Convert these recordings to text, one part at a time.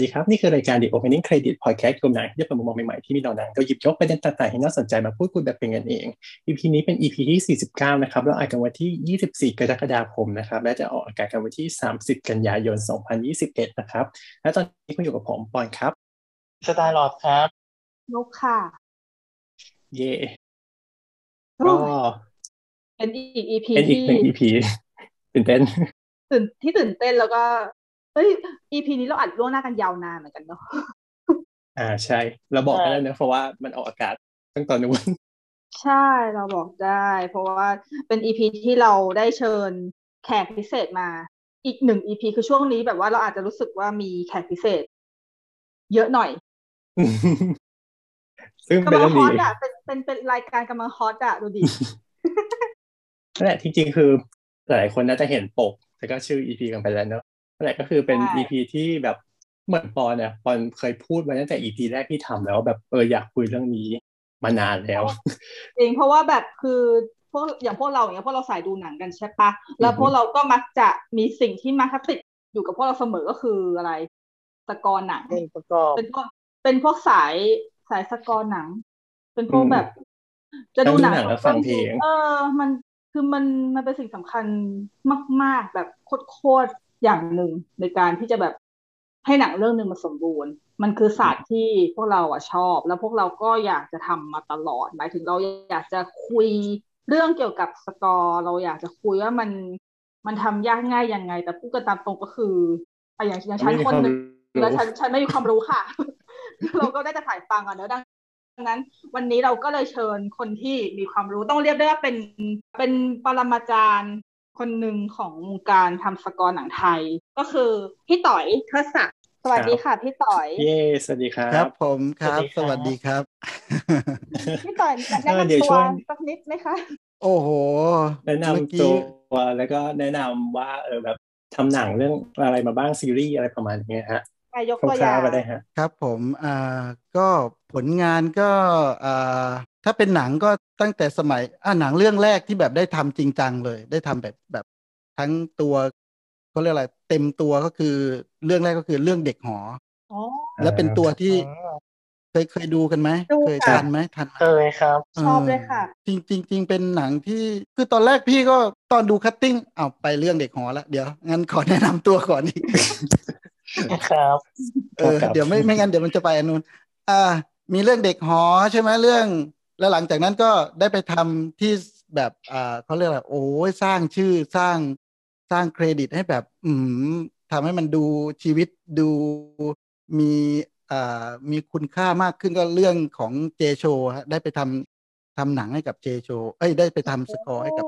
ดีครับ นี่คือรายการ The Opening Credit Podcast กลุ่มหนังที่จะเปิดมุมมองใหม่ๆที่มีต่อหนังก็หยิบยกประเด็นต่างๆที่น่าสนใจมาพูดคุยแบบเป็นกันเอง EP นี้เป็น EP ที่ 49 นะครับเราอัดกันวันที่ 24 กรกฎาคมนะครับและจะออกอากาศกันวันที่ 30 กันยายน 2021 นะครับ และตอนนี้คุณอยู่กับผมปอนครับสไตล์ลอดครับนุกค่ะ เย่โอ้ก็ยเป็นอีก EP เป็นอีกที่หนึ่ง EP ตื่นเต้นตื่นที่ตื่นเต้นแล้วก็ เอ้ย EP นี้เราอัดล่วงหน้ากันยาวนานเหมือนกันเนาะอ่าใช่ เราบอกกันแล้วนะเพราะว่ามันออกอากาศตั้งตอนนู้นใช่เราบอกได้ เพราะว่าเป็น EP ที่เราได้เชิญแขกพิเศษมา อีกหนึ่ง EP คือช่วงนี้แบบว่าเราอาจจะรู้สึกว่ามีแขกพิเศษ เยอะหน่อยซึ่งกำเป็นลัเรื่องงฮอดีตอะเป็นเป็นเป็นรายการกำลังฮอตอะดูดินั่นแหละจริงๆคือ หลายคนน่าจะเห็นปก แล้วก็ชื่อ EP กันไปแล้วเนอะ นั่นแหละก็คือเป็นใช่ EP ที่แบบเหมือนปอนเนี่ยปอนเคยพูดไว้ตั้งแต่ EP แรกที่ทำแล้วแบบเอออยากคุยเรื่องนี้มานานแล้วจริงเพราะว่าแบบคือพวกอย่างพวกเราอย่างเงี้ยพวกเราสายดูหนังกันใช่ปะแล้วอือฮึพวกเราก็มักจะมีสิ่งที่มักจะติดอยู่กับพวกเราเสมอก็คืออะไร สกอร์หนังเพลงประกอบเป็นพวกเป็นพวกสายสายสกอร์หนัง เป็นพวกแบบ จะดูหนังทั้งดูหนังและฟังเพลงเออ มันคือมันมันเป็นสิ่งสำคัญมาก ๆ แบบโคตรๆ อย่างหนึ่งในการที่จะแบบให้หนังเรื่องหนึ่งมันสมบูรณ์ มันคือศาสตร์ที่พวกเราอะชอบ แล้วพวกเราก็อยากจะทำมาตลอด หมายถึงเราอยากจะคุยเรื่องเกี่ยวกับสกอร์เราอยากจะคุยว่ามันมันทำยากง่ายยังไง แต่พูดกันตามตรงก็คืออะอย่างอย่างฉันคนหนึ่งแล้วฉันฉันไม่มีความรู้ค่ะ เราก็ได้แต่ถ่ายฟังอะเนอะดังนั้น วันนี้เราก็เลยเชิญคนที่มีความรู้ต้องเรียกได้ว่าเป็นเป็นปรมาจารย์ คนหนึ่งของวงการทำสกอร์หนังไทย ก็คือพี่ต่อยเทศศักดิ์สวัสดีค่ะ พี่ต่อย เย้สวัสดีครัครับบผมครับ สวัสดีครับ พี่ต่อยแนะเออเดี๋ยนำวตัช่ววยสักนิดไหมคะ โอ้โห แนะนำเมื่อตักี้วแล้วก็แนะนำว่าเออแบบทำหนังเรื่องอะไรมาบ้างซีรีส์อะไรประมาณนี้ฮะอะยกคตัวอย่าร่างวๆก็ได้ฮะครับผมอ่าก็ผลงานก็อ่า ถ้าเป็นหนังก็ตั้งแต่สมัยอ่าหนังเรื่องแรกที่แบบได้ทำจริงจังเลย ได้ทำแบบแบบทั้งตัวเขาเรียกอะไรเต็มตัวก็คือเรื่องแรกก็คือเรื่องเด็กหออ๋อและเป็นตัวที่อ๋อเคยเคยดูกันไหมดูเคยค่ะทันไหมทันไหมเคยครับชอบเลยค่ะ จริงจริงจริงเป็นหนังที่คือตอนแรกพี่ก็ตอนดู cutting เอาวไปเรื่องเด็กหอแล้วเดี๋ยวงั้นขอแนะนำตัวก่อนอีกครับเออครับเดี๋ยวไม่ไม่งั้นเดี๋ยวมันจะไปอันนู้นอ่า มีเรื่องเด็กหอใช่ไหมเรื่อง แล้วหลังจากนั้นก็ได้ไปทำที่แบบอ่าเขาเรียกอะไรโอ้ยสร้างชื่อสร้างสร้างเครดิตให้แบบ อืมทำให้มันดูชีวิตดูมีอ่ามีคุณค่ามากขึ้นก็เรื่องของเจโชฮะได้ไปทำทำหนังให้กับเจโชเอ้ยได้ไปทำสกอร์ให้กับ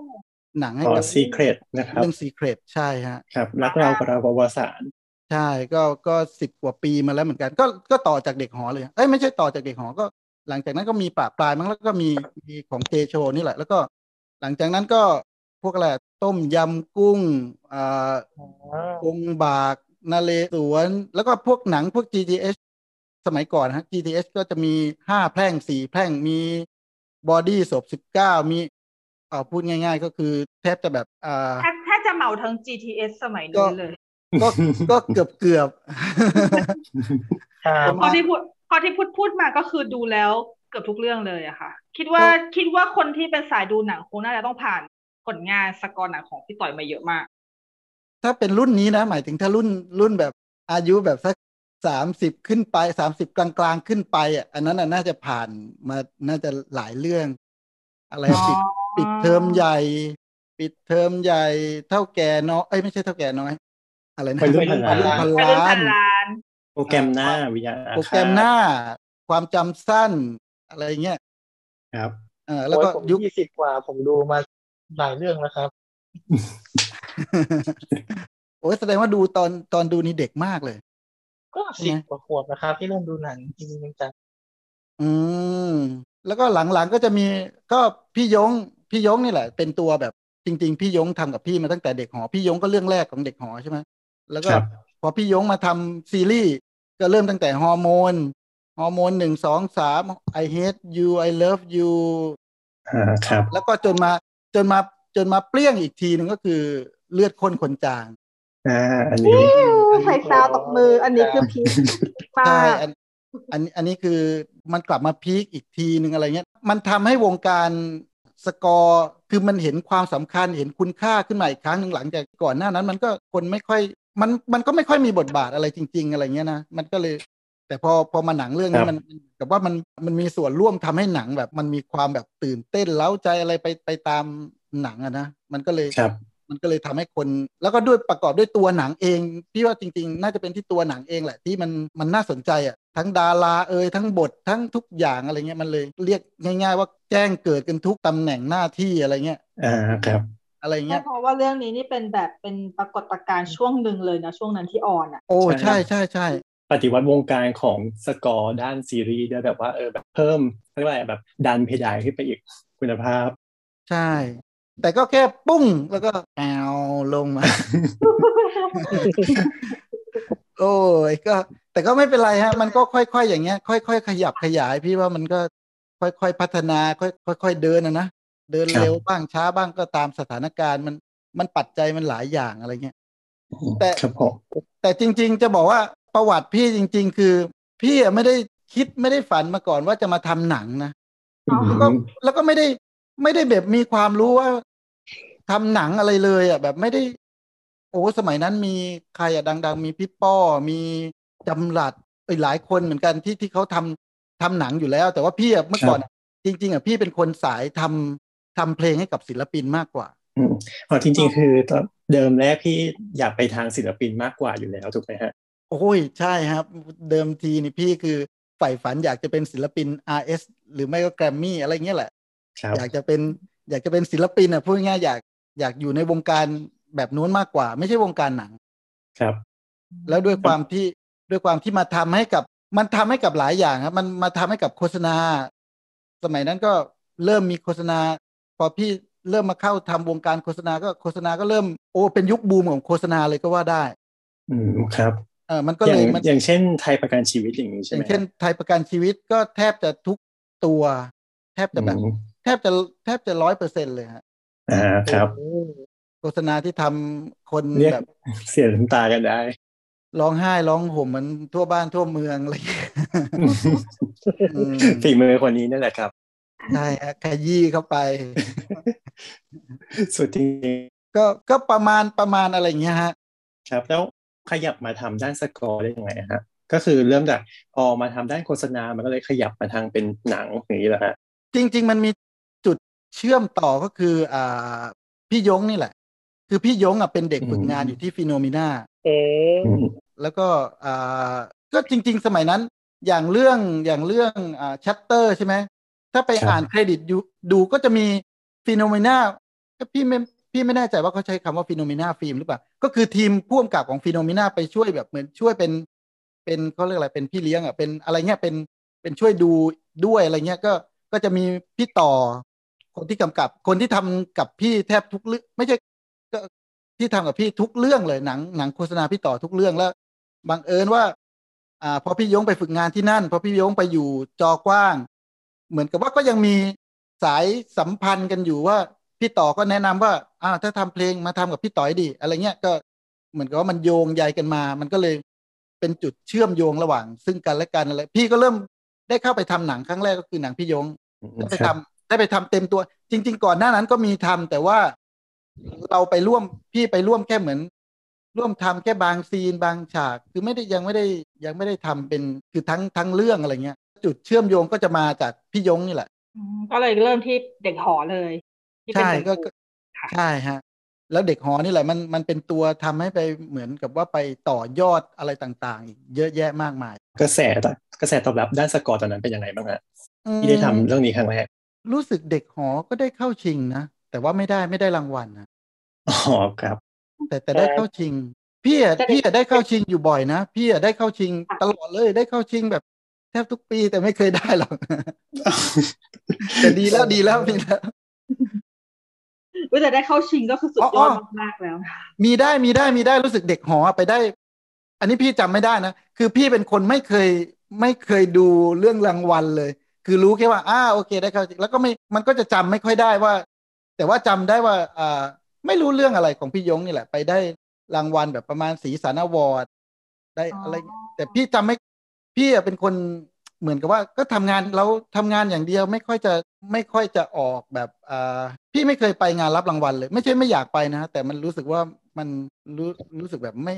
หนังให้อ๋อกับ Secret นะครับเรื่องซีเครตใช่ฮะครับ รักเรากับเราประวัติศาสตร์ใช่ก็ก็สิบกว่าปีมาแล้วเหมือนกัน ก็ก็ต่อจากเด็กหอเลย เอ้ยไม่ใช่ต่อจากเด็กหอก็ หลังจากนั้นก็มีปราบปลายมั้งแล้วก็มีมีของเจโชนี่แหละ แล้วก็หลังจากนั้นก็พวกอะไรต้มยำกุ้งอ่าอ๋อองค์บากนาเลสวน แล้วก็พวกหนังพวก GTH สมัยก่อนนะฮะ GTH ก็จะมีห้าแพร่งสี่แพร่งมีบอดี้ศพสิบเก้ามีเอาพูดง่าย ๆ ก็คือแทบจะแบบอ่าแทบแทบจะเหมาทั้ง GTS สมัยนี้เลย ก็ก็เกือบเกือบครับพอที่พูดพ อที่พูดพูดมาก็คือดูแล้วเกือบทุกเรื่องเลยอะค่ะ คิดว่าก็คิดว่าคนที่เป็นสายดูหนังคงน่าจะต้องผ่านผลงานสกอร์หนังของพี่ต่อยมาเยอะมาก ถ้าเป็นรุ่นนี้นะ หมายถึงถ้ารุ่นรุ่นแบบอายุแบบสักสามสิบขึ้นไปสามสิบกลางๆขึ้นไปอะอันนั้นน่ะน่าจะผ่านมาน่าจะหลายเรื่อง อะไรอ๋อปิดปิดเทอมใหญ่ ปิดเทอมใหญ่ เท่าแก่น้อยเอ้ยไม่ใช่เท่าแก่น้อย อะไรนะวัยรุ่นพันล้าน โปรแกรมหน้าวิทยาโปรแกรมหน้า ความจำสั้นอะไรเงี้ยครับเออแล้วก็โอ้ยผมยุคยี่สิบกว่าผมดูมาหลายเรื่องแล้วครับ โอ้ยแสดงว่าดูตอนตอนดูนี่เด็กมากเลย ก็ใช่สิบไหมกว่าขวบนะครับ ที่เริ่มดูหนังจริงๆจังอืมแล้วก็หลังๆก็จะมีก็พี่ยงพี่ยงนี่แหละ เป็นตัวแบบจริง ๆ พี่ยงทำกับพี่มาตั้งแต่เด็กหอ พี่ยงก็เรื่องแรกของเด็กหอใช่ไหมแล้วก็ครับ พอพี่ยงมาทำซีรีส์ก็เริ่มตั้งแต่ฮอร์โมนฮอร์โมนหนึ่งสองสาม I hate you I love you อ่าครับ แล้วก็จนมาจนมาจนมาเปรี้ยงอีกทีหนึ่งก็คือเลือดข้นคนจางอ่าอันนี้ใส่ซาวตบมือ อันนี้คือพีคมาใช่กอันอันอันนี้คือมันกลับมาพีคอีกทีหนึ่งอะไรเงี้ย มันทำให้วงการสกอร์คือมันเห็นความสำคัญเห็นคุณค่าขึ้นมาอีกครั้งหนึ่งหลังจากก่อนหน้านั้น มันก็คนไม่ค่อย มันมันก็ไม่ค่อยมีบทบาทอะไรจริง ๆ อะไรเงี้ยนะมันก็เลย แต่พอพอมาหนังเรื่องนี้มันกับว่ามันมันมีส่วนร่วมทำให้หนังแบบ มันมีความแบบตื่นเต้นเล้าใจอะไรไปไปตามหนังอะนะมันก็เลยครับมันก็เลยทำให้คน แล้วก็ด้วยประกอบด้วยตัวหนังเองพี่ว่าจริง ๆ น่าจะเป็นที่ตัวหนังเองแหละที่มันมันน่าสนใจอะทั้งดาราเอ่ยทั้งบททั้งทุกอย่างอะไรเงี้ยมันเลยเรียกง่าย ๆ ว่าแจ้งเกิดกันทุกตำแหน่งหน้าที่อะไรเงี้ยอ่าครับ อะไรเงี้ยเพราะว่าเรื่องนี้นี่เป็นแบบเป็นปรากฏการณ์ช่วงหนึ่งเลยนะช่วงนั้นที่ออนอะ โอ้ใช่ใช่ใช่ใช่ปฏิวัติวงการของสกอร์ด้านซีรีส์ด้วยแบบว่าเออแบบเพิ่มเรียกว่าอะไรแบบดันเพดานขึ้นไปอีกคุณภาพ ใช่ แต่ก็แค่ปุ้งแล้วก็แอวลงมา โอ้ยก็ แต่ก็ไม่เป็นไรฮะ มันก็ค่อยๆอย่างเงี้ย ค่อยๆขยับขยายพี่ว่ามันก็ค่อยๆพัฒนา ค่อยค่อยๆเดินนะนะ เดินครับเร็วบ้างช้าบ้างก็ตามสถานการณ์มันมันปัจจัยมันหลายอย่างอะไรเงี้ยแต่ครับผมแต่จริง ๆ จะบอกว่าประวัติพี่จริง ๆ คือ พี่อะไม่ได้คิดไม่ได้ฝันมาก่อนว่าจะมาทำหนังนะอ๋อแล้วก็แล้วก็ไม่ได้ไม่ได้แบบมีความรู้ว่าทำหนังอะไรเลย อะ แบบไม่ได้ โอ้สมัยนั้นมีใครอะดัง ๆ มีพี่ป้อมีจำรัดเอ้ยหลายคนเหมือนกันที่ที่เขาทำทำหนังอยู่แล้ว แต่ว่าพี่อะเมื่อก่อนอะจริง ๆอะพี่เป็นคนสายทำ ทำเพลงให้กับศิลปินมากกว่าอืมอ๋อจริง ๆ คือตอนเดิมแรกพี่อยากไปทางศิลปินมากกว่าอยู่แล้วถูกไหมฮะ โอ้ยใช่ครับ เดิมทีนี่พี่คือใฝ่ฝันอยากจะเป็นศิลปิน RS หรือไม่ก็แกรมมี่อะไรเงี้ยแหละครับอยากจะเป็นอยากจะเป็นศิลปินอะพูดง่ายๆอยากอยากอยู่ในวงการแบบนู้นมากกว่า ไม่ใช่วงการหนังครับ แล้วด้วยความที่ด้วยความที่มาทำให้กับมันทำให้กับหลายอย่างครับมันมาทำให้กับโฆษณา สมัยนั้นก็เริ่มมีโฆษณาพ อพี่เริ่มมาเข้าทำวงการโฆษณาก็โฆษณาก็เริ่มโอ้เป็นยุคบูมของโฆษณาเลยก็ว่าได้ อืมครับเออมันก็อเลย่างยมันอย่างเช่นไทยประกันชีวิตอย่างนี้อใช่ไหมย่างเช่นไทยประกันชีวิตก็แทบจะทุกตัว แทบจะแบบอืมแทบจะแทบจะร้อยเปอร์เซ็นเลยฮะอ่าครับโอ้โฆษณาที่ทำคนเรียกแบบเสียน้ำตากันได้ร้องไห้ร้องห่มเหมันทั่วบ้านทั่วเมืองอะไรอย่างเงี้ยอืมฝีมือคนนี้นั่นแหละครับ ใช่ฮะขยี้เข้าไป สุดจริงก็ก็ประมาณประมาณอะไรอย่างเงี้ยฮะ ครับ แล้วขยับมาทำด้านสกอร์ได้ยังไงฮะก็คือเริ่มจากพอมาทำด้านโฆษณามันก็เลยขยับมาทางเป็นหนังอย่างนี้แหละฮะจริง ๆ มันมีจุดเชื่อมต่อก็คืออ่พี่ยงนี่แหละ คือพี่ยงอะเป็นเด็กฝึกงานอยู่ที่ฟิโนเมนาเอ๊ะอืมแล้วก็อ่าก็จริง ๆ สมัยนั้นอย่างเรื่องอย่างเรื่องอ่าชัตเตอร์ใช่ไหม ถ้าไปอ่านเครดิตดูดูก็จะมีฟิโนเมนาพี่ไม่พี่ไม่แน่ใจว่าเขาใช้คำว่าฟิโนเมนาฟิล์มหรือเปล่า ก็คือทีมพ่วงกับของฟิโนเมนาไปช่วยแบบเหมือนช่วยเป็น เป็นเขาเรียกอะไรเป็นพี่เลี้ยงอะเป็นอะไรเงี้ยเป็นเป็นช่วยดูด้วยอะไรเงี้ยก็ก็จะมีพี่ต่อ คนที่กำกับ คนที่ทำกับพี่แทบทุกเรื่องไม่ใช่ก็ที่ทำกับพี่ทุกเรื่องเลยหนังหนังโฆษณาพี่ต่อทุกเรื่องแล้วบังเอิญว่า อ่าพอพี่ยงไปฝึกงานที่นั่น พอพี่ยงไปอยู่จอกว้าง เหมือนกับว่าก็ยังมีสายสัมพันธ์กันอยู่ว่าพี่ต่อก็แนะนำว่าอ้าวถ้าทำเพลงมาทำกับพี่ต่อยดิอะไรเงี้ยก็เหมือนกับว่ามันโยงใยกันมา มันก็เลยเป็นจุดเชื่อมโยงระหว่าง ซึ่งกันและกันอะไรพี่ก็เริ่มได้เข้าไปทำหนังครั้งแรกก็คือหนังพี่ยงได้ไปทำรับได้ไปทำเต็มตัว จริง ๆ ก่อนหน้านั้นก็มีทำแต่ว่าเราไปร่วมพี่ไปร่วมแค่เหมือน ร่วมทำแค่บางซีนบางฉาก คือไม่ได้ยังไม่ได้ยังไม่ได้ทำเป็นคือทั้งทั้งเรื่องอะไรเงี้ย จุดเชื่อมโยงก็จะมาจากพี่ยงนี่แหละอืมก็เลยเริ่มที่เด็กหอเลยที่เป็นใช่เด็กก็หอก็ค่ะใช่ฮะแล้วเด็กหอนี่แหละมันมันเป็นตัวทำให้ไปเหมือนกับว่าไปต่อยอดอะไรต่างๆ อีกเยอะแยะมากมาย กระแสกระแสตอบรับด้านสกอร์ตอนนั้นเป็นยังไงบ้างฮะอืมที่ได้ทำเรื่องนี้ครั้งแรกรู้สึกเด็กหอก็ได้เข้าชิงนะแต่ว่าไม่ได้ไม่ได้รางวัลนะอ๋อครับ แต่แต่ได้เข้าชิงพี่อะแต่เด็กพี่อะได้เข้าชิงอยู่บ่อยนะพี่อะได้เข้าชิงตลอดเลยได้เข้าชิงแบบ แทบทุกปีแต่ไม่เคยได้หรอกแต่ดีแล้วดีแล้วดีแล้วเว้ยแต่ได้เข้าชิงก็คือสุดยอดอ๋อมากๆแล้ว มีได้มีได้มีได้รู้สึกเด็กหอไปได้ อันนี้พี่จำไม่ได้นะ คือพี่เป็นคนไม่เคยไม่เคยดูเรื่องรางวัลเลย คือรู้แค่ว่าอ้าโอเคได้เข้าแล้วก็ไม่มันก็จะจำไม่ค่อยได้ว่า แต่ว่าจำได้ว่าอ่าไม่รู้เรื่องอะไรของพี่ยงนี่แหละ ไปได้รางวัลแบบประมาณสีสันอวอร์ดได้อ๋อออะไรเงี้ยแต่พี่จำไม่ พี่อะเป็นคนเหมือนกับว่าก็ทำงานเราทำงานอย่างเดียวไม่ค่อยจะไม่ค่อยจะออกแบบอ่าพี่ไม่เคยไปงานรับรางวัลเลย ไม่ใช่ไม่อยากไปนะ แต่มันรู้สึกว่ามันรู้รู้สึกแบบไม่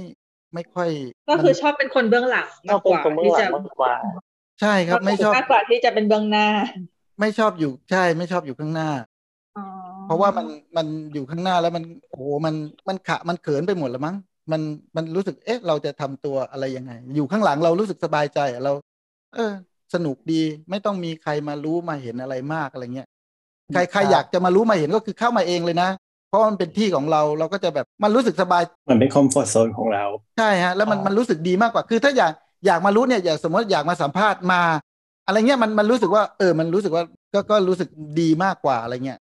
ไม่ค่อย ก็คือมันชอบเป็นคนเบื้องหลังก็มากเป็กนว่าคนเบื้องที่หลัจะงมากกว่าใช่ครับไม่ชอบมากกว่าที่จะเป็นเบื้องหน้า ไม่ชอบอยู่ใช่ ไม่ชอบอยู่ข้างหน้าอ๋อเพราะว่ามันมันอยู่ข้างหน้าแล้วมันโอ้โหมันมันขะมันเขินไปหมดแล้วมั้ง มันมันรู้สึกเอ๊ะ เราจะทำตัวอะไรยังไง อยู่ข้างหลังเรารู้สึกสบายใจอะเรา เออ สนุกดีไม่ต้องมีใครมารู้มาเห็นอะไรมากอะไรเงี้ยใครใครอยากจะมารู้มาเห็นก็คือเข้ามาเองเลยนะ เพราะมันเป็นที่ของเราเราก็จะแบบมันรู้สึกสบายเหมือนเป็นคอมฟอร์ทโซนของเราใช่ฮะแล้วมันอ๋อมันรู้สึกดีมากกว่าคือถ้าอยากอยากมารู้เนี่ยอยากสมมติอยากมาสัมภาษณ์มา อะไรเงี้ยมันมันรู้สึกว่า เออ มันรู้สึกว่าก็ก็รู้สึกดีมากกว่าอะไรเงี้ย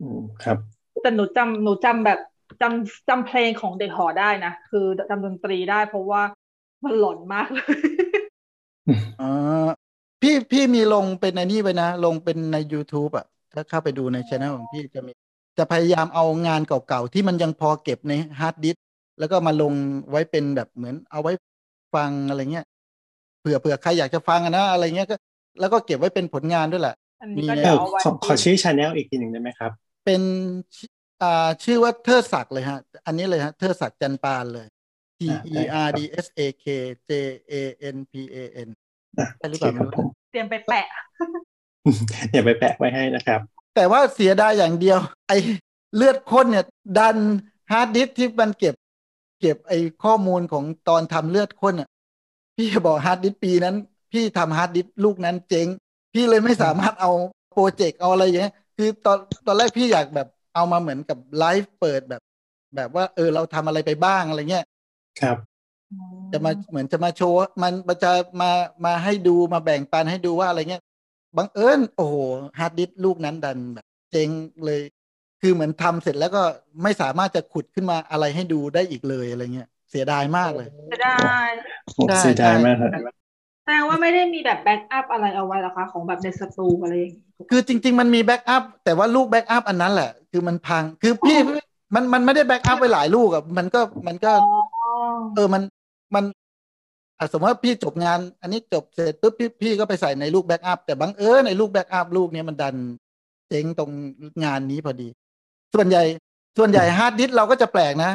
อืมครับแต่หนูจำหนูจำแบบ จำจำเพลงของเด็กหอได้นะ คือจำดนตรีได้เพราะว่ามันหลอนมากเลยอ๋อพี่พี่มีลงเป็นในนี่ไปนะ ลงเป็นใน YouTube อะ ถ้าเข้าไปดูในช anel ของพี่จะมี จะพยายามเอางานเก่าๆ ที่มันยังพอเก็บในฮาร์ดดิสก์แล้วก็มาลงไว้เป็นแบบเหมือนเอาไว้ฟังอะไรเงี้ยเผื่อเผื่อใครอยากจะฟังอะนะ อะไรเงี้ยก็ แล้วก็เก็บไว้เป็นผลงานด้วยแหละอันนี้ก็มีเดี๋ยวเออเอาไว้ขอขอชื่อ channelีกทีหนึ่งได้ไหมครับ เป็นชื่ ออ่าชื่อว่าเทิดศักดิ์เลยฮะ อันนี้เลยฮะ เทิดศักดิ์จันปานเลย T อ่า E ได้ครั R บ D S A K J A N P A N อะใช่หรือเปล่า โอเคครับผมเตรียมไปแปะเดี๋ยวไปแปะไว้ให้นะครับ แต่ว่าเสียดายอย่างเดียว ไอเลือดข้นเนี่ย ดันฮาร์ดดิสก์ที่มันเก็บ เก็บไอข้อมูลของตอนทำเลือดข้นอะ พี่บอกฮาร์ดดิสก์ปีนั้น พี่ทำฮาร์ดดิสก์ลูกนั้นเจ๊ง พี่เลยไม่สามารถเอาโปรเจกต์เอาอะไรอย่างเงี้ยคือตอนตอนแรกพี่อยากแบบ เอามาเหมือนกับไลฟ์เปิดแบบ แบบว่า เออเราทำอะไรไปบ้างอะไรเงี้ยครับ จะมาเหมือนจะมาโชว์มันมันจะมามาให้ดูมาแบ่งปันให้ดูว่าอะไรเงี้ยบังเอิญโอ้โหฮาร์ดดิสก์ลูกนั้นดันแบบเจ๊งเลย คือเหมือนทำเสร็จแล้วก็ไม่สามารถจะขุดขึ้นมาอะไรให้ดูได้อีกเลยอะไรเงี้ยเสียดายมากเลยจะได้โอ้ใช่เสียดายใช่มากครับแสดงว่าไม่ได้มีแบบ backup อะไรเอาไว้หรอคะ ของแบบในสตูอะไรอย่างงี้ คือจริง ๆ มันมี backup แต่ว่าลูก backup อันนั้นแหละ คือมันพังคือพี่มันมันไม่ได้ backup ไปหลายลูกอะมันก็มันก็อ๋อเออมันมันอะสมมติว่าพี่จบงาน อันนี้จบเสร็จปุ๊บพี่พี่ก็ไปใส่ในลูก backup แต่บังเอิญในลูก backup ลูกเนี้ยมันดันเจ๊งตรงงานนี้พอดี ส่วนใหญ่ส่วนใหญ่ฮาร์ดดิสก์เราก็จะแปลกนะ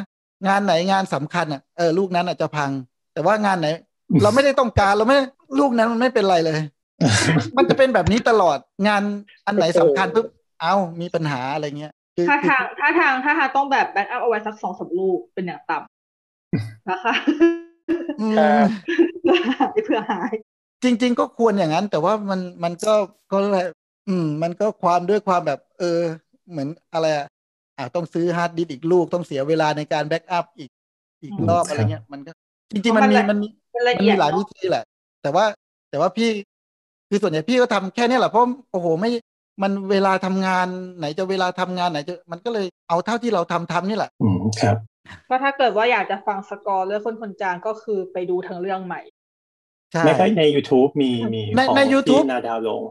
งานไหนงานสำคัญอะเออลูกนั้นอาจจะพัง แต่ว่างานไหน เราไม่ได้ต้องการเราไม่ได้ลูกนั้นมันไม่เป็นไรเลย มันจะเป็นแบบนี้ตลอดงานอันไหนสำคัญปุ๊บเอ้ามีปัญหาอะไรเงี้ยคือถ้าคือทางถ้าทางถ้าทางต้องแบบแบ็กอัพเอาไว้สักสองสามลูกเป็นอย่างต่ำนะคะอืครัมบเพื่อหายเพื่อหาย จริง ๆ ก็ควรอย่างนั้น แต่ว่ามันมันก็ก็อะไรอืม มันก็ความด้วยความแบบ เออ เหมือนอะไรอะอ่าต้องซื้อฮาร์ดดิสก์อีกลูกต้องเสียเวลาในการ backup อีกอีกรอบอืมอะไรเงี้ย มันก็ จริงๆ เพราะมันมันมีละมันมีเป็นละมันเอียมีดหลายเนวิอะธีแหละ แต่ว่าแต่ว่าพี่ คือส่วนใหญ่พี่ก็ทำแค่เนี้ยแหละเพราะโอ้โหไม่มันเวลาทำงานไหนจะเวลาทำงานไหนจะมันก็เลยเอาเท่าที่เราทำทำนี่แหละ อืมครับก็ถ้าเกิดว่าอยากจะฟังสกอร์เรื่องข้นคนจางก็คือไปดูทั้งเรื่องใหม่ใช่ไม่ก็ใน YouTube มีมีในของใน YouTube ที่นาดาวลง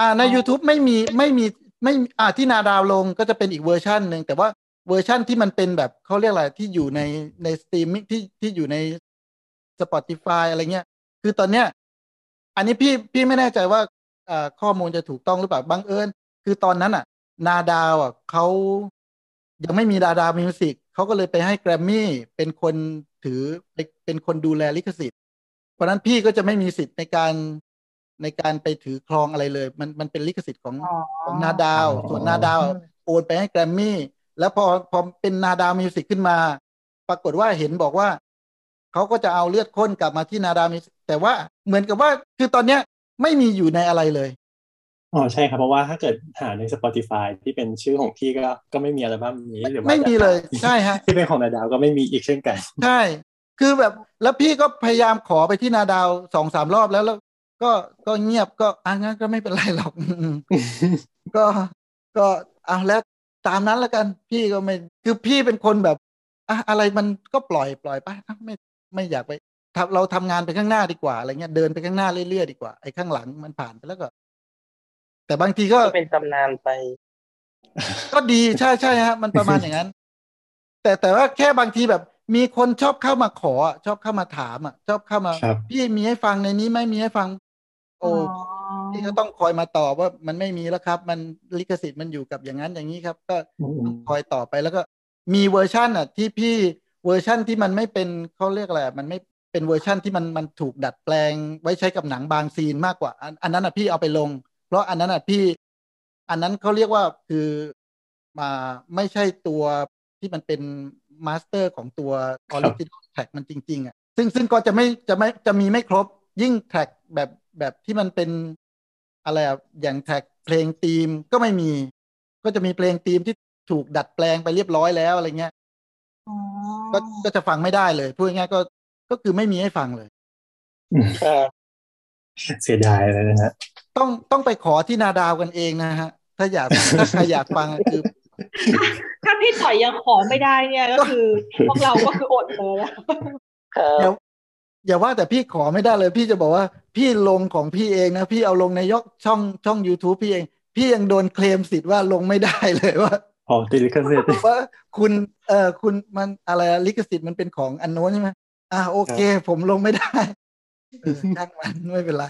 อ่าในอ๋อ YouTube ไม่มีไม่มีไม่อ่าที่นาดาวลงก็จะเป็นอีกเวอร์ชันหนึ่งแต่ว่าเวอร์ชันที่มันเป็นแบบเขาเรียกอะไรที่อยู่ในในสตรีมมิ่งที่ที่อยู่ใน Spotify อะไรเงี้ย คือตอนเนี้ย อันนี้พี่พี่ไม่แน่ใจว่าอ่าข้อมูลจะถูกต้องหรือเปล่าบังเอิญคือตอนนั้นอะ นาดาวอะเขายังไม่มีนาดาวมิวสิกเขาก็เลยไปให้แกรมมี่เป็นคนถือเป็นคนดูแลลิขสิทธิ์ เพราะฉะนั้นพี่ก็จะไม่มีสิทธิ์ในการในการไปถือครองอะไรเลย มันมันเป็นลิขสิทธิ์ของอ๋อของนาดาวอ๋อส่วนนาดาวโอนไปให้แกรมมี่ แล้วพอพอเป็นนาดาวมิวสิกขึ้นมา ปรากฏว่าเห็นบอกว่า เขาก็จะเอาเลือดข้นกลับมาที่นาดาวมิวสิกแต่ว่าเหมือนกับว่าคือตอนเนี้ยไม่มีอยู่ในอะไรเลยอ๋อใช่ครับเพราะว่าถ้าเกิดหาใน Spotify ที่เป็นชื่อของพี่ก็ก็ไม่มีอัลบั้มนี้หรือว่าไม่มีเลยใช่ฮะที่เป็นของนาดาวก็ไม่มีอีกเช่นกันใช่คือแบบแล้วพี่ก็พยายามขอไปที่นาดาวสองสามรอบแล้วแล้ว ก็ก็เงียบก็อะงั้นก็ไม่เป็นไรหรอกอืมก็ก็เอาแล้วตามนั้นแล้วกัน พี่ก็ไม่คือพี่เป็นคนแบบอะอะไรมันก็ปล่อยปล่อยไปอะไม่ ไม่อยากไปทำเราทำงานไปข้างหน้าดีกว่าอะไรเงี้ยเดินไปข้างหน้าเรื่อยๆดีกว่าไอ้ข้างหลังมันผ่านไปแล้วก็ แต่บางทีก็ก็เป็นตำนานไป ก็ดีใช่ใช่ฮะ มันประมาณอย่างนั้น แต่แต่ว่าแค่บางทีแบบ มีคนชอบเข้ามาขออะชอบเข้ามาถามอะ ชอบเข้ามาครับพี่มีให้ฟังในนี้ไหมมีให้ฟัง โอ้พี่ก็ต้องคอยมาตอบว่ามันไม่มีแล้วครับ มันลิขสิทธิ์มันอยู่กับอย่างนั้นอย่างนี้ครับ ก็อืมคอยต่อไปแล้วก็ มีเวอร์ชันอะ ที่พี่ เวอร์ชันที่มันไม่เป็นเขาเรียกอะไรอะมันไม่เป็นเวอร์ชันที่มันมันถูกดัดแปลง ไว้ใช้กับหนังบางซีนมากกว่าอันอันนั้นอะพี่เอาไปลง เพราะอันนั้นอะพี่ อันนั้นเขาเรียกว่าคือมาไม่ใช่ตัวที่มันเป็น master ของตัว original track มันจริงๆอะซึ่งซึ่งก็จะไม่จะไม่จะมีไม่ครบยิ่ง track แบบแบบที่มันเป็นอะไรอะอย่าง track เพลงธีมก็ไม่มี ก็จะมีเพลงธีมที่ถูกดัดแปลงไปเรียบร้อยแล้วอะไรเงี้ยอ๋อ ก็ก็จะฟังไม่ได้เลย พูดง่ายๆก็ก็คือไม่มีให้ฟังเลยครับเสียดายเลยนะฮะต้องต้องไปขอที่นาดาวกันเองนะฮะ ถ้าอยากถ้าใครอยากฟังอะคือ ถ้าพี่ต่อยยังขอไม่ได้เนี่ยก็คือพวกเราก็คืออดเลยอะครับอย่าอย่าว่าแต่พี่ขอไม่ได้เลย พี่จะบอกว่า พี่ลงของพี่เองนะ พี่เอาลงในยกช่องช่อง youtube พี่เอง พี่ยังโดนเคลมสิทธิ์ว่าลงไม่ได้เลยว่า พอติดลิขสิทธิ์ว่าคุณเออคุณมันอะไรอะลิขสิทธิ์มันเป็นของอันโน้นใช่ไหมอ่าโอเค ผมลงไม่ได้เออช่างมันไม่เป็นไร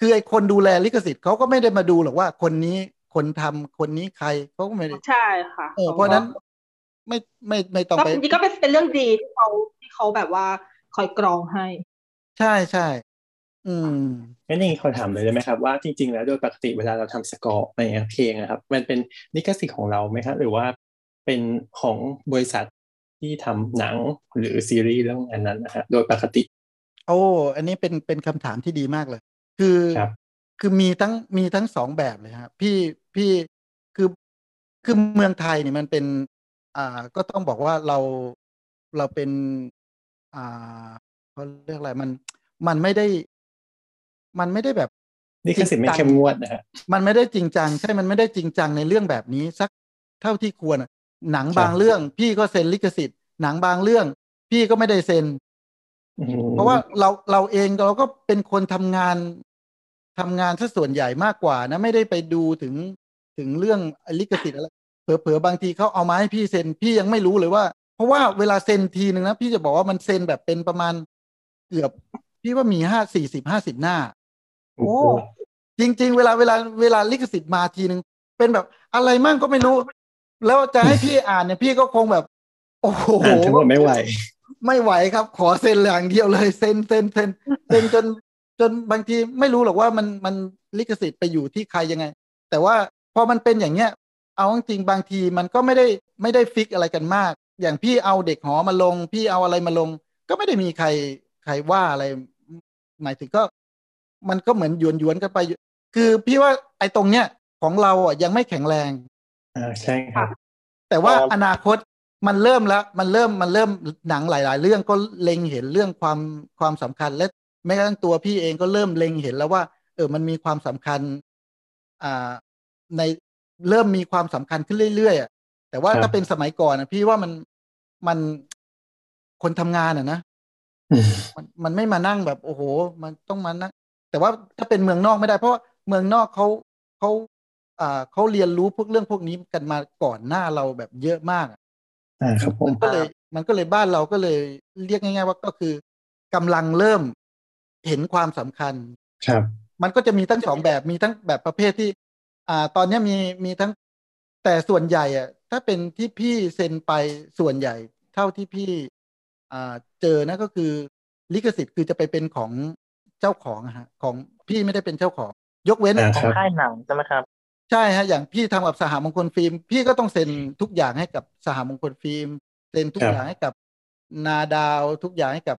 คือไอ้คนดูแลลิขสิทธิ์เขาก็ไม่ได้มาดูหรอกว่าคนนี้คนทำคนนี้ใครเขาก็ไม่ได้ใช่ค่ะเออเพราะฉะนั้นไม่ไม่ไม่ต้องก็ไปจริงๆก็เป็นเป็นเรื่องดีที่เขาที่เขาแบบว่าคอยกรองให้ ใช่ใช่ อืมงั้นอย่างนี้ขอถามเลยได้ไหมครับว่าจริง ๆ แล้วโดยปกติเวลาเราทำสกอร์อะไรเงี้ยเพลงนะครับ มันเป็นลิขสิทธิ์ของเราไหมครับหรือว่าเป็นของบริษัทที่ทำหนังหรือซีรีส์เรื่องอันนั้นนะฮะโดยปกติ โอ้อันนี้เป็นเป็นคำถามที่ดีมากเลย คือครับคือมีทั้งมีทั้งสองแบบเลยครับพี่พี่คือคือเมืองไทยเนี่ยมันเป็น อ่าก็ต้องบอกว่าเราเราเป็น อ่าเขาเรียกอะไรมันมันไม่ได้ มันไม่ได้แบบลิขสิทธิ์ไม่เข้มงวดนะฮะมันไม่ได้จริงจัง ใช่มันไม่ได้จริงจังในเรื่องแบบนี้ สักเท่าที่ควรอะหนังครับบางเรื่อง พี่ก็เซ็นลิขสิทธิ์หนังบางเรื่อง พี่ก็ไม่ได้เซ็นอืมเพราะว่าเราเราเองเราก็เป็นคนทำงานทำงานซะส่วนใหญ่มากกว่านะ ไม่ได้ไปดูถึงถึงเรื่องลิขสิทธิ์อะไรเผลอๆบางทีเขาเอามาให้พี่เซ็นพี่ยังไม่รู้เลยว่า เพราะว่าเวลาเซ็นทีหนึ่งนะพี่จะบอกว่ามันเซ็นแบบเป็นประมาณเกือบ พี่ว่ามีห้าสี่สิบห้าสิบหน้า โอ้จริง ๆ เวลาเวลาเวลาลิขสิทธิ์มาทีหนึ่งเป็นแบบอะไรมั่งก็ไม่รู้ แล้วจะให้พี่อ่านเนี่ยพี่ก็คงแบบ โอ้โหอ่านทั้งหมดไม่ไหว ไม่ไหวครับ ขอเซ็นอย่างเดียวเลยเซ็นเซ็นเซ็นเซ็นจนจนบางทีไม่รู้หรอกว่ามันมันลิขสิทธิ์ไปอยู่ที่ใครยังไง แต่ว่าพอมันเป็นอย่างเงี้ย เอาจริงๆบางทีมันก็ไม่ได้ไม่ได้ฟิกอะไรกันมาก อย่างพี่เอาเด็กหอมาลง พี่เอาอะไรมาลง ก็ไม่ได้มีใครใครว่าอะไร หมายถึงก็ มันก็เหมือนหยวนหยวนๆกันไป คือพี่ว่าไอ้ตรงเนี้ยของเราอะยังไม่แข็งแรงอ่าใช่ครับ แต่ว่าครับอนาคตมันเริ่มแล้ว มันเริ่มมันเริ่มหนังหลาย ๆ เรื่องก็เล็งเห็นเรื่องความความสำคัญและแม้กระทั่งตัวพี่เองก็เริ่มเล็งเห็นแล้วว่า เออมันมีความสำคัญอ่าในเริ่มมีความสำคัญขึ้นเรื่อยๆอะแต่ว่าครับถ้าเป็นสมัยก่อนนะพี่ว่ามันมันคนทำงานอะนะอืมมันมันไม่มานั่งแบบ โอ้โห มันต้องมานั่ง แต่ว่าถ้าเป็นเมืองนอกไม่ได้ เพราะว่าเมืองนอกเขาเขาอ่าเขาเรียนรู้พวกเรื่องพวกนี้กันมาก่อนหน้าเราแบบเยอะมากอะอ่าครับผมมันก็เลยมันก็เลยบ้านเราก็เลยเรียกง่าย ๆ ว่าก็คือกำลังเริ่มเห็นความสำคัญครับ มันก็จะมีทั้งสองแบบมีทั้งแบบประเภทที่ อ่า ตอนเนี้ยมีมีทั้งแต่ส่วนใหญ่อะ ถ้าเป็นที่พี่เซ็นไปส่วนใหญ่ เท่าที่พี่ อ่าเจอนะก็คือลิขสิทธิ์คือจะไปเป็นของ เจ้าของอะฮะของพี่ไม่ได้เป็นเจ้าของ ยกเว้นอ่าของครับค่ายหนังใช่ไหมครับ ใช่ฮะอย่างพี่ทำกับสหมงคลฟิล์ม พี่ก็ต้องเซ็นทุกอย่างให้กับสหมงคลฟิล์มเซ็นทุกอย่างให้กับนาดาวทุกอย่างให้กับ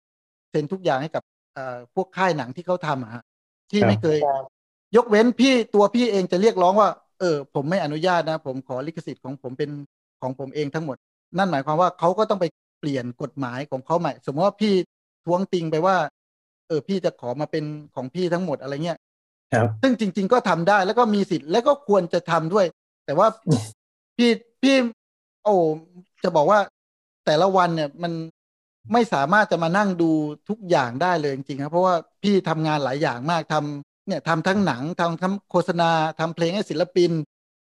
เซ็นทุกอย่างให้กับเอ่อพวกค่ายหนังที่เขาทำอะฮะพี่ไม่เคยครับยกเว้นพี่ตัวพี่เองจะเรียกร้องว่า เออ ผมไม่อนุญาตนะ ผมขอลิขสิทธิ์ของผมเป็นของผมเองทั้งหมด นั่นหมายความว่าเขาก็ต้องไปเปลี่ยนกฎหมายของเขาใหม่ สมมติว่าพี่ท้วงติงไปว่า เออพี่จะขอมาเป็นของพี่ทั้งหมดอะไรเงี้ยครับซึ่งจริง ๆ ก็ทำได้แล้วก็มีสิทธิ์แล้วก็ควรจะทำด้วย แต่ว่าพี่พี่ โอ้จะบอกว่าแต่ละวันเนี่ยมันไม่สามารถจะมานั่งดูทุกอย่างได้เลยจริงๆครับเพราะว่าพี่ทำงานหลายอย่างมากทำเนี่ยทำทั้งหนังทำทั้งโฆษณาทำเพลงให้ศิลปิน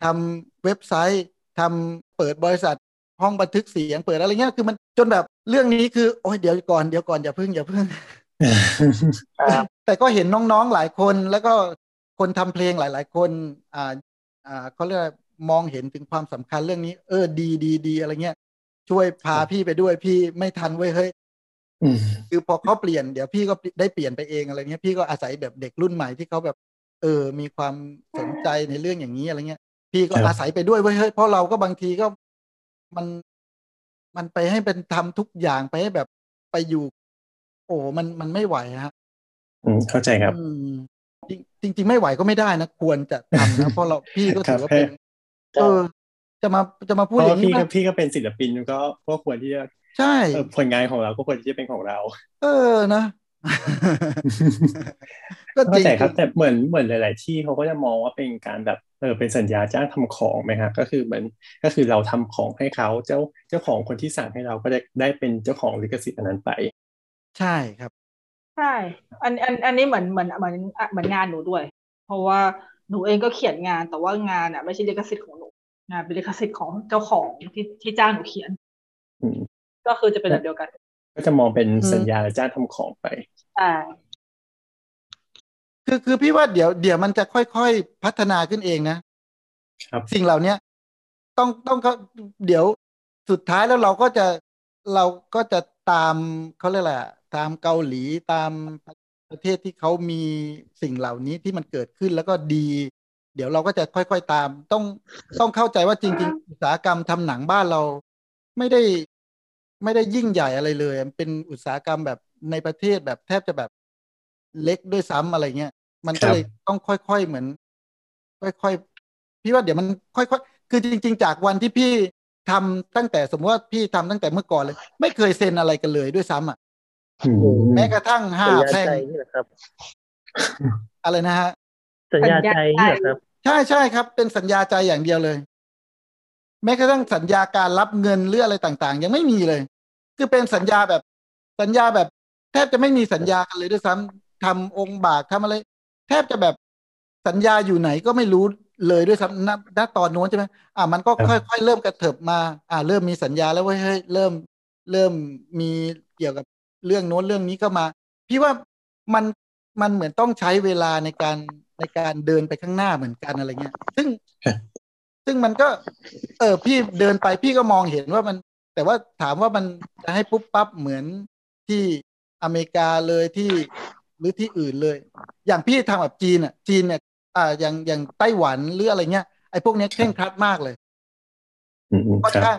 ทำเว็บไซต์ทำเปิดบริษัทห้องบันทึกเสียงเปิดอะไรเงี้ยคือมันจนแบบเรื่องนี้คือโอ้ยเดี๋ยวก่อนเดี๋ยวก่อนอย่าเพิ่งอย่าเพิ่งครับ แต่ก็เห็นน้องๆหลายคนแล้วก็คนทำเพลงหลาย ๆ คนอ่าอ่าเขาเรียกว่ามองเห็นถึงความสำคัญเรื่องนี้ เออดีดีดีอะไรเงี้ยช่วยพาพี่ไปด้วยพี่ไม่ทันเว้ยเฮ้ยอืมคือพอเขาเปลี่ยนเดี๋ยวพี่ก็ได้เปลี่ยนไปเองอะไรเงี้ยพี่ก็อาศัยแบบเด็กรุ่นใหม่ที่เขาแบบ เออ มีความสนใจในเรื่องอย่างนี้อะไรเงี้ย พี่ก็อาศัยไปด้วยเว้ยเฮ้ยเพราะเราก็บางทีก็มันมันไปให้เป็นทำทุกอย่างไปให้แบบไปอยู่ โอ้มันมันไม่ไหวฮะอืมเข้าใจครับอืมจริงจริงๆไม่ไหวก็ไม่ได้นะควรจะทำนะเพราะเราพี่ก็ถือว่าเป็นครับเออจะมาจะมาเพพูดราะอว่าย่างพี่นี้ก็มันพี่ก็เป็นศิลปินก็ก็ควรที่จะใช่เออผลงานของเราก็ควรที่จะเป็นของเรา เออนะก็จเข้าริงใจครับแต่เหมือนเหมือนหลาย ๆ ที่เขาก็จะมองว่าเป็นการแบบเออเป็นสัญญาจ้างทำของไหมครับก็คือเหมือนก็คือเราทำของให้เขาเจ้าเจ้าของคนที่สั่งให้เราก็ได้ได้เป็นเจ้าของลิขสิทธิ์อันนั้นไป ใช่ครับ ใช่ อันอันอันนี้เหมือนเหมือนเหมือนเหมือนงานหนูด้วย เพราะว่าหนูเองก็เขียนงาน แต่ว่างานอะไม่ใช่ลิขสิทธิ์ของหนูงานเป็นลิขสิทธิ์ของเจ้าของที่ที่จ้างหนูเขียนอืมก็คือจะเป็นแบบเดียวกัน ก็จะมองเป็นอืมสัญญาจ้างทำของไปใช่คือคือพี่ว่าเดี๋ยวเดี๋ยวมันจะค่อยๆพัฒนาขึ้นเองนะครับสิ่งเหล่าเนี้ยต้องต้องเขาเดี๋ยวสุดท้ายแล้วเราก็จะเราก็จะตามเขาเรียกอะไรอะตามเกาหลีตามประเทศที่เขามีสิ่งเหล่านี้ที่มันเกิดขึ้นแล้วก็ดี เดี๋ยวเราก็จะค่อยๆตาม ต้องต้องเข้าใจว่าจริง ๆ อุตสาหกรรมทำหนังบ้านเรา ไม่ได้ไม่ได้ยิ่งใหญ่อะไรเลยมันเป็นอุตสาหกรรมแบบในประเทศแบบแทบจะแบบเล็กด้วยซ้ำอะไรเงี้ยมันก็เลยต้องค่อยๆเหมือน ค่อยๆพี่ว่าเดี๋ยวมันค่อยๆคือจริง ๆ จากวันที่พี่ทำตั้งแต่สมมติว่าพี่ทำตั้งแต่เมื่อก่อนเลย ไม่เคยเซ็นอะไรกันเลยด้วยซ้ำอะอืม แม้กระทั่งห้าสัญญาแพร่งใจนี่แหละครับอะไรนะฮะ สัญญาใจนี่แหละครับ ใช่ใช่ครับ เป็นสัญญาใจอย่างเดียวเลย แม้กระทั่งสัญญาการรับเงินหรืออะไรต่างๆ ยังไม่มีเลย คือเป็นสัญญาแบบสัญญาแบบ แทบจะไม่มีสัญญากันเลยด้วยซ้ำทำองค์บากทำอะไร แทบจะแบบสัญญาอยู่ไหนก็ไม่รู้เลยด้วยซ้ำณณตอนโน้นใช่ไหมอ่ามันก็ครับค่อยๆเริ่มกระเถิบมา อ่า เริ่มมีสัญญาแล้วเว้ยเฮ้ยเริ่มเริ่มมีเกี่ยวกับ เรื่องโน้นเรื่องนี้ก็มา พี่ว่ามันมันเหมือนต้องใช้เวลาในการในการเดินไปข้างหน้าเหมือนกันอะไรเงี้ย ซึ่งซึ่งมันก็ เออพี่เดินไปพี่ก็มองเห็นว่ามัน แต่ว่าถามว่ามันจะให้ปุ๊บปั๊บเหมือนที่อเมริกาเลยที่หรือที่อื่นเลย อย่างพี่ทำแบบจีนอะ จีนเนี่ยอ่าอย่างอย่างไต้หวันหรืออะไรเงี้ยไอ้พวกเนี้ยเคร่งครัดมากเลยอืมอืมค่อนครับข้าง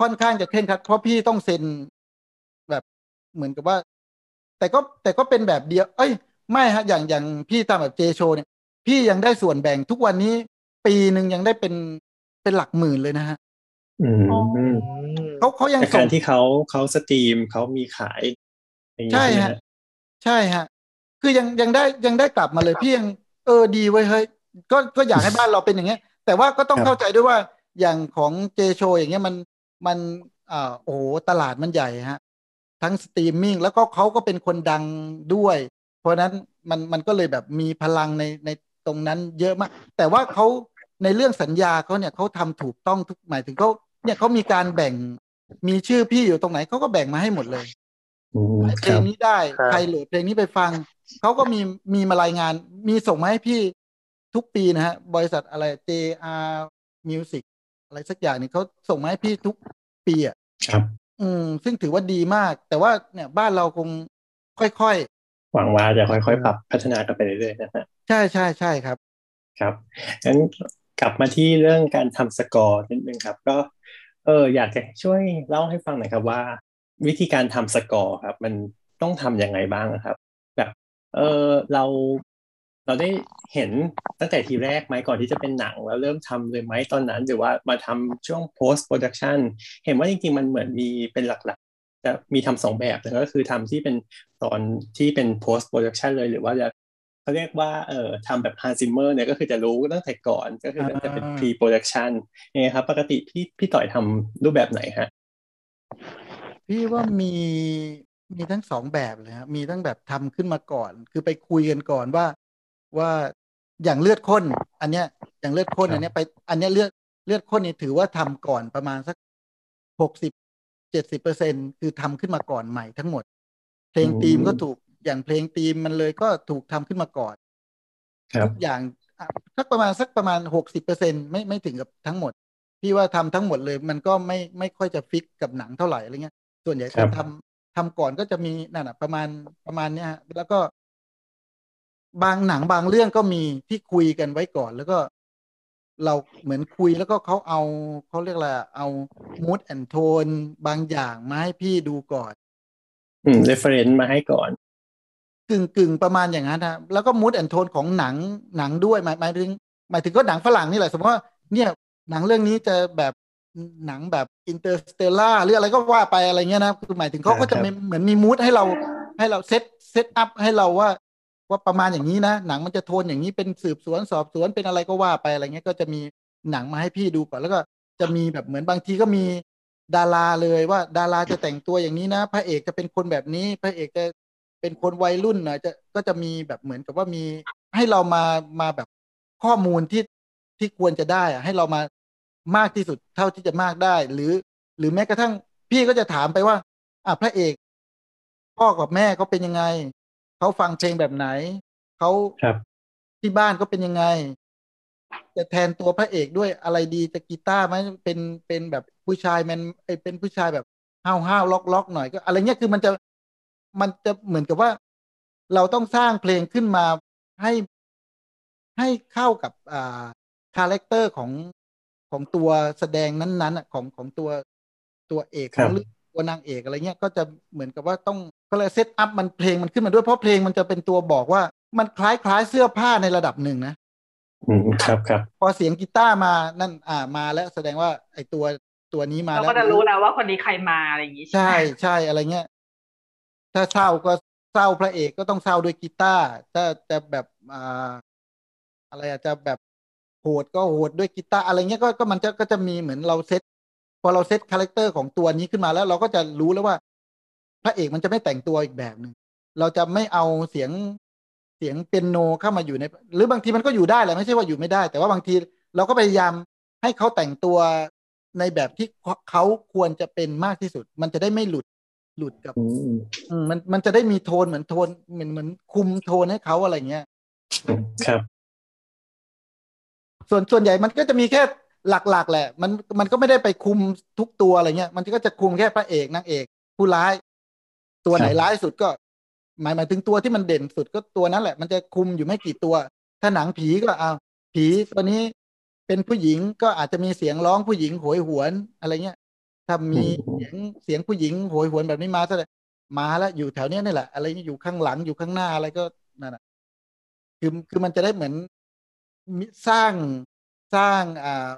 ค่อนข้างจะเคร่งครัดเพราะพี่ต้องเซ็นแบบ เหมือนกับว่า แต่ก็แต่ก็เป็นแบบเดียว เอ้ย ไม่ฮะ อย่างอย่างพี่ทำแบบเจโชเนี่ย พี่ยังได้ส่วนแบ่งทุกวันนี้ ปีหนึ่งยังได้เป็นเป็นหลักหมื่นเลยนะฮะอืมอ๋ออืมเขาเขายังแต่ส่กางรที่เขาเขา stream เขามีขายอย่างนี้ใช่ใช่ไหมฮะฮะ ใช่ฮะ คือยังยังได้ยังได้กลับมาเลยพี่ยังเออดีเว้ยเฮ้ยก็ก็อยากให้บ้านเราเป็นอย่างเงี้ย แต่ว่าก็ต้องเข้าใจด้วยว่าอย่างของเจโชอย่างเงี้ยมันมันอ่าโอ้โหตลาดมันใหญ่ฮะ ทั้งสตรีมมิ่งแล้วก็เขาก็เป็นคนดังด้วย เพราะฉะนั้นมันมันก็เลยแบบมีพลังในในตรงนั้นเยอะมาก แต่ว่าเขาในเรื่องสัญญาเขาเนี่ยเขาทำถูกต้องทุกหมายถึงเขาเนี่ยเขามีการแบ่งมีชื่อพี่อยู่ตรงไหนเขาก็แบ่งมาให้หมดเลยอืมเพคลรังบนี้ได้ครับใครโหลดเพลงนี้ไปฟังเขาก็มีมีมารายงาน มีส่งมาให้พี่ทุกปีนะฮะ บริษัทอะไร JR Music อะไรสักอย่างหนี่งเขาส่งมาให้พี่ทุกปีอะครับ อืม ซึ่งถือว่าดีมาก แต่ว่าเนี่ยบ้านเราคงค่อยหวังว่าจะค่อยๆ ปรับพัฒนากันไปเรื่อยๆนะฮะๆใช่ใช่ใช่ครับ ครับงั้นกลับมาที่เรื่องการทำสกอร์นิดนึงครับ ก็ เอออยากจะช่วยเล่าให้ฟังหน่อยครับว่า วิธีการทำสกอร์ครับ มันต้องทำยังไงบ้างครับ แบบ เออเรา เราได้เห็นตั้งแต่ทีแรกไหมก่อนที่จะเป็นหนังแล้วเริ่มทำเลยไหมตอนนั้น หรือว่ามาทำช่วง post production เห็นว่าจริงๆมันเหมือนมีเป็นหลักๆ จะมีทำสองแบบก็คือทำที่เป็นตอนที่เป็น post production เลยหรือว่าจะเขาเรียกว่าเอ่อทำแบบ Hans Zimmer เนี่ยก็คือจะรู้ตั้งแต่ก่อนก็คือจะเป็น pre production ยังไงครับ ปกติพี่พี่ต่อยทำรูปแบบไหนฮะพี่ว่ามีมีทั้งสองแบบเลยครับมีทั้งแบบทำขึ้นมาก่อน คือไปคุยกันก่อนว่า ว่าอย่างเลือดข้น อันเนี้ยอย่างเลือดข้นครับอันเนี้ยไปอันเนี้ยเลือดเลือดข้นนี่ถือว่าทำก่อนประมาณสักหกสิบเจ็ดสิบเปอร์เซ็นคือทำขึ้นมาก่อนใหม่ทั้งหมด เพลงธีมก็ถูกอย่างเพลงธีมมันเลยก็ถูกทำขึ้นมาก่อนครับทุกอย่างอะสักประมาณสักประมาณหกสิบเปอร์เซ็นไม่ไม่ถึงกับทั้งหมด พี่ว่าทำทั้งหมดเลย มันก็ไม่ไม่ค่อยจะฟิกกับหนังเท่าไหร่อะไรเงี้ย ส่วนใหญ่ครับทำทำก่อนก็จะมีนั่นน่ะประมาณประมาณเนี้ยฮะแล้วก็ บางหนังบางเรื่องก็มีที่คุยกันไว้ก่อน แล้วก็เราเหมือนคุยแล้วก็เขาเอาเขาเรียกอะไรอะเอา mood and tone บางอย่างมาให้พี่ดูก่อน อืม reference มาให้ก่อน กึ่งกึ่งประมาณอย่างนั้นนะแล้วก็ mood and tone ของหนังหนังด้วยหมายหมายถึง หมายถึงก็หนังฝรั่งนี่แหละ สมมติว่าเนี่ยหนังเรื่องนี้จะแบบหนังแบบ Interstellar หรืออะไรก็ว่าไปอะไรเงี้ยนะคือหมายถึงเขาก็จะครับมีเหมือนมี mood ให้เราให้เราเซตเซตอัพให้เราว่า ว่าประมาณอย่างนี้นะหนังมันจะโทนอย่างนี้เป็นสืบสวนสอบสวนเป็นอะไรก็ว่าไปอะไรเงี้ยก็จะมีหนังมาให้พี่ดูก่อนแล้วก็จะมีแบบเหมือนบางทีก็มีดาราเลยว่าดาราจะแต่งตัวอย่างนี้นะ พระเอกจะเป็นคนแบบนี้ พระเอกจะเป็นคนวัยรุ่นหน่อยจะก็จะมีแบบเหมือนกับว่ามีให้เรามามาแบบข้อมูลที่ที่ควรจะได้อะให้เรามามากที่สุดเท่าที่จะมากได้ หรือ หรือแม้กระทั่งพี่ก็จะถามไปว่า อะพระเอกพ่อกับแม่เขาเป็นยังไง เขาฟังเพลงแบบไหนเขาครับที่บ้านก็เป็นยังไง จะแทนตัวพระเอกด้วยอะไรดีจะกีตาร์ไหมเป็นเป็นแบบผู้ชายแมนเอ้ยเป็นผู้ชายแบบห้าวห้าวล็อกล็อกหน่อยก็ อะไรเงี้ยคือมันจะมันจะเหมือนกับว่า เราต้องสร้างเพลงขึ้นมาให้ให้เข้ากับอ่าcharacter ของของตัวแสดงนั้นๆอะของของตัวตัวเอกครัขบองเรื่อง ตัวนางเอกอะไรเงี้ยก็จะเหมือนกับว่าต้องก็เลย set up มันเพลงมันขึ้นมาด้วยเพราะเพลงมันจะเป็นตัวบอกว่ามันคล้ายคล้ายเสื้อผ้าในระดับหนึ่งนะอืมครับครับพอเสียงกีตาร์มานั่นอ่ามาแล้วแสดงว่าไอตัวตัวนี้มาเราแล้วก็จะรู้แล้วว่าคนนี้ใครมาอะไรอย่างงี้ใช่ไหมใช่อะไรเงี้ยถ้าเศร้าก็เศร้าพระเอกก็ต้องเศร้าด้วยกีตาร์ถ้าจะแบบอ่าอะไรอาจจะแบบโหดก็โหดด้วยกีตาร์อะไรเงี้ยก็ก็มันจะก็จะมีเหมือนเราเซต พอเรา set character ของตัวนี้ขึ้นมาแล้วเราก็จะรู้แล้วว่า พระเอกมันจะไม่แต่งตัวอีกแบบหนึ่งเราจะไม่เอาเสียงเสียงเปียโนเข้ามาอยู่ใน หรือบางทีมันก็อยู่ได้แหละไม่ใช่ว่าอยู่ไม่ได้ แต่ว่าบางทีเราก็พยายามให้เขาแต่งตัวในแบบที่เขาควรจะเป็นมากที่สุด มันจะได้ไม่หลุดหลุดกับอืมอืมมันมันจะได้มีโทนเหมือนโทนเหมือนเหมือนคุมโทนให้เขาอะไรเงี้ยอืมครับ ส่วนส่วนใหญ่มันก็จะมีแค่ หลักๆ แหละ มันมันก็ไม่ได้ไปคุมทุกตัวอะไรเงี้ย มันก็จะคุมแค่พระเอกนางเอก ผู้ร้าย ตัวไหนครับร้ายสุดก็ หมายหมายถึงตัวที่มันเด่นสุดก็ตัวนั้นแหละ มันจะคุมอยู่ไม่กี่ตัว ถ้าหนังผีก็เอาผีตัวนี้เป็นผู้หญิงก็อาจจะมีเสียงร้องผู้หญิงโหยหวนอะไรเงี้ยถ้ามีเสียงเสียงผู้หญิงโหยหวนแบบนี้มาแสดงมาแล้วอยู่แถวเนี้ยนี่แหละ อะไรเงี้ยอยู่ข้างหลังอยู่ข้างหน้าอะไรก็นั่นแหะคือคือมันจะได้เหมือนมิสร้างสร้างอ่า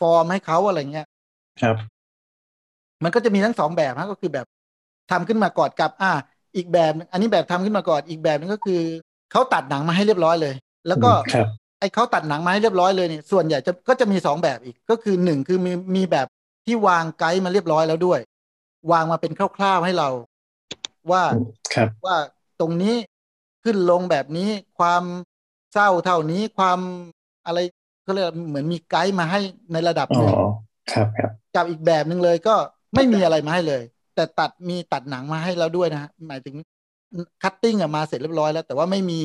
ฟอร์มให้เขาอะไรเงี้ยครับ มันก็จะมีทั้งสองแบบฮะก็คือแบบทำขึ้นมาก่อนกับ อ่า อีกแบบหนึ่งอันนี้แบบทำขึ้นมาก่อนอีกแบบหนึงก็คือเขาตัดหนังมาให้เรียบร้อยเลย แล้วก็ครับไอ้เขาตัดหนังมาให้เรียบร้อยเลยเนี่ยส่วนใหญ่จะก็จะมีสองแบบอีกก็คือหนึ่งคือมีมีแบบที่วางไกด์มาเรียบร้อยแล้วด้วย วางมาเป็นคร่าวๆให้เรา ว่าครับว่าตรงนี้ขึ้นลงแบบนี้ความเศร้าเท่านี้ความอะไร ก็เรียกเหมือนมีไกด์มาให้ในระดับอ๋หอนึ่งครับครับกับอีกแบบหนึ่งเลยก็ไม่มีอะไรมาให้เลย แต่ตัดมีตัดหนังมาให้แล้วด้วยนะฮะหมายถึงcutting อะมาเสร็จเรียบร้อยแล้ว แต่ว่าไม่มี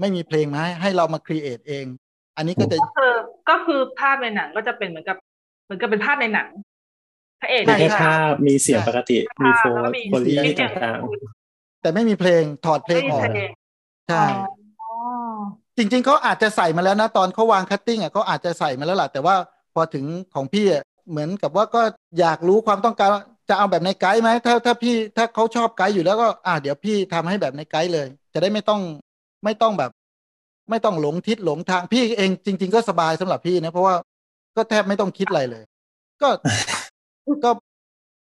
ไม่มีเพลงมาให้ให้เรามา create เอง อันนี้ก็จะก็คือก็คือภาพในหนังก็จะเป็นเหมือนกับ เหมือนกับเป็นภาพในหนังพระเอกใช่มีแค่ใช่ภาพมีเสียงปกติมีภาพโฟแล้วก็มี foley มีเสียงต่างแต่ไม่มีเพลงถอดเพลงออกไม่มีเพลงใช่อ๋อ จริงๆเขาอาจจะใส่มาแล้วนะตอนเขาวาง cutting อะเขาอาจจะใส่มาแล้วล่ะแต่ว่าพอถึงของพี่อะเหมือนกับว่าก็อยากรู้ความต้องการว่าจะเอาแบบในไกด์ไหมถ้าถ้าพี่ถ้าเขาชอบไกด์อยู่แล้วก็อ่าเดี๋ยวพี่ทำให้แบบในไกด์เลย จะได้ไม่ต้องไม่ต้องแบบ ไม่ต้องหลงทิศหลงทางพี่เองจริง ๆ ก็สบายสำหรับพี่นะเพราะว่าก็แทบไม่ต้องคิดอะไรเลย ก็ก็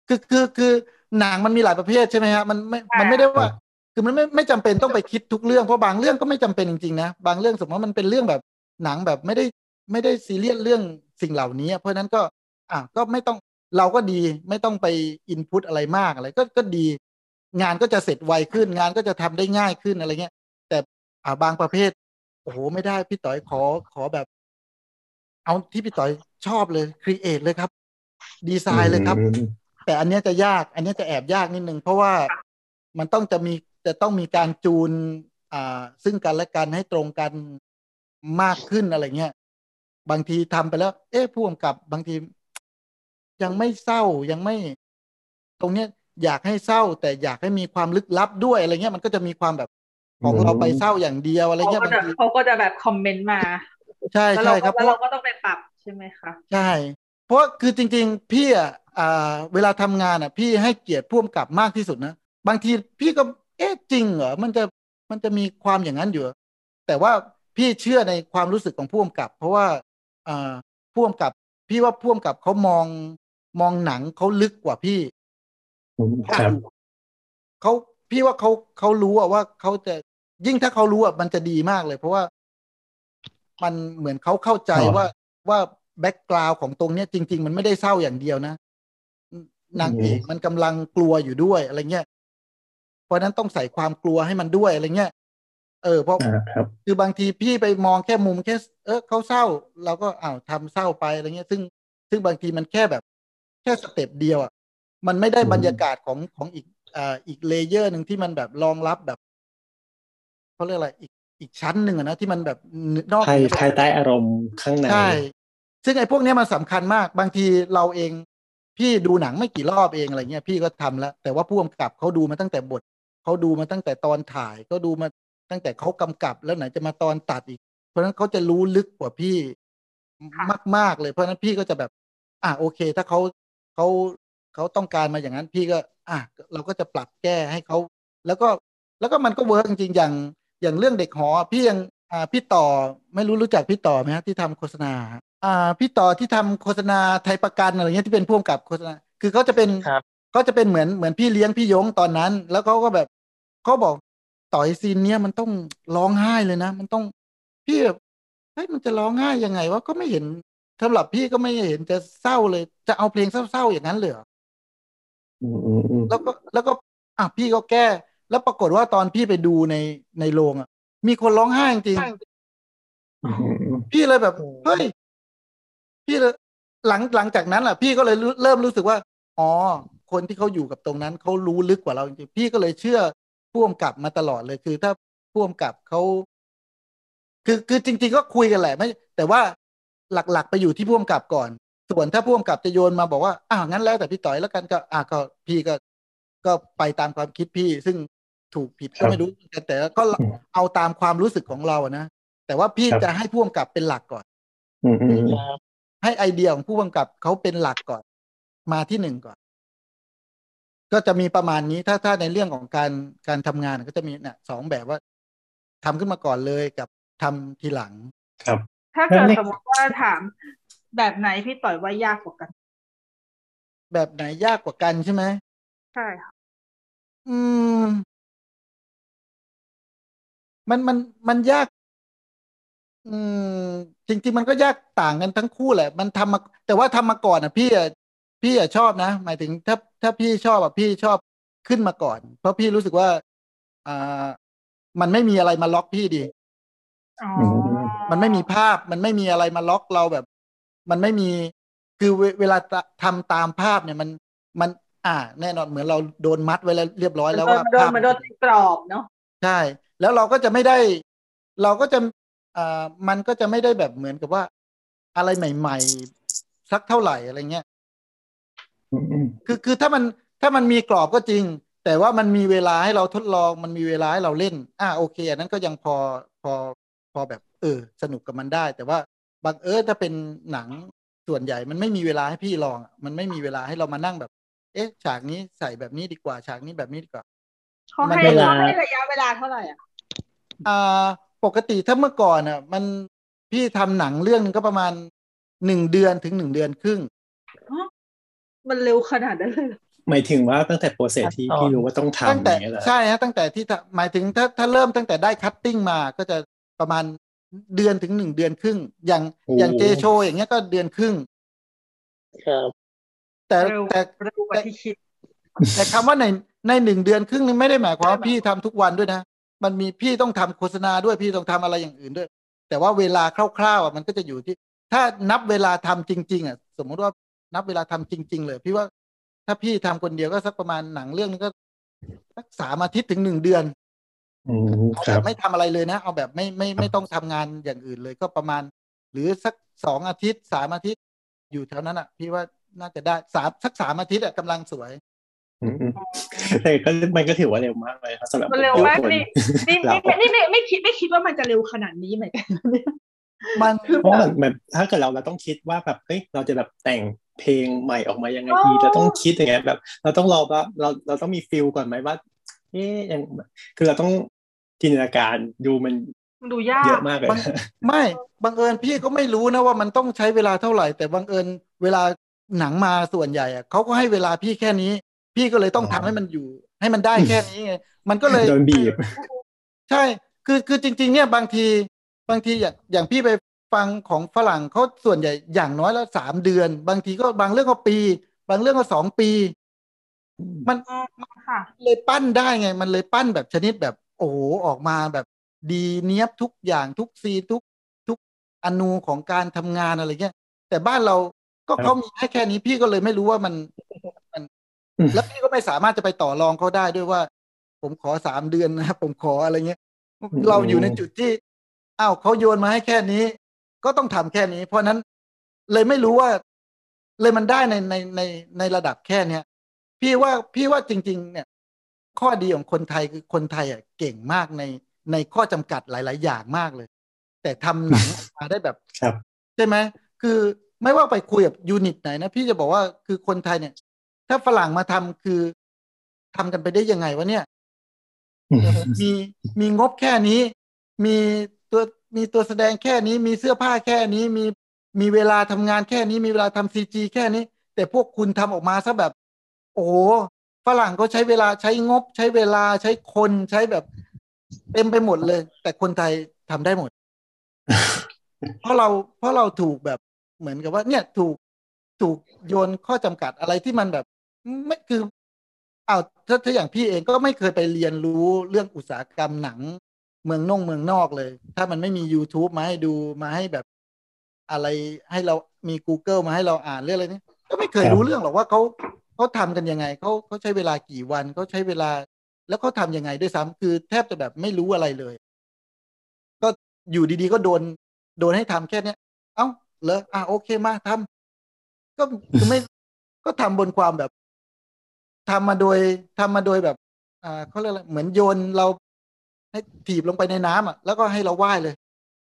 คือคือคือหนังมันมีหลายประเภทใช่ไหมฮะมันไม่มันไม่ได้ว่า คือมันไม่ไม่จำเป็นต้องไปคิดทุกเรื่องเพราะบางเรื่องก็ไม่จำเป็นจริงๆนะบางเรื่องสมมติว่ามันเป็นเรื่องแบบหนังแบบไม่ได้ไม่ได้ซีเรียสเรื่องสิ่งเหล่านี้ เพราะนั้นก็อะก็ไม่ต้องเราก็ดีไม่ต้องไปอินพุตอะไรมากอะไรก็ก็ดี งานก็จะเสร็จไวขึ้น งานก็จะทำได้ง่ายขึ้นอะไรเงี้ย แต่อ่าบางประเภทโอ้โหไม่ได้พี่ต่อยขอขอแบบ เอาที่พี่ต่อยชอบเลยครีเอทเลยครับ ดีไซน์เลยครับ แต่อันนี้จะยาก อันนี้จะแอบยากนิดนึงเพราะว่ามันต้องจะมี จะต้องมีการจูนอ่าซึ่งกันและกันให้ตรงกันมากขึ้นอะไรเงี้ยบางทีทำไปแล้ว เอ๊ะผู้กำกับบางที ยังไม่เศร้ายังไม่ ตรงเนี้ยอยากให้เศร้า แต่อยากให้มีความลึกลับด้วยอะไรเงี้ยมันก็จะมีความแบบของเราไปเศร้าอย่างเดียวอะไรเงี้ยบางทีเขาก็จะแบบคอมเมนต์มา ใช่ใช่ครับแล้วเราก็ต้องไปปรับใช่ไหมคะใช่ เพราะคือจริง ๆ พี่อะอ่าเวลาทำงานอะ พี่ให้เกียรติพ่วงกับมากที่สุดนะบางทีพี่ก็ เอ๊ะจริงเหรอมันจะมันจะมีความอย่างนั้นอยู่ แต่ว่าพี่เชื่อในความรู้สึกของพ่วงกับ เพราะว่าอ่าพ่วงกับ พี่ว่าพ่วงกับเขามองมองหนังเขาลึกกว่าพี่ครับเขาพี่ว่าเขาเขารู้อะว่าเขาจะยิ่งถ้าเขารู้อะมันจะดีมากเลย เพราะว่ามันเหมือนเขาเข้าใจอ๋อว่าว่าแบ็กกราวของตรงเนี้ยจริง ๆ มันไม่ได้เศร้าอย่างเดียวนะนางเอกมันกำลังกลัวอยู่ด้วยอะไรเงี้ย เพราะฉะนั้นต้องใส่ความกลัวให้มันด้วยอะไรเงี้ยเออเพราะอ่าครับคือบางทีพี่ไปมองแค่มุมแค่เออเขาเศร้าเราก็อ้าวทำเศร้าไปอะไรเงี้ย ซึ่งซึ่งบางทีมันแค่แบบ แค่สเต็ปเดียวอะมันไม่ได้อืมบรรยากาศของของอีกอ่าอีกเลเยอร์หนึ่งที่มันแบบรองรับแบบเขาเรียกอะไรอีกอีกชั้นหนึ่งอะนะที่มันแบบนอกภายเหนือภายใต้อารมณ์ข้างในใช่ซึ่งไอ้พวกเนี้ยมันสำคัญมาก บางทีเราเอง พี่ดูหนังไม่กี่รอบเองอะไรเงี้ยพี่ก็ทำแล้ว แต่ว่าผู้กำกับเขาดูมาตั้งแต่บท เขาดูมาตั้งแต่ตอนถ่ายเขาดูมาตั้งแต่เขากำกับแล้วไหนจะมาตอนตัดอีก เพราะฉะนั้นเขาจะรู้ลึกกว่าพี่ค่ะมาก ๆ เลยเพราะฉะนั้นพี่ก็จะแบบ อะโอเค ถ้าเขาเขาเขาต้องการมาอย่างนั้นพี่ก็ อะเราก็จะปรับแก้ให้เขาแล้วก็แล้วก็มันก็เวิร์กจริงๆอย่างอย่างเรื่องเด็กหอ พี่ยังอ่าพี่ต่อไม่รู้รู้จักพี่ต่อไหมฮะที่ทำโฆษณาอ่าพี่ต่อที่ทำโฆษณาไทยประกันอะไรเงี้ยที่เป็นพ่วงกับโฆษณาคือเขาจะเป็นครับเขาจะเป็นเหมือนเหมือนพี่เลี้ยงพี่ยงตอนนั้น แล้วเขาก็แบบ เขาบอกต่อยซีนเนี้ยมันต้องร้องไห้เลยนะ มันต้องพี่แบบเฮ้ยมันจะร้องไห้ยังไงวะก็ไม่เห็นสำหรับพี่ก็ไม่เห็นจะเศร้าเลย จะเอาเพลงเศร้าๆอย่างนั้นเลยเหรออืมอืมอืมแล้วก็แล้วก็อะพี่ก็แก้ แล้วปรากฏว่าตอนพี่ไปดูในในโรงอะ มีคนร้องไห้จริงอืมอืมพี่เลยแบบเฮ้ยพี่เลยหลังหลังจากนั้นแหละพี่ก็เลยรู้เริ่มรู้สึกว่า อ๋อ คนที่เขาอยู่กับตรงนั้นเขารู้ลึกกว่าเราจริงๆพี่ก็เลยเชื่อ พ่วงกับมาตลอดเลยคือ ถ้าพ่วงกับเขาคือคือจริง ๆ ก็คุยกันแหละไม่ แต่ว่าหลักๆ ไปอยู่ที่พ่วงกับก่อน ส่วนถ้าพ่วงกับจะโยนมาบอกว่าอ้าวงั้นแล้วแต่พี่ต่อยแล้วกันก็อะก็พี่ก็ ก็ไปตามความคิดพี่ ซึ่งถูกผิดก็ไม่รู้เหมือนกันแต่ก็เอาตามความรู้สึกของเราอะนะแต่ว่าพี่จะให้พ่วงกับเป็นหลักก่อนอืมอืมให้ไอเดียของผู้กำกับเขาเป็นหลักก่อน มาที่หนึ่งก่อน ก็จะมีประมาณนี้ถ้าถ้าในเรื่องของการการทำงานก็จะมีเนี่ยสองแบบว่าทำขึ้นมาก่อนเลยกับทำทีหลัง ครับ ถ้าเกิดแล้วเนี่ยสมมติว่าถามแบบไหนพี่ต่อยว่ายากกว่ากัน แบบไหนยากกว่ากันใช่ไหมใช่ค่ะอืม มันมันมันยาก อืม จริงๆมันก็ยากต่างกันทั้งคู่แหละ มันทำมา แต่ว่าทำมาก่อนอะ พี่อะ พี่อะชอบนะ หมายถึงถ้าถ้าพี่ชอบอะพี่ชอบขึ้นมาก่อน เพราะพี่รู้สึกว่าอ่ามันไม่มีอะไรมาล็อกพี่ดีอ๋อมันไม่มีภาพมันไม่มีอะไรมาล็อกเราแบบ มันไม่มีคือเวเวลาทำตามภาพเนี่ยมันมันอ่า แน่นอนเหมือนเราโดนมัดไว้แล้วเรียบร้อยแล้วว่ามันโดนภาพมันโดนกรอบเนาะใช่ แล้วเราก็จะไม่ได้ เราก็จะอ่ามันก็จะไม่ได้แบบเหมือนกับว่า อะไรใหม่ ๆ สักเท่าไหร่อะไรเงี้ยอืมอืม คือคือถ้ามันถ้ามันมีกรอบก็จริง แต่ว่ามันมีเวลาให้เราทดลอง มันมีเวลาให้เราเล่น อ่าโอเคอันนั้นก็ยังพอพอพอแบบเออสนุกกับมันได้ แต่ว่าบางเออถ้าเป็นหนังส่วนใหญ่มันไม่มีเวลาให้พี่ลองอะมันไม่มีเวลาให้เรามานั่งแบบ เอ๊ะ ฉากนี้ใส่แบบนี้ดีกว่า ฉากนี้แบบนี้ดีกว่าเขาให้เวลาเขาให้ระยะเวลาเท่าไหร่อะอ่าปกติถ้าเมื่อก่อนอะ มันพี่ทำหนังเรื่องนึงก็ประมาณหนึ่งเดือนถึงหนึ่งเดือนครึ่ง มันเร็วขนาดนั้นเลยเหรอหมายถึงว่าตั้งแต่ process ที่พี่รู้ว่าต้องทำตั้งแต่อย่างเงี้ยเหรอใช่ฮะตั้งแต่ที่ทำหมายถึงถ้าถ้าเริ่มตั้งแต่ได้ cutting มาก็จะประมาณเดือนถึงหนึ่งเดือนครึ่ง อย่างอย่างเจโชอย่างเงี้ยก็เดือนครึ่งครับแต่เร็วแต่เร็วกว่าที่คิดแต่คำว่าในในหนึ่งเดือนครึ่งนี่ไม่ได้หมายความว่าพี่ทำทุกวันด้วยนะ มันมีพี่ต้องทำโฆษณาด้วยพี่ต้องทำอะไรอย่างอื่นด้วย แต่ว่าเวลาคร่าวๆอะมันก็จะอยู่ที่ ถ้านับเวลาทำจริง ๆ อะ สมมุติว่า นับเวลาทำจริง ๆ เลย พี่ว่าถ้าพี่ทำคนเดียวก็สักประมาณหนังเรื่องนึงก็สักสามอาทิตย์ถึงหนึ่งเดือนอืมเอาคแบรับบไม่ทำอะไรเลยนะ เอาแบบไม่ไม่ไม่ต้องทำงานอย่างอื่นเลยก็ประมาณ หรือสักสองอาทิตย์สามอาทิตย์ อยู่แถวนั้นอะ พี่ว่าน่าจะได้สามสักสามอาทิตย์อะกำลังสวยอืมอืมแต่ก็มันก็ถือว่าเร็วมากเลยครับสำหรับมันเร็วมากคนนี่นี่เรานี่ไม่นี่ไม่ไม่คิดไม่คิดว่ามันจะเร็วขนาดนี้เหมือนกันมันเพราะมันแบบถ้าเกิดเราเราต้องคิดว่าแบบเฮ้ยเราจะแบบแต่ง เพลงใหม่ออกมายังไงดีอ๋อเราต้องคิดอย่างเงี้ยแบบ เราต้องรอว่าเราเราต้องมีฟิลก่อนไหมว่าเอ๊ยยังคือเราต้องจินตนาการดูมันมันดูยาเยกอะมากเลยบังไม่บังเอิญพี่ก็ไม่รู้นะว่ามันต้องใช้เวลาเท่าไหร่ แต่บังเอิญเวลาหนังมาส่วนใหญ่อะเขาก็ให้เวลาพี่แค่นี้ พี่ก็เลยต้องทำให้มันอยู่ ให้มันได้แค่นี้ไงมันก็เลยโดนบีบ ใช่ คือคือจริง ๆ เนี่ยบางทีบางทีอย่างอย่างพี่ไป ฟังของฝรั่งเขาส่วนใหญ่อย่างน้อยแล้วสามเดือน บางทีก็บางเรื่องก็ปี บางเรื่องก็สองปี มันค่ะเลยปั้นได้ไง มันเลยปั้นแบบชนิดแบบโอ้โหออกมาแบบดีเนี้ยบทุกอย่างทุกซีนทุกทุกอนูของการทำงานอะไรเงี้ยแต่บ้านเราก็ครับเขามีให้แค่นี้พี่ก็เลยไม่รู้ว่ามันมันอืมแล้วพี่ก็ไม่สามารถจะไปต่อรองเขาได้ด้วยว่า ผมขอสามเดือนนะผมขออะไรเงี้ย เราอยู่ในจุดที่อ้าวเขาโยนมาให้แค่นี้ ก็ต้องทำแค่นี้ เพราะฉะนั้นเลยไม่รู้ว่าเลยมันได้ในในในในระดับแค่เนี้ยพี่ว่าพี่ว่าจริง ๆ เนี่ย ข้อดีของคนไทยคือคนไทยอะเก่งมากในในข้อจำกัดหลาย ๆ อย่างมากเลย แต่ทำหนังออกมาได้แบบครับใช่ไหมคือไม่ว่าไปคุยกับยูนิตไหนนะพี่จะบอกว่าคือคนไทยเนี่ย ถ้าฝรั่งมาทำคือทำกันไปได้ยังไงวะเนี่ยมีมีงบแค่นี้ มีตัว มีตัวแสดงแค่นี้มีเสื้อผ้าแค่นี้มีมีเวลาทำงานแค่นี้มีเวลาทำซีจีแค่นี้ แต่พวกคุณทำออกมาซะแบบ โอ้โหฝรั่งเขาใช้เวลาใช้งบ ใช้เวลาใช้คนใช้แบบ เต็มไปหมดเลย แต่คนไทยทำได้หมด เพราะเราเพราะเราถูกแบบเหมือนกับว่า เนี่ยถูกถูกโยนข้อจำกัดอะไรที่มันแบบ ไม่คืออ้าวถ้าถ้าอย่างพี่เองก็ไม่เคยไปเรียนรู้เรื่องอุตสาหกรรมหนัง เมืองนงเมืองนอกเลย ถ้ามันไม่มี YouTube มาให้ดูมาให้แบบอะไรให้เรามี Google มาให้เราอ่านเรื่องอะไรนี้ก็ไม่เคยรู้เรื่องหรอกว่าเขาเขาทำกันยังไงเขาเขาใช้เวลากี่วันเขาใช้เวลา แล้วเขาทำยังไงด้วยซ้ำคือแทบจะแบบไม่รู้อะไรเลย ก็อยู่ดีๆก็โดนโดนให้ทำแค่เนี้ยเอ้าเหรออะโอเคมาทำก็คือไม่ก็ทำบนความแบบทำมาโดยทำมาโดยแบบอ่าเขาเรียกอะไรเหมือนโยนเรา ให้ถีบลงไปในน้ำอะแล้วก็ให้เราว่ายเลย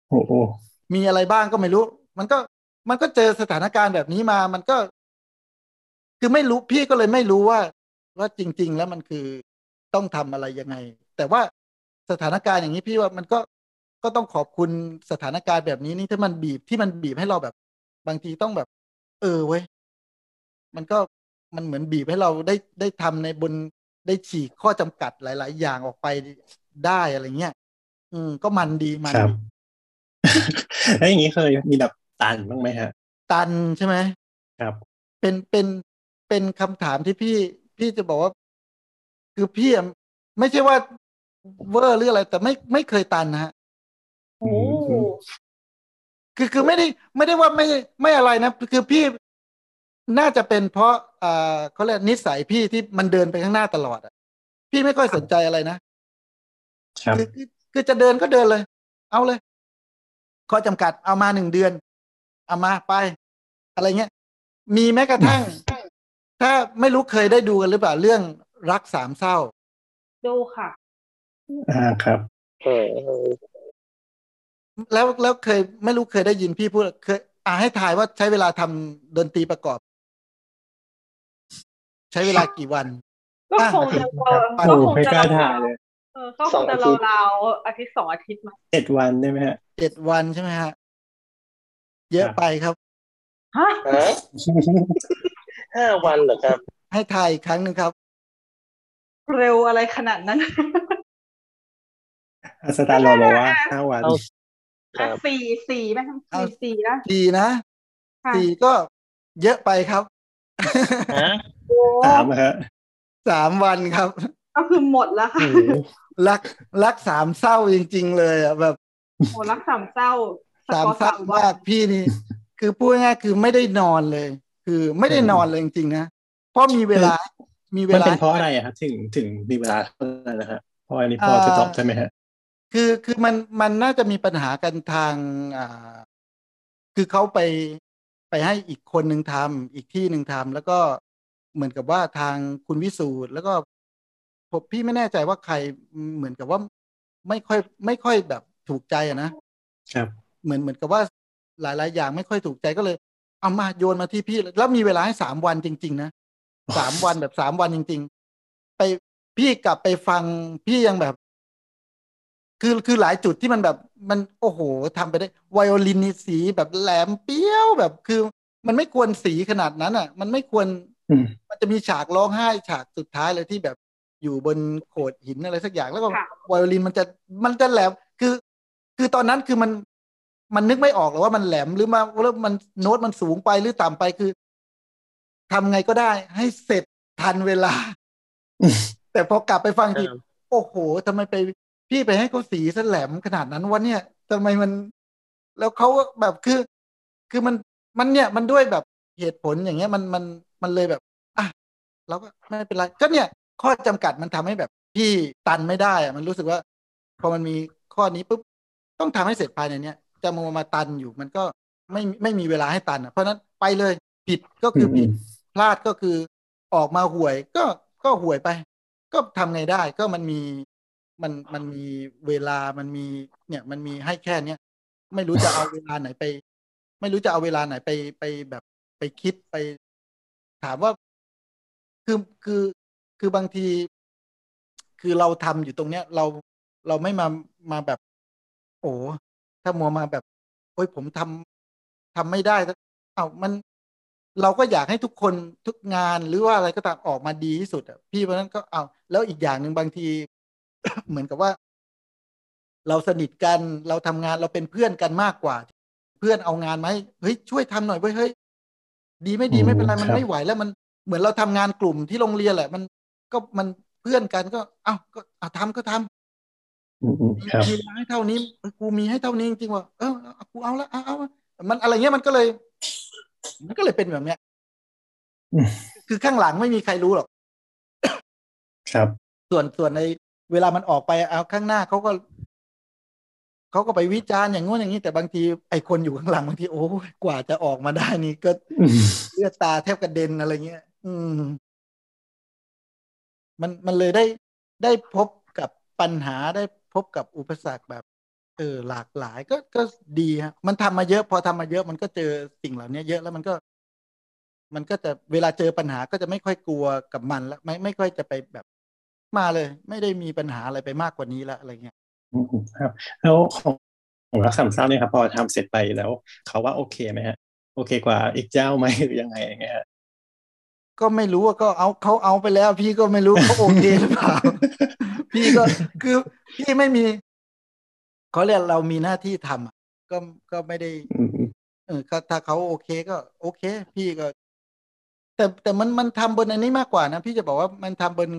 โอ้โหมีอะไรบ้างก็ไม่รู้ มันก็มันก็เจอสถานการณ์แบบนี้มา มันก็ คือไม่รู้พี่ก็เลยไม่รู้ว่า ว่าจริง ๆ แล้วมันคือต้องทำอะไรยังไง แต่ว่าสถานการณ์อย่างนี้พี่ว่ามันก็ก็ต้องขอบคุณสถานการณ์แบบนี้นี่ที่มันบีบที่มันบีบให้เราแบบ บางทีต้องแบบ เออเว้ยมันก็มันเหมือนบีบให้เราได้ได้ทำในบนได้ฉีกข้อจำกัดหลาย ๆ อย่างออกไป ได้อะไรเงี้ยอืมก็มันดีมันครับดีแล้วอย่างนี้เคยมีแบบตันบ้างไหมฮะ ตันใช่ไหมครับ เป็นเป็นเป็นคำถามที่พี่พี่จะบอกว่า คือพี่อะไม่ใช่ว่าเวอร์หรืออะไร แต่ไม่ไม่เคยตันนะฮะโอ้อืมคือคือไม่ได้ไม่ได้ว่าไม่ไม่อะไรนะ คือพี่น่าจะเป็นเพราะอ่าเขาเรียกนิสัยพี่ที่มันเดินไปข้างหน้าตลอดอะ พี่ไม่ค่อยสนใจอะไรนะ ครับคือคือคือจะเดินก็เดินเลย เอาเลยข้อจำกัดเอามาหนึ่งเดือน เอามาไป อะไรเงี้ย มีแม้กระทั่ง ถ้าไม่รู้เคยได้ดูกันหรือเปล่าเรื่องรักสามเศร้า ดูค่ะ อ่าครับเออแล้วแล้วเคยไม่รู้เคยได้ยินพี่พูดเคย อ่าให้ถ่ายว่าใช้เวลาทำดนตรีประกอบ ใช้เวลากี่วัน ก็คงจะอะก็โอ้คงไม่จะ กล้าถ่ายเลยเออก็คงจะราวๆอาทิตย์สองอาทิตย์มาเจ็ดวันได้ไหมฮะเจ็ดวันใช่ไหมฮะ เยอะไปครับฮะฮะห้าวันเหรอครับ ให้ถ่ายอีกครั้งหนึ่งครับ เร็วอะไรขนาดนั้นอาสตาร์รอรอว่าห้าวันเอาครัอะบสี่สี่ไหมเอาสี่สี่นะสี่นะค่ะสี่ก็เยอะไปครับฮะโอ้สามอะฮะสามวันครับ ก็คือหมดแล้วค่ะโอ้โหรักรักสามเศร้าจริง ๆ เลยอะแบบโอ้รักสามเศร้าสามกอร์เศร้ามากพี่นี่ คือพูดง่ายๆคือไม่ได้นอนเลย คือไม่ได้นอนเลยจริงๆนะเพราะมีเวลา มีเวมันลาเป็นเพราะอะไรอะครับถึงถึงมีเวลาเท่านั้นนะฮะเพราะอันนี้พอจะตอบใช่ไหมฮะคือคือมันมันน่าจะมีปัญหากันทางอ่าคือเขาไปไปให้อีกคนหนึ่งทำอีกที่หนึ่งทำแล้วก็เหมือนกับว่าทางคุณวิสูตรแล้วก็ ผมพี่ไม่แน่ใจว่าใครเหมือนกับว่าไม่ค่อยไม่ค่อยแบบถูกใจอะนะครับเหมือนเหมือนกับว่าหลาย ๆ อย่างไม่ค่อยถูกใจก็เลย เอามาโยนมาที่พี่เลยแล้วมีเวลาให้สามวันจริง ๆ นะสามวันแบบสามวันจริง ๆ ไปพี่กลับไปฟังพี่ยังแบบ คือคือหลายจุดที่มันแบบมันโอ้โหทำไปได้ไวโอลินนี่สีแบบแหลมเปี้ยวแบบคือ มันไม่ควรสีขนาดนั้นอะ มันไม่ควรอืมมันจะมีฉากร้องไห้ฉากสุดท้ายเลยที่แบบ อยู่บนโขดหินอะไรสักอย่างแล้วก็ค่ะไวโอลินมันจะมันจะแหลมคือ คือตอนนั้นคือมันมันนึกไม่ออกหรอกว่ามันแหลมหรือมาแล้วมันโน้ตมันสูงไปหรือต่ำไปคือทำไงก็ได้ให้เสร็จทันเวลา แต่พอกลับไปฟังทีครับโอ้โหทำไมไป พี่ไปให้เขาสีซะแหลมขนาดนั้นวะเนี่ยทำไมมัน แล้วเขาก็แบบคือ คือมันมันเนี่ยมันด้วยแบบเหตุผลอย่างเงี้ยมันมันมันเลยแบบ อะเราก็ไม่เป็นไร ก็เนี่ย ข้อจำกัดมันทำให้แบบพี่ตันไม่ได้อะมันรู้สึกว่า พอมันมีข้อนี้ปุ๊บต้องทำให้เสร็จภายในเนี้ยจะมามาตันอยู่มันก็ไม่ไม่มีเวลาให้ตันอะเพราะฉะนั้นไปเลยผิดก็คือผิดพลาดก็คือออกมาห่วยก็ก็ห่วยไป ก็ทำไงได้ก็มันมีมันมันมีเวลามันมีเนี่ยมันมีให้แค่เนี้ยไม่รู้จะเอาเวลาไหนไป ไม่รู้จะเอาเวลาไหนไปไปแบบไปคิดไป ถามว่า คือคือ คือบางที คือเราทำอยู่ตรงเนี้ย เราเราไม่มามาแบบ โอ้ถ้ามัวมาแบบโอ้ยผมทำทำไม่ได้เอ้ามันเราก็อยากให้ทุกคนทุกงานหรือว่าอะไรก็ตามออกมาดีที่สุดอะพี่เพราะฉะนั้นก็เอาแล้วอีกอย่างหนึ่งบางที เหมือนกับว่า เราสนิทกันเราทำงานเราเป็นเพื่อนกันมากกว่า เพื่อนเอางานมาให้เฮ้ยช่วยทำหน่อยเว้ยเฮ้ยดีไม่ดีอืมไม่เป็นไรมันครับไม่ไหวแล้วมันเหมือนเราทำงานกลุ่มที่โรงเรียนแหละ มัน ก็มันเพื่อนกันก็ เอ้าก็เอาทำก็ทำอืมอืมมีครับมีเวลาให้เท่านี้เออกูมีให้เท่านี้จริงๆว่ะเออเอากูเอาละเอาเอามันอะไรเงี้ยมันก็เลย มันก็เลยเป็นแบบเนี้ยอืมคือข้างหลังไม่มีใครรู้หรอกครับ ส่วนส่วนในเวลามันออกไปเอาข้างหน้าเขาก็เขาก็ไปวิจารณ์อย่างงู้นอย่างนี้ แต่บางทีไอคนอยู่ข้างหลังบางทีโอ้ยกว่าจะออกมาได้นี่ก็อืมเลือดตาแทบกระเด็นอะไรเงี้ย อืม มันมันเลยได้ได้พบกับปัญหาได้พบกับอุปสรรคแบบเออหลากหลายก็ก็ดีฮะมันทำมาเยอะ พอทำมาเยอะมันก็เจอสิ่งเหล่านี้เยอะแล้วมันก็ มันก็จะเวลาเจอปัญหาก็จะไม่ค่อยกลัวกับมันแล้วไม่ไม่ค่อยจะไปแบบมาเลย ไม่ได้มีปัญหาอะไรไปมากกว่านี้ละอะไรเงี้ยอือครับแล้วของของรักสามเศร้าเนี่ยครับพอทำเสร็จไปแล้วเขาว่าโอเคไหมฮะ โอเคกว่าอีกเจ้าไหมหรือยังไงอย่างเงี้ย ก็ไม่รู้ว่าก็เอาเขาเอาไปแล้ว พี่ก็ไม่รู้เขาโอเคหรือเปล่า พี่ก็คือพี่ไม่มีเขาเรียกเรามีหน้าที่ทำอะก็ก็ไม่ได้อืมอืมเออก็ถ้าเขาโอเคก็ โอเค พี่ก็ แต่แต่มันมันทำบนอันนี้มากกว่านะพี่จะบอกว่ามันทำบน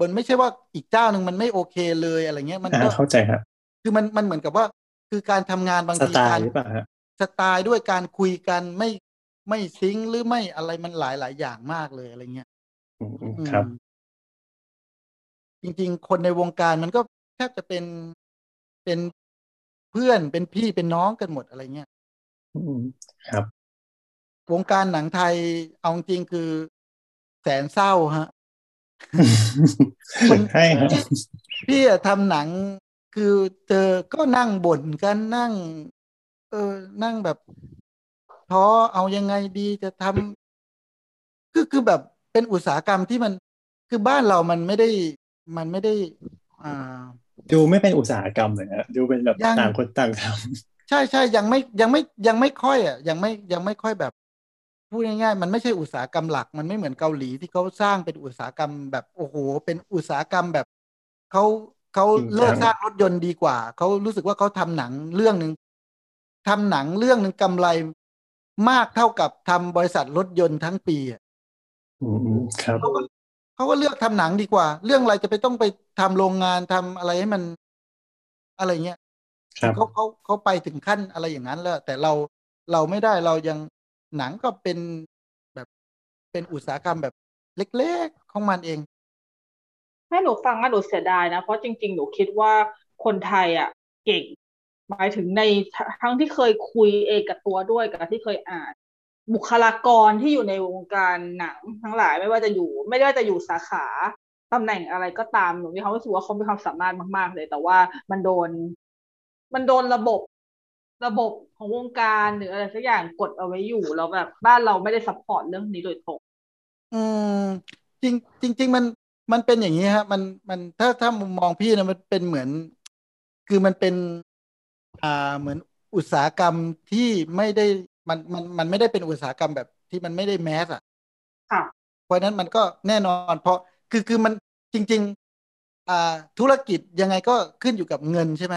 บนไม่ใช่ว่าอีกเจ้าหนึ่งมันไม่โอเคเลยอะไรเงี้ย มันอ่าก็เข้าใจครับ คือมันมันเหมือนกับว่า คือการทำงานบางสทีไตการล์หรือเปล่าฮะสไตล์ด้วยการคุยกันไม่ ไม่ซิงค์หรือไม่อะไรมันหลายหลายอย่างมากเลยอะไรเงี้ยอืมอืมอืมครับ จริง ๆ คนในวงการมันก็แทบจะเป็นเป็นเพื่อนเป็นพี่เป็นน้องกันหมดอะไรเงี้ยอืมครับ วงการหนังไทยเอาจริงๆคือแสนเศร้าฮะมันใช่ครับพี่อะทำหนังคคือเจอก็นั่งบ่นกันนั่ง เออ นั่งแบบ ท้อเอายังไงดีจะทำคือคือแบบเป็นอุตสาหกรรมที่มันคือบ้านเรามันไม่ได้มันไม่ได้อ่าดูไม่เป็นอุตสาหกรรมเลยนะดูเป็นแบบยังต่างคนต่างทใช่ใช่ยังไม่ยังไม่ยังไม่ค่อยอะยังไม่ยังไม่ค่อยแบบพูดง่ายๆมันไม่ใช่อุตสาหกรรมหลัก มันไม่เหมือนเกาหลีที่เขาสร้างเป็นอุตสาหกรรมแบบโอ้โห เป็นอุตสาหกรรมแบบเขาเขาเลิกสร้างรถยนต์ดีกว่าเขารู้สึกว่าเขาทำหนังเรื่องหนึ่งทำหนังเรื่องหนึ่งกำไร มากเท่ากับทำบริษัทรถยนต์ทั้งปีอะำอืมอืมครับเขาก็เขาก็เลือกทำหนังดีกว่า เรื่องอะไรจะไปต้องไปทำโรงงานทำอะไรให้มันอะไรเงี้ยครับเขาเขาเขาไปถึงขั้นอะไรอย่างนั้นแล้ว แต่เราเราไม่ได้เรายังหนังก็เป็นแบบเป็นอุตสาหกรรมแบบเล็กๆของมันเองให้หนูฟังอะหนูเสียดายนะ เพราะจริง ๆ หนูคิดว่าคนไทยอะ เก่ง หมายถึงในทั้งที่เคยคุยเองกับตัวด้วยกับที่เคยอ่าน บุคลากรที่อยู่ในวงการหนังทั้งหลายไม่ว่าจะอยู่ ไม่ว่าจะอยู่สาขาตำแหน่งอะไรก็ตามหนูมีความรู้สึกว่าเขามีความสามารถมากๆ เลย แต่ว่ามันโดน มันโดนระบบระบบของวงการหรืออะไรสักอย่างกดเอาไว้อยู่แล้วแบบบ้านเราไม่ได้ support เรื่องนี้โดยตรงอืมจริงจริงๆมันมันเป็นอย่างนี้ฮะ มันมันถ้าถ้ามุมมองพี่นะมันเป็นเหมือน คือมันเป็น อ่าเหมือนอุตสาหกรรมที่ไม่ได้มันมันมันไม่ได้เป็นอุตสาหกรรมแบบที่มันไม่ได้ mass อะค่ะเพราะฉะนั้นมันก็แน่นอนเพราะคือคือมันจริง ๆ อ่าธุรกิจยังไงก็ขึ้นอยู่กับเงินใช่ไหม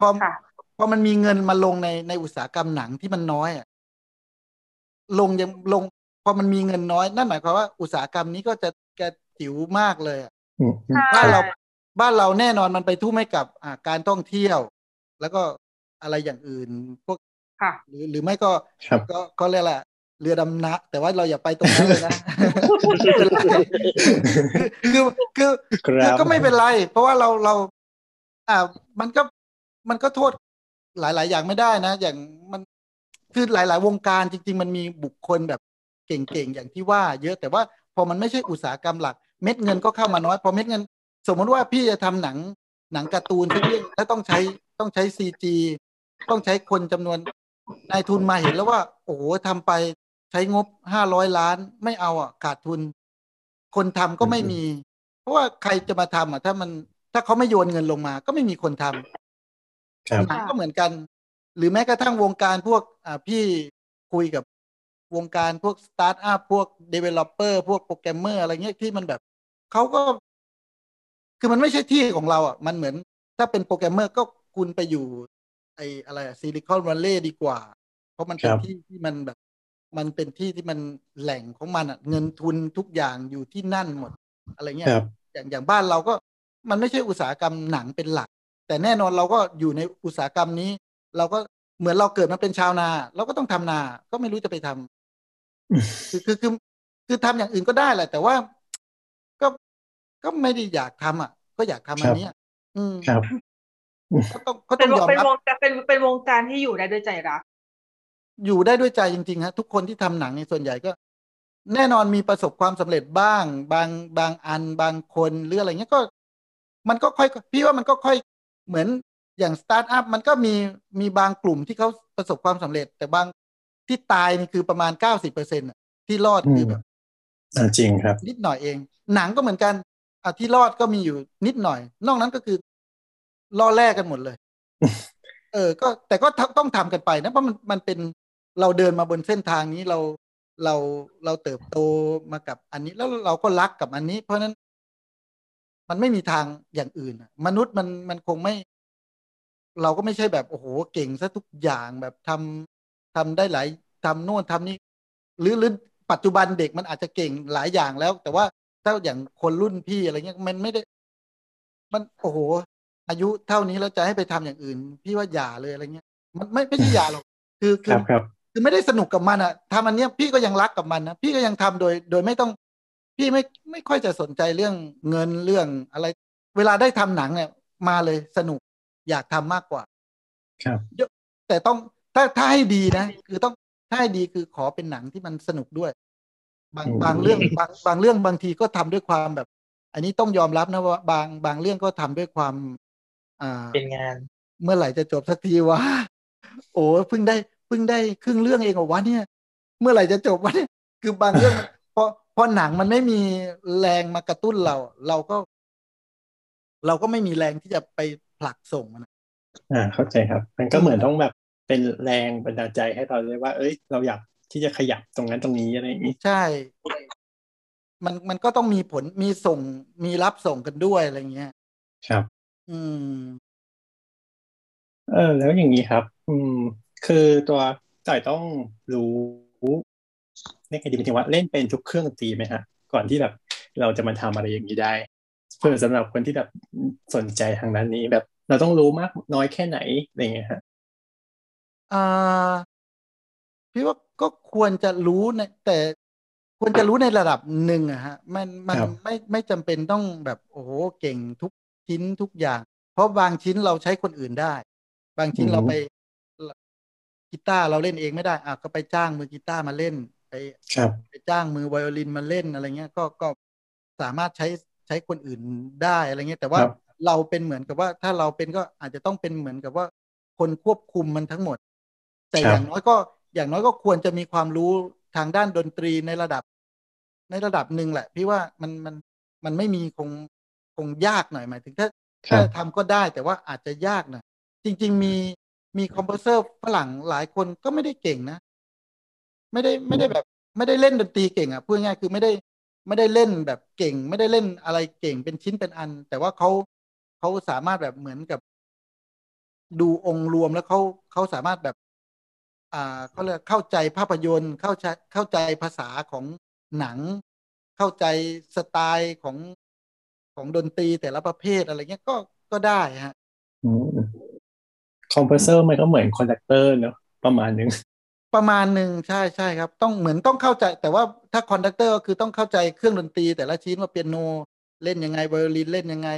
พอค่ะพอมันมีเงินมาลงในในอุตสาหกรรมหนังที่มันน้อยอะลงยังลงพอมันมีเงินน้อย นั่นหมายความว่าอุตสาหกรรมนี้ก็จะกระจิ๋วมากเลยอะอืมอืมบ้านเราใช่บ้านเราแน่นอนมันไปทุ่มให้กับอ่าการท่องเที่ยว แล้วก็อะไรอย่างอื่นพวกค่ะหรือหรือไม่ก็ครับก็ก็เรียกแหละไรเรือดำน้ำแต่ว่าเราอย่าไปตรงนั้นเลยนะคือคือคคือรับก็ไม่เป็นไร เพราะว่าเราเรา อ่า มันก็มันก็โทษหลาย ๆ อย่างไม่ได้นะ อย่างมันคือหลาย ๆ วงการจริง ๆ มันมีบุคคลแบบเก่ง ๆ อย่างที่ว่า เยอะแต่ว่าพอมันไม่ใช่อุตสาหกรรมหลัก เม็ดเงินก็เข้ามาน้อย พอเม็ดเงิน สมมติว่าพี่จะทำหนังหนังการ์ตูนสักเรื่องแล้วต้องใช้ ต้องใช้ CG ต้องใช้คนจำนวนนายทุนมาเห็นแล้วว่า โอ้โหทำไปใช้งบห้าร้อยล้านไม่เอาอะขาดทุน คนทำก็ไม่มี เพราะว่าใครจะมาทำอะ ถ้ามันถ้าเขาไม่โยนเงินลงมา ก็ไม่มีคนทำครับหนังก็เหมือนกัน หรือแม้กระทั่งวงการพวกอ่าพี่คุยกับวงการพวกสตาร์ทอัพพวก developer พวกโปรแกรมเมอร์อะไรเงี้ยที่มันแบบเขาก็ คือมันไม่ใช่ที่ของเราอะ มันเหมือน ถ้าเป็นโปรแกรมเมอร์ก็ คุณไปอยู่ ไออะไรซิลิคอนวัลเลย์ดีกว่า เพราะมันเป็นครับที่ที่มันแบบ มันเป็นที่ที่มันแหล่งของมันอะ เงินทุนทุกอย่างอยู่ที่นั่นหมด อะไรเงี้ยครับอย่างอย่างบ้านเราก็มันไม่ใช่อุตสาหกรรมหนังเป็นหลัก แต่แน่นอนเราก็อยู่ในอุตสาหกรรมนี้ เราก็เหมือนเราเกิดมาเป็นชาวนา เราก็ต้องทำนา ก็ไม่รู้จะไปทำคือคือคือคือทำอย่างอื่นก็ได้แหละ แต่ว่าก็ก็ไม่ได้อยากทำอะ ก็อยากทำอันเนี้ยอืมครับ ก็ต้องก็เป็ต้อนงวยอมเป็นรับวงการเป็นเป็นวงการที่อยู่ได้ด้วยใจรัก อยู่ได้ด้วยใจจริงๆฮะทุกคนที่ทำหนังในส่วนใหญ่ก็ แน่นอนมีประสบความสำเร็จบ้าง บางบางอันบางคนหรืออะไรเงี้ยก็ มันก็ค่อยพี่ว่ามันก็ค่อยเหมือนอย่างสตาร์ทอัพมันก็มีมีบางกลุ่มที่เขาประสบความสำเร็จ แต่บางที่ตายนี่คือประมาณเก้าสิบเปอร์เซ็นต์ที่รอดคือแบบอ่าจริงครับ นิดหน่อยเอง หนังก็เหมือนกันอะที่รอดก็มีอยู่นิดหน่อย นอกนั้นก็คือ ล่อแลกกันหมดเลย เออ ก็แต่ก็ต้องทำกันไปนะเพราะมันมันเป็นเราเดินมาบนเส้นทางนี้เราเราเราเติบโตมากับอันนี้แล้วเราก็รักกับอันนี้ เพราะฉะนั้น มันไม่มีทางอย่างอื่นอะมนุษย์มันมันคงไม่ เราก็ไม่ใช่แบบโอ้โหเก่งซะทุกอย่างแบบทำทำได้หลายทำโน่นทำนี่หรือหรือปัจจุบันเด็กมันอาจจะเก่งหลายอย่างแล้ว แต่ว่าถ้าอย่างคนรุ่นพี่อะไรเงี้ยมันไม่ได้ มันโอ้โห อายุเท่านี้แล้วจะให้ไปทำอย่างอื่น พี่ว่าอย่าเลยอะไรเงี้ย มันไม่ไม่ใช่อย่าหรอกคือคืคอรับครับคือไม่ได้สนุกกับมันอะทำอันเนี้ยพี่ก็ยังรักกับมันนะพี่ก็ยังทำโดยโดยไม่ต้อง พี่ไม่ไม่ค่อยจะสนใจเรื่องเงินเรื่องอะไร เวลาได้ทำหนังเนี่ย มาเลยสนุกอยากทำมากกว่า ครับแต่ต้องถ้าถ้าให้ดีนะ คือต้องถ้าให้ดีคือขอเป็นหนังที่มันสนุกด้วย บางอืมบางเรื่องบางบางเรื่องบางทีก็ทำด้วยความแบบ อันนี้ต้องยอมรับนะว่าบางบางเรื่องก็ทำด้วยความ อ่า เป็นงาน เมื่อไหร่จะจบสักทีวะ โอ้เพิ่งได้เพิ่งได้ครึ่งเรื่องเองเหรอวะเนี่ย เมื่อไหร่จะจบวะเนี่ย คือบางเรื่องมันพอพอหนังมันไม่มีแรงมากระตุ้นเรา เราก็ เราก็ไม่มีแรงที่จะไปผลักส่งมันอะอ่า เข้าใจครับ มันก็เหมือนต้องแบบเป็นแรงบันดาลใจให้เราเลยว่า เอ้ย เราอยากที่จะขยับตรงนั้นตรงนี้อะไรอย่างนี้ ใช่ มันมันก็ต้องมีผลมีส่งมีรับส่งกันด้วยอะไรเงี้ย ครับ อืม เออ แล้วอย่างนี้ครับ อืม คือตัวจ่อยต้องรู้ในไงดีหมายถึงว่าเล่นเป็นทุกเครื่องดนตรีไหมฮะ ก่อนที่แบบเราจะมาทำอะไรอย่างนี้ได้ เพื่อสำหรับคนที่แบบสนใจทางด้านนี้แบบเราต้องรู้มากน้อยแค่ไหนอะไรอย่างเงี้ยฮะ อ่า พี่ว่าก็ควรจะรู้ในแต่ควรจะรู้ในระดับหนึ่งอะฮะ มันมันครับ ไม่ไม่จำเป็นต้องแบบโอ้โหเก่งทุก ชิ้นทุกอย่าง เพราะบางชิ้นเราใช้คนอื่นได้ บางชิ้นเราไปกีตาร์เราเล่นเองไม่ได้อะก็ไปจ้างมือกีตาร์มาเล่น ไปครับไปจ้างมือไวโอลินมาเล่นอะไรเงี้ยก็ก็สามารถใช้ใช้คนอื่นได้อะไรเงี้ยแต่ว่าครับเราเป็นเหมือนกับว่าถ้าเราเป็นก็อาจจะต้องเป็นเหมือนกับว่า คนควบคุมมันทั้งหมด แต่ครับอย่างน้อยก็อย่างน้อยก็ควรจะมีความรู้ทางด้านดนตรีในระดับ ในระดับหนึ่งแหละ พี่ว่ามันมันมันไม่มีคง คงยากหน่อยหมายถึงถ้าครัถ้าบทำก็ได้แต่ว่าอาจจะยากหน่อยจริง ๆ มีมีคอมโพเซอร์ฝรั่งหลายคนก็ไม่ได้เก่งนะ ไม่ได้ไม่ได้แบบ ไม่ได้เล่นดนตรีเก่งอะพูดง่ายๆคือไม่ได้ไม่ได้เล่นแบบเก่ง ไม่ได้เล่นอะไรเก่งเป็นชิ้นเป็นอัน แต่ว่าเขาเขาสามารถแบบเหมือนกับ ดูองค์รวมแล้วเขาเขาสามารถแบบ อ่าเขาเรียกเข้าใจภาพยนตร์เข้าใจเข้าใจภาษาของหนัง เข้าใจสไตล์ของ ของดนตรีแต่ละประเภทอะไรเงี้ยก็ก็ได้ฮะอืม composer มันก็เหมือน conductor เนอะประมาณนึงประมาณหนึ่งใช่ใช่ครับ ต้องเหมือนต้องเข้าใจ แต่ว่าถ้า conductor ก็คือต้องเข้าใจเครื่องดนตรี แต่ละชิ้นว่าเปียโนเล่นยังไงไวโอลินเล่นยังไง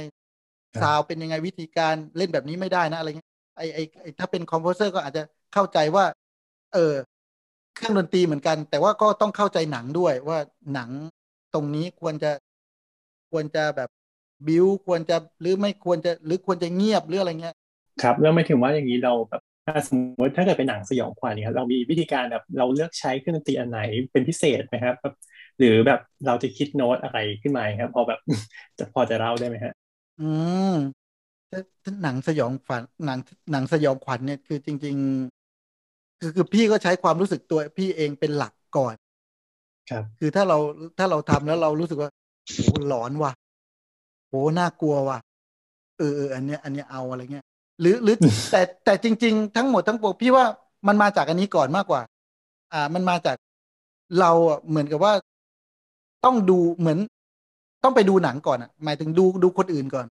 ครับซาวด์เป็นยังไงวิธีการเล่นแบบนี้ไม่ได้นะอะไรเงี้ยไอไอไอถ้าเป็น composer ก็อาจจะเข้าใจว่า เออเครื่องดนตรีเหมือนกัน แต่ว่าก็ต้องเข้าใจหนังด้วยว่าหนังตรงนี้ควรจะควรจะแบบ บิวควรจะหรือไม่ควรจะหรือควรจะเงียบหรืออะไรเงี้ยครับแล้วไม่ถึงว่าอย่างนี้เราแบบถ้าสมมติถ้าเกิดเป็นหนังสยองขวัญเนี่ยครับเรามีวิธีการแบบเราเลือกใช้เครื่องดนตรีอันไหนเป็นพิเศษไหมครับแบบหรือแบบเราจะคิดโน้ตอะไรขึ้นมาครับ พอแบบจะพอจะเล่าได้ไหมฮะอืมถ้าถ้าหนังสยองขวัญหนังหนังสยองขวัญเนี่ยคือจริง ๆ คือคือพี่ก็ใช้ความรู้สึกตัวพี่เองเป็นหลักก่อน ครับ คือถ้าเราถ้าเราทำแล้วเรารู้สึกว่าโหหลอนว่ะ โหน่ากลัวว่ะเออเอออันเนี้ยอันเนี้ยเอาอะไรเงี้ยหรือหรือแต่แต่จริง ๆ ทั้งหมดทั้งปวงพี่ว่ามันมาจากอันนี้ก่อนมากกว่า อ่ามันมาจากเราอะเหมือนกับว่าต้องดูเหมือน ต้องไปดูหนังก่อนอะ หมายถึงดูดูคนอื่นก่อน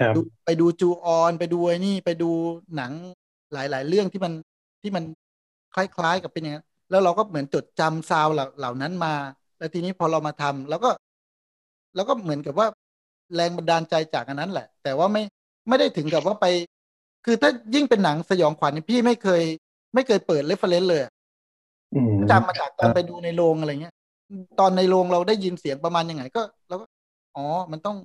ครับดูไปดูจูออน ไปดูไอ้นี่ไปดูหนังหลาย ๆ เรื่องที่มันที่มันคล้าย ๆ กับเป็นอย่างนั้นแล้วเราก็เหมือนจดจำ sound เหล่าเหล่านั้นมา แล้วทีนี้พอเรามาทำแล้วก็ แล้วก็เหมือนกับว่า แรงบันดาลใจจากอันนั้นแหละ แต่ว่าไม่ไม่ได้ถึงกับว่าไป คือถ้ายิ่งเป็นหนังสยองขวัญเนี่ยพี่ไม่เคย ไม่เคยเปิด reference เลยอะอืมจำมาจากตอนไปดูในโรงอะไรเงี้ย ตอนในโรงเราได้ยินเสียงประมาณยังไงก็เราก็อ๋อ มันต้อง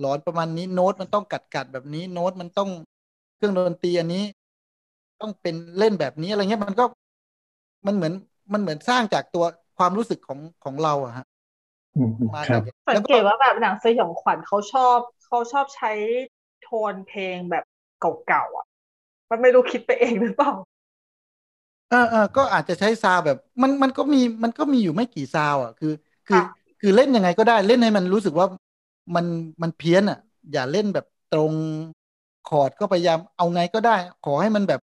หลอนประมาณนี้โน้ตมันต้องกัดกัดแบบนี้โน้ตมันต้องเครื่องดนตรีอันนี้ ต้องเป็นเล่นแบบนี้อะไรเงี้ยมันก็มันเหมือนมันเหมือนสร้างจากตัวความรู้สึกของของเราอะฮะอื มมาครัจาบกสัแล้งวเกก็ตว่าแบบหนังสยองขวัญเขาชอบเขาชอบใช้โทนเพลงแบบเก่าๆอะ มันไม่รู้คิดไปเองหรือเปล่าเออเออก็อาจจะใช้ sound แบบมันมันก็มีมันก็มีอยู่ไม่กี่ sound อะ คือ คือค่ะคือเล่นยังไงก็ได้เล่นให้มันรู้สึกว่ามันมันเพี้ยนอะ อย่าเล่นแบบตรงคอร์ดก็พยายามเอาไงก็ได้ ขอให้มันแบบ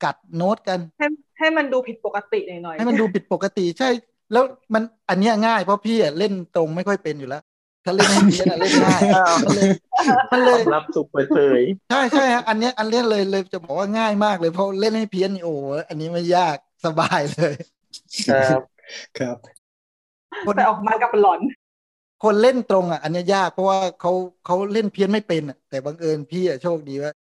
กัดโน้ตกัน ให้ให้มันดูผิดปกติหน่อยๆให้มันดูผิดปกติใช่ แล้วมันอันเนี้ยง่ายเพราะพี่อะเล่นตรงไม่ค่อยเป็นอยู่แล้วถ้าเล่นให้เพี้ยนอะเล่นง่ายอ้าวมันเลยมันเลยรับสุกเปิดเผยใช่ใช่ฮะอันเนี้ยอันเนี้ยเลยเลยจะบอกว่าง่ายมากเลยเพราะเล่นให้เพี้ยนนี่โอ้โหอันนี้ไม่ยากสบายเลย ครับครับคนแต่ออกมากับหลอน คนเล่นตรงอะ อันเนี้ยยากเพราะว่าเขาเขาเล่นเพี้ยนไม่เป็นอะ แต่บังเอิญพี่อะโชคดีว่า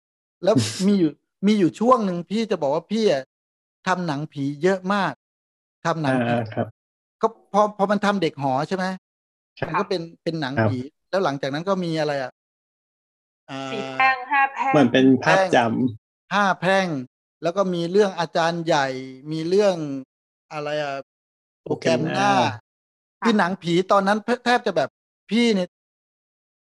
แล้วมีอยู่มีอยู่ช่วงหนึ่งพี่จะบอกว่าพี่อะทำหนังผีเยอะมากทำหนังผีอ่าครับ ก็พอพอมันทำเด็กหอใช่ไหมครับมันก็เป็นเป็นหนังครับผีแล้วหลังจากนั้นก็มีอะไรอะอ่าสีแพร่งห้าห้าแพร่งเหมือนเป็นภาพจห้าแพร่ง แล้วก็มีเรื่องอาจารย์ใหญ่ มีเรื่องอะไรอะโปรแกรมหน้าคือหนังผีตอนนั้นแทบจะแบบพี่เนี่ย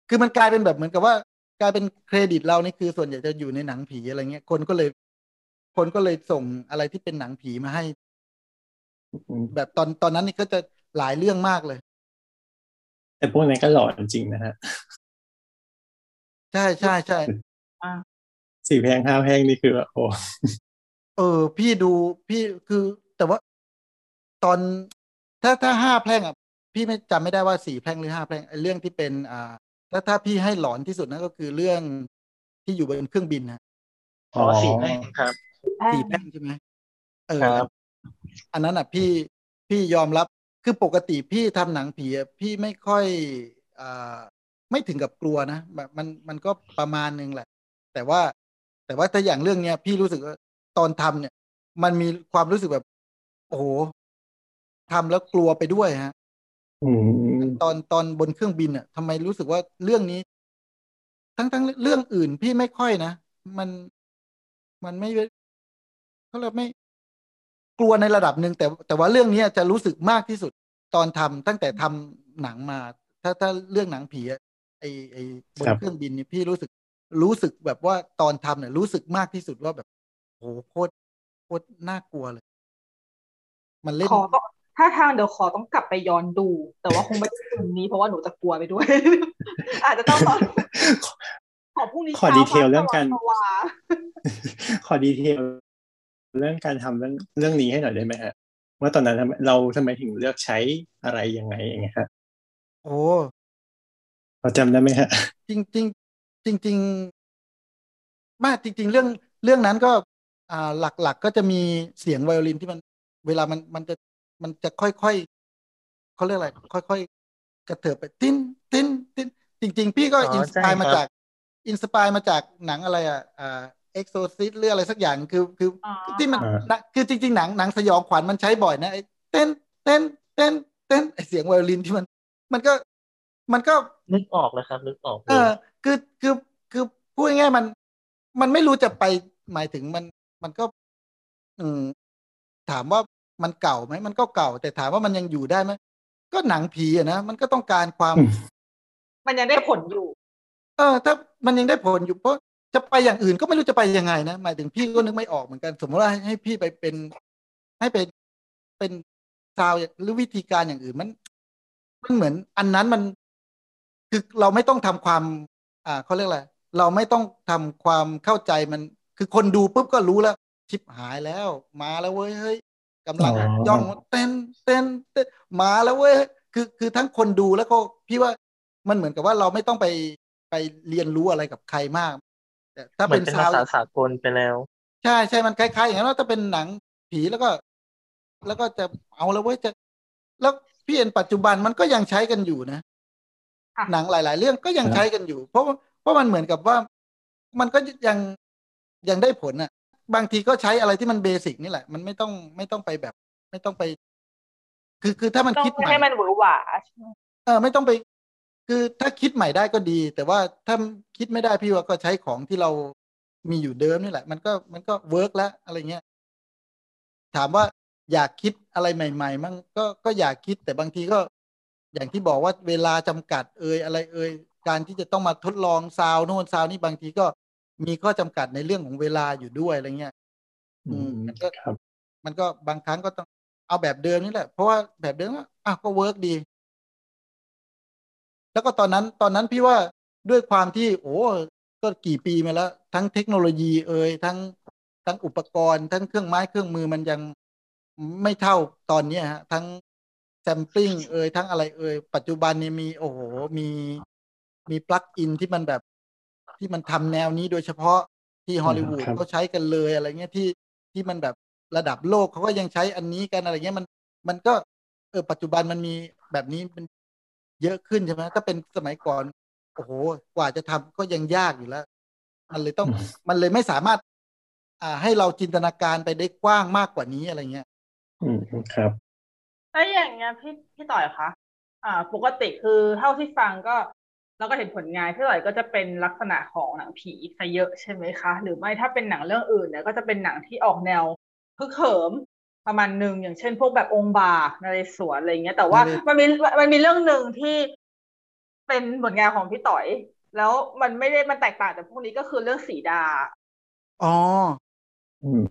คือมันกลายเป็นแบบเหมือนกับว่ากลายเป็นเครดิตเรานี่คือส่วนใหญ่จะอยู่ในหนังผีอะไรเงี้ยคนก็เลย คนก็เลยส่งอะไรที่เป็นหนังผีมาให้ำ แบบตอนตอนนั้นนี่ก็จะหลายเรื่องมากเลย แต่พวกนั้นก็หลอนจริงนะฮะ ใช่ใช่ใช่สี่แพงห้าแพงนี่คือแบบโอ้เออ พี่ดูพี่คือแต่ว่าตอนถ้าถ้าห้าแพร่งอะ พี่ไม่จำไม่ได้ว่าสี่แพร่งหรือห้าแพร่งไอ้เรื่องที่เป็นอ่าถ้าถ้าพี่ให้หลอนที่สุดนั่นก็คือเรื่องที่อยู่บนเครื่องบินนะอ๋อสี่แพร่งครับแพร่งสี่แพร่งใช่ไหมเออครับ อันนั้นอะพี่พี่ยอมรับคือปกติพี่ทำหนังผีอะพี่ไม่ค่อยอ่าไม่ถึงกับกลัวนะแบบมันมันก็ประมาณนึงแหละ แต่ว่าแต่ว่าถ้าอย่างเรื่องเนี้ยพี่รู้สึกว่าตอนทำเนี่ย มันมีความรู้สึกแบบ โอ้โหทำแล้วกลัวไปด้วยฮะอืมตอนตอนบนเครื่องบินอะทำไมรู้สึกว่าเรื่องนี้ ทั้งทั้งเรื่องอื่นพี่ไม่ค่อยนะ มันมันไม่เขาเรียกไม่ กลัวในระดับหนึ่งแต่แต่ว่าเรื่องนี้จะรู้สึกมากที่สุดตอนทำตั้งแต่ทำหนังมา ถ้าถ้าเรื่องหนังผีอะไอไอบนเครื่องบินนี่พี่รู้สึกรู้สึกแบบว่าตอนทำเนี่ยรู้สึกมากที่สุดว่าแบบโอ้โหโคตรโคตรน่ากลัวเลย มันเล่นขอต้องถ้าทางเดี๋ยวขอต้องกลับไปย้อนดู แต่ว่าคงไม่ใช่คืนนี้เพราะว่าหนูจะกลัวไปด้วย อาจจะต้องรอขอพรุ่งนี้ขอดีเทลเรื่องการช้ฟ้สว่างขอดีเทล เรื่องการทำเรื่องเรื่องนี้ให้หน่อยได้ไหมฮะว่าตอนนั้นทำไมเราทำไมถึงเลือกใช้อะไรยังไงอย่างเงี้ยฮะโอ้เราจำได้ไหมฮะ จริงจริงจริงจริงๆมากจริง ๆ เรื่องเรื่องนั้นก็ อ่าหลักๆก็จะมีเสียงไวโอลินที่มัน เวลามันมันจะมันจะค่อยๆเขาเรียกอะไรค่อยๆกระเถิบไปติ้นติ้นติ้นจริง ๆ พี่ก็อ๋อ inspire ใช่ครับมาจาก inspire มาจากหนังอะไรอะอ่า เอ็กโซซิสหรืออะไรสักอย่างคือคืออ๋อที่มันอ่านะคือจริง ๆ หนังหนังสยองขวัญมันใช้บ่อยนะไอ้เต้นเต้นเต้นเต้นไอ้เสียงไวโอลินที่มัน มันก็มันก็นึกออกเลยครับนึกออกเลเอยอคือคือคือพูดง่ายๆมัน มันไม่รู้จะไปหมายถึงมันมันก็ อืมถามว่ามันเก่าไหมมันก็เก่า แต่ถามว่ามันยังอยู่ได้ไหมก็หนังผีอะนะมันก็ต้องการความอืมมันยังได้ผลอยู่ เออ ถ้ามันยังได้ผลอยู่เพราะ จะไปอย่างอื่นก็ไม่รู้จะไปยังไงนะหมายถึงพี่ก็นึกไม่ออกเหมือนกัน สมมติว่าให้ให้พี่ไปเป็น ให้เป็นเป็นซาวด์หรือวิธีการอย่างอื่นมันมันเหมือน อันนั้นมันคือเราไม่ต้องทำความ อ่าเขาเรียกอะไรเราไม่ต้องทำความเข้าใจมัน คือคนดูปุ๊บก็รู้แล้วชิบหายแล้ว มาแล้วเว้ยเฮ้ยกำลังอ๋อย่องเต้นเต้นเต้นมาแล้วเว้ยคือคือทั้งคนดูแล้วก็พี่ว่ามันเหมือนกับว่าเราไม่ต้องไปไปเรียนรู้อะไรกับใครมากแต่ ถ้าเหมืเป็อนนเป็นซาภาวษาสากลไปแล้ว ใช่ใช่มันคล้ายๆอย่างนั้นว่าถ้าเป็นหนังผีแล้วก็ แล้วก็จะเอาแล้วเว้ยจะ แล้วพี่เห็นปัจจุบันมันก็ยังใช้กันอยู่นะค่ะหนังหลาย ๆ เรื่องก็ยังครับใช้กันอยู่ เพราะว่าเพราะมันเหมือนกับว่ามันก็ยังยังได้ผลอะ บางทีก็ใช้อะไรที่มัน basic นี่แหละ มันไม่ต้องไม่ต้องไปแบบ ไม่ต้องไป คือคือถ้ามันต้องคิดใหม่ให้มันหวือหวาใช่ไหมเออไม่ต้องไป คือถ้าคิดใหม่ได้ก็ดี แต่ว่าถ้าคิดไม่ได้พี่ว่าก็ใช้ของที่เรามีอยู่เดิมนี่แหละ มันก็มันก็ work แล้วอะไรเงี้ยถามว่าอยากคิดอะไรใหม่ ๆ มั่งก็ก็อยากคิดแต่บางทีก็ อย่างที่บอกว่าเวลาจำกัดเอยอะไรเอยการที่จะต้องมาทดลอง sound โน่น sound นี่บางทีก็มีข้อจำกัดในเรื่องของเวลาอยู่ด้วยอะไรเงี้ย อืมมันก็ครับมันก็บางครั้งก็ต้องเอาแบบเดิมนี่แหละ เพราะว่าแบบเดิมก็อะก็ work ดี แล้วก็ตอนนั้นตอนนั้นพี่ว่าด้วยความที่โอ้ก็กี่ปีมาแล้ว ทั้งเทคโนโลยีเอยทั้งทั้งอุปกรณ์ทั้งเครื่องไม้เครื่องมือมันยังไม่เท่าตอนเนี้ยฮะทั้งแซมปลิ้งเอ่ยทั้งอะไรเอ่ยปัจจุบันนี้มีโอ้โหมีมีปลั๊กอินที่มันแบบที่มันทำแนวนี้โดยเฉพาะที่ฮอลลีวูดครับเขาใช้กันเลยอะไรเงี้ยที่ที่มันแบบระดับโลกเขาก็ยังใช้อันนี้กันอะไรเงี้ยมันมันก็เออปัจจุบันมันมีแบบนี้มัน เยอะขึ้นใช่ไหมถ้าเป็นสมัยก่อนโอ้โหกว่าจะทำก็ยังยากอยู่แล้ว มันเลยต้องมันเลยไม่สามารถ อ่าให้เราจินตนาการไปได้กว้างมากกว่านี้อะไรเงี้ยอืมครับแล้วอย่างเงี้ยพี่พี่ต่อยคะอ่า ปกติคือเท่าที่ฟังก็แล้วก็เห็นผลงานพี่ต่อยก็จะเป็นลักษณะของหนังผีซะเยอะใช่ไหมคะ หรือไม่ถ้าเป็นหนังเรื่องอื่นเนี่ยก็จะเป็นหนังที่ออกแนวฮึกเหิม ประมาณหนึ่งอย่างเช่น พวกแบบองค์บากนเรศวรอะไรเงี้ย แต่ว่ามันมีมันมีเรื่องหนึ่งที่เป็นผลงานของพี่ต่อย แล้วมันไม่ได้มันแตกต่างจากพวกนี้ก็คือเรื่องสีดาอ๋ออืม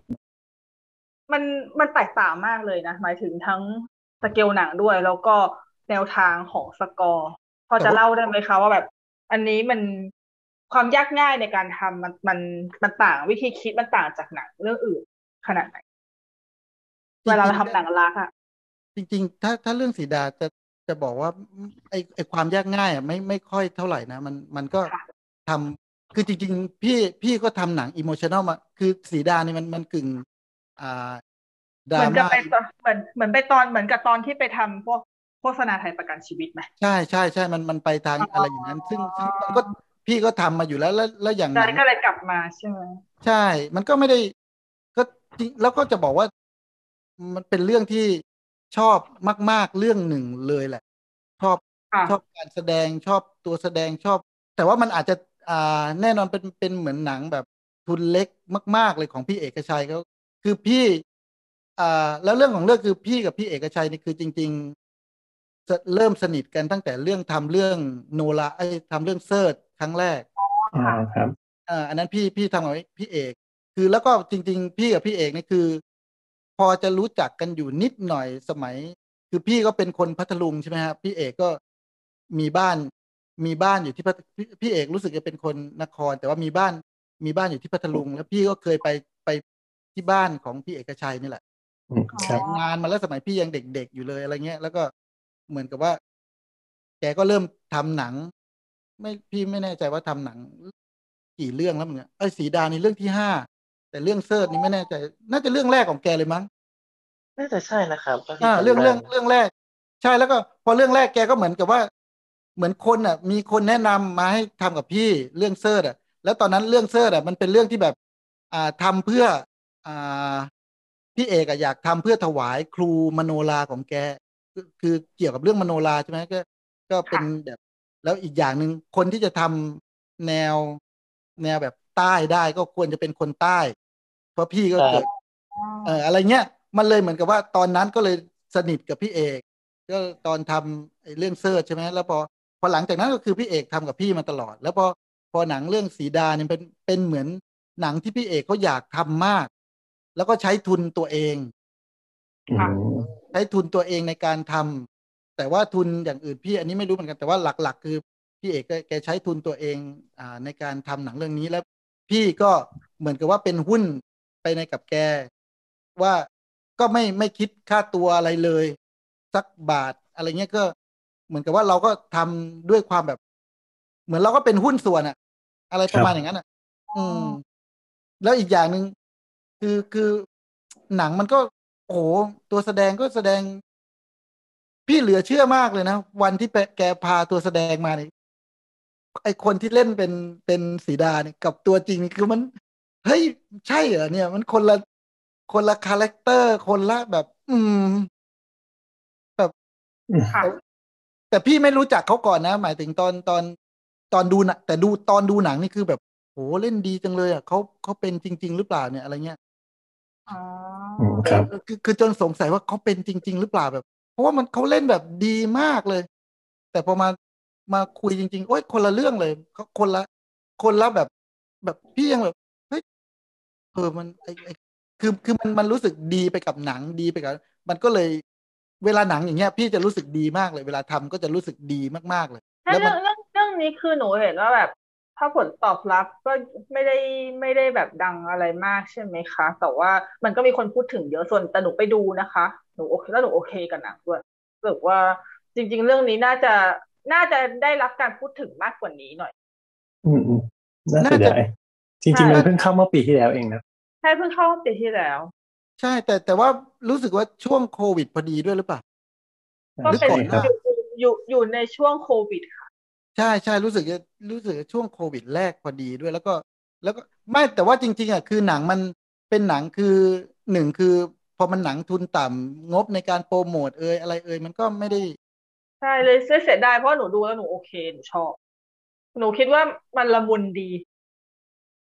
มันมันแตกต่างมากเลยนะหมายถึงทั้งสเกลหนังด้วย แล้วก็แนวทางของสกอร์พอจะเล่าได้ไหมคะว่าแบบ อันนี้มันความยากง่ายในการทำมันมันมันต่างวิธีคิดมันต่างจากหนังเรื่องอื่นขนาดไหน เวลาเราทำหนังรักอะจริง ๆ ถ้าถ้าเรื่องสีดาจะจะบอกว่า ไอไอความยากง่ายอะไม่ไม่ค่อยเท่าไหร่นะ มันมันก็ทำคือจริง ๆ พี่พี่ก็ทำหนังอิโมชัน a ลมา คือสีดานี่มันมันกึ่ง อ่าดเหรามือนกับม่าไปตอนเหมือนเหมือนไปตอนเหมือนกับตอนที่ไปทำพวกโฆษณาไทยประกันชีวิตไหมใช่ใช่ใช่มันมันไปทางอ๋อออะไรอย่างนั้น ซึ่งซึ่งมันก็พี่ก็ทำมาอยู่แล้วแล้วแล้วอย่างหใช่นังก็เลยกลับมาใช่ไหมใช่ มันก็ไม่ได้ ก็จริงแล้วก็จะบอกว่า มันเป็นเรื่องที่ชอบมาก ๆ เรื่องหนึ่งเลยแหละ ชอบค่ะชอบการแสดงชอบตัวแสดงชอบ แต่ว่ามันอาจจะอ่าแน่นอนเป็นเป็นเหมือนหนังแบบทุนเล็กมาก ๆ เลยของพี่เอกชัยเขาคือพี่อ่าแล้วเรื่องของเรื่องคือพี่กับพี่เอกชัยนี่คือจริงๆจะเริ่มสนิทกันตั้งแต่เรื่องทำเรื่องโนราไอ้ยทำเรื่องเซิร์ชครั้งแรกอ๋อครับอ่าอันนั้นพี่พี่ทำกับพี่เอก คือแล้วก็จริง ๆ พี่กับพี่เอกนี่คือ พอจะรู้จักกันอยู่นิดหน่อยสมัย คือพี่ก็เป็นคนพัทลุงใช่ไหมครับพี่เอกก็มีบ้านมีบ้านอยู่ที่พัทพี่พี่เอกรู้สึกจะเป็นคนนคร แต่ว่ามีบ้านมีบ้านอยู่ที่พัทลุง แล้วพี่ก็เคยไปไปที่บ้านของพี่เอกชัยนี่แหละอืมครับงานมาแล้วสมัยพี่ยังเด็ก ๆ อยู่เลยอะไรเงี้ย แล้วก็เหมือนกับว่า แกก็เริ่มทำหนัง ไม่พี่ไม่แน่ใจว่าทำหนัง กี่เรื่องแล้วมึงเนี่ยไอ้สีดานี่เรื่องที่ห้า แต่เรื่องเทริดนี่ไม่แน่ใจ น่าจะเรื่องแรกของแกเลยมั้งน่าจะใช่นะครับก็ที่อ่าจำเรื่องได้เรื่องเรื่องแรก ใช่แล้วก็ พอเรื่องแรกแกก็เหมือนกับว่า เหมือนคนอะ มีคนแนะนำมาให้ทำกับพี่เรื่องเทริดอะ แล้วตอนนั้นเรื่องเทริดอะมันเป็นเรื่องที่แบบ อ่าทำเพื่ออ่าพี่เอกอะอยากทำเพื่อถวายครูมโนราของแกคือคือเกี่ยวกับเรื่องมโนราใช่ไหมก็ ก็เป็นแบบ แล้วอีกอย่างหนึ่งคนที่จะทำแนวแนวแบบใต้ได้ก็ควรจะเป็นคนใต้ เพราะพี่ก็เกิดเอออะไรเงี้ยมันเลยเหมือนกับว่าตอนนั้นก็เลยสนิทกับพี่เอกก็ตอนทำไอ้เรื่องเซิร์ชใช่ไหมแล้วพอพอหลังจากนั้นก็คือพี่เอกทำกับพี่มาตลอด แล้วพอพอหนังเรื่องสีดาเนี่ยเป็นเป็นเหมือนหนังที่พี่เอกเขาอยากทำมาก แล้วก็ใช้ทุนตัวเองอืมใช้ทุนตัวเองในการทำแต่ว่าทุนอย่างอื่นพี่อันนี้ไม่รู้เหมือนกันแต่ว่าหลัก ๆ คือพี่เอกก็แกใช้ทุนตัวเองอ่าในการทำหนังเรื่องนี้แล้ว พี่ก็เหมือนกับว่าเป็นหุ้น ไปในกับแก ว่าก็ไม่ไม่คิดค่าตัวอะไรเลย สักบาทอะไรเงี้ยก็ เหมือนกับว่าเราก็ทำด้วยความแบบ เหมือนเราก็เป็นหุ้นส่วนอะอะไรประมาณอย่างนั้นอะอืม แล้วอีกอย่างหนึ่งคือคือหนังมันก็ โอ้โหตัวแสดงก็แสดง พี่เหลือเชื่อมากเลยนะ วันที่แปแกพาตัวแสดงมาเนี่ยไอคนที่เล่นเป็นเป็นสีดาเนี่ยกับตัวจริงนี่คือมัน เฮ้ย ใช่เหรอเนี่ย มันคนละคนละ character คนละแบบ อืมค่ะแต่พี่ไม่รู้จักเขาก่อนนะ หมายถึงตอนตอนตอนดูนะแต่ดูตอนดูหนังนี่คือแบบโหเล่นดีจังเลยอะเขาเขาเป็นจริง ๆ หรือเปล่าเนี่ยอะไรเงี้ยอ๋ออืมครับเออคือคือจนสงสัยว่าเขาเป็นจริง ๆ หรือเปล่าแบบ เพราะว่ามันเขาเล่นแบบดีมากเลย แต่พอมามาคุยจริง ๆ โอ๊ยคนละเรื่องเลยเขาคนละ คนละแบบ แบบพี่ยังแบบ เฮ้ยเออมันไอไอคือคือมันมันรู้สึกดีไปกับหนังดีไปกับ มันก็เลยเวลาหนังอย่างเงี้ย พี่จะรู้สึกดีมากเลย เวลาทำก็จะรู้สึกดีมากๆเลยถ้าแล้วเรื่มัอนงเรื่องเรื่องนี้คือหนูเห็นว่าแบบถ้าผลตอบรับก็ไม่ได้ไม่ได้แบบดังอะไรมากใช่ไหมคะ แต่ว่ามันก็มีคนพูดถึงเยอะส่วนแต่หนูไปดูนะคะ หนูโอเคแล้วหนูโอเคกับหนังด้วยรู้สึกว่าจริง ๆ เรื่องนี้น่าจะน่าจะได้รับการพูดถึงมากกว่านี้หน่อย อืมอืมน่าเสียดาย จริงๆมันเพิ่งเข้าเมื่อปีที่แล้วเองนะใช่เพิ่งเข้าปีที่แล้ว ใช่ แต่แต่ว่ารู้สึกว่าช่วงโควิดพอดีด้วยหรือเปล่าก็หรือเป็นก่อนหน้าอยู่อยู่อยู่ในช่วงโควิดค่ะ ใช่ใช่รู้สึกจะรู้สึกจะช่วงโควิดแรกพอดีด้วยแล้วก็ แล้วก็ไม่แต่ว่าจริง ๆอะคือหนังมันเป็นหนังคือหนึ่งคือ พอมันหนังทุนต่ำงบในการโปรโมทเอยอะไรเอยมันก็ไม่ได้ ใช่เลยเสียดายเพราะหนูดูแล้วหนูโอเคหนูชอบ หนูคิดว่ามันละมุนดี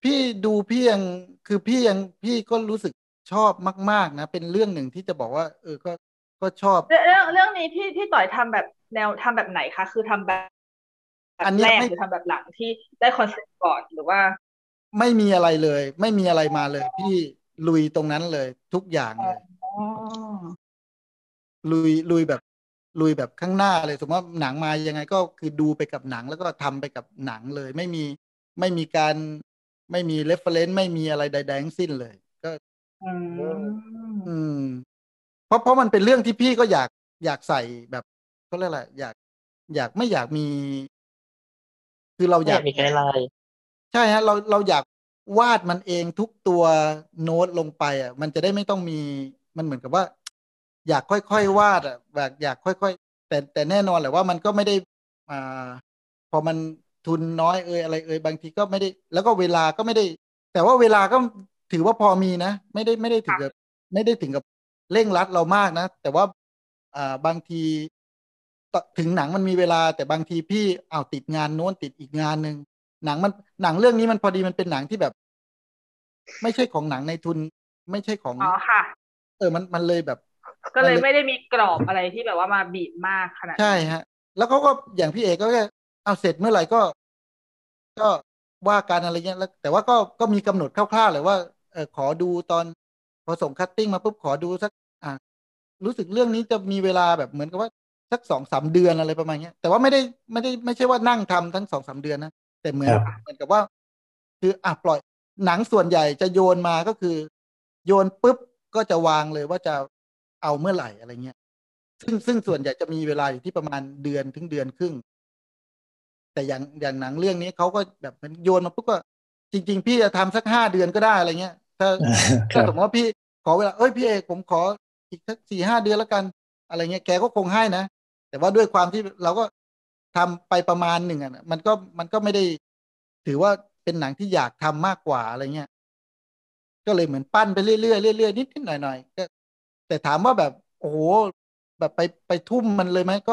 พี่ดูพี่ยังคือพี่ยังพี่ก็รู้สึกชอบมาก ๆ นะ เป็นเรื่องหนึ่งที่จะบอกว่า เออก็ก็ชอบ เรื่องเรื่องนี้พี่พี่ต่อยทำแบบแนวทำแบบไหนคะคือทำแบบแบบอันเนี้ยแรกไหมหรือทำแบบหลังที่ได้ concept ก่อนหรือว่า ไม่มีอะไรเลย ไม่มีอะไรมาเลย พี่ลุยตรงนั้นเลย ทุกอย่างเลยอ๋อลุยลุยแบบลุยแบบข้างหน้าเลย สมมติว่าหนังมายังไงก็คือดูไปกับหนังแล้วก็ทำไปกับหนังเลย ไม่มีไม่มีการ ไม่มี reference ไม่มีอะไรใดๆทั้งสิ้นเลย ก็อืมอืมเพราะเพราะมันเป็นเรื่องที่พี่ก็อยากอยากใส่แบบเขาเรียกอะไรอยาก อยากไม่อยากมี คือเราอยากไม่มี guideline ใช่ฮะ เราเราอยากวาดมันเองทุกตัวโน้ตลงไป อะ มันจะได้ไม่ต้องมีมันเหมือนกับว่า อยากค่อยๆวาดอะแบบอยากค่อยๆแต่แต่แน่นอนแหละว่ามันก็ไม่ได้อ่าพอมัน ทุนน้อยเอยอะไรเอยบางทีก็ไม่ได้ แล้วก็เวลาก็ไม่ได้ แต่ว่าเวลาก็ถือว่าพอมีนะ ไม่ได้ไม่ได้ถึงกับไม่ได้ถึงกับเร่งรัดเรามากนะ แต่ว่าอ่าบางทีตถึงหนังมันมีเวลา แต่บางทีพี่เอาวติดงานโน้นติดอีกงานหนึ่งหนังมันหนังเรื่องนี้มันพอดีมันเป็นหนังที่แบบ ไม่ใช่ของหนังในทุน ไม่ใช่ของอ๋อค่ะ เออมันมันเลยแบบ ก็เลยมันเลยไม่ได้มีกรอบอะไรที่แบบว่ามาบีบมากขนาดนั้นใช่ฮะ แล้วเขาก็อย่างพี่เอกก็แค่ เอาเสร็จเมื่อไหร่ก็ ก็ว่าการอะไรเงี้ยแล้วแต่ว่าก็ก็มีกำหนดคร่าวๆเลยว่าเออขอดูตอนพอส่งคัตติ้งมาปุ๊บขอดูสัก อ่า รู้สึกเรื่องนี้จะมีเวลาแบบเหมือนกับว่าสักสองสามเดือนอะไรประมาณเนี้ย แต่ว่าไม่ได้ไม่ได้ไม่ใช่ว่านั่งทำทั้งสองสามเดือนนะแต่เหมือนครับเหมือนกับว่า คืออะปล่อยหนังส่วนใหญ่จะโยนมาก็คือ โยนปุ๊บก็จะวางเลยว่าจะเอาเมื่อไหร่อะไรเงี้ย ซึ่งซึ่งส่วนใหญ่จะมีเวลาอยู่ที่ประมาณเดือนถึงเดือนครึ่ง แต่อย่างอย่างหนังเรื่องนี้เขาก็แบบมันโยนมาปุ๊บก็จริง ๆ พี่จะทำสักห้าเดือนก็ได้อะไรเงี้ยถ้าคถ้ารับสมมติว่าพี่ขอเวลาเอ้ยพี่เอกผมขออีกสักสี่ห้าเดือนแล้วกัน อะไรเงี้ยแกก็คงให้นะ แต่ว่าด้วยความที่เราก็ทำไปประมาณหนึ่งอะมันก็มันก็ไม่ได้ ถือว่าเป็นหนังที่อยากทำมากกว่าอะไรเงี้ยก็เลยเหมือนปั้นไปเรื่อยๆเรื่อยๆนิดๆหน่อยๆก็แต่ถามว่าแบบโอ้โหแบบไปไปทุ่มมันเลยไหมก็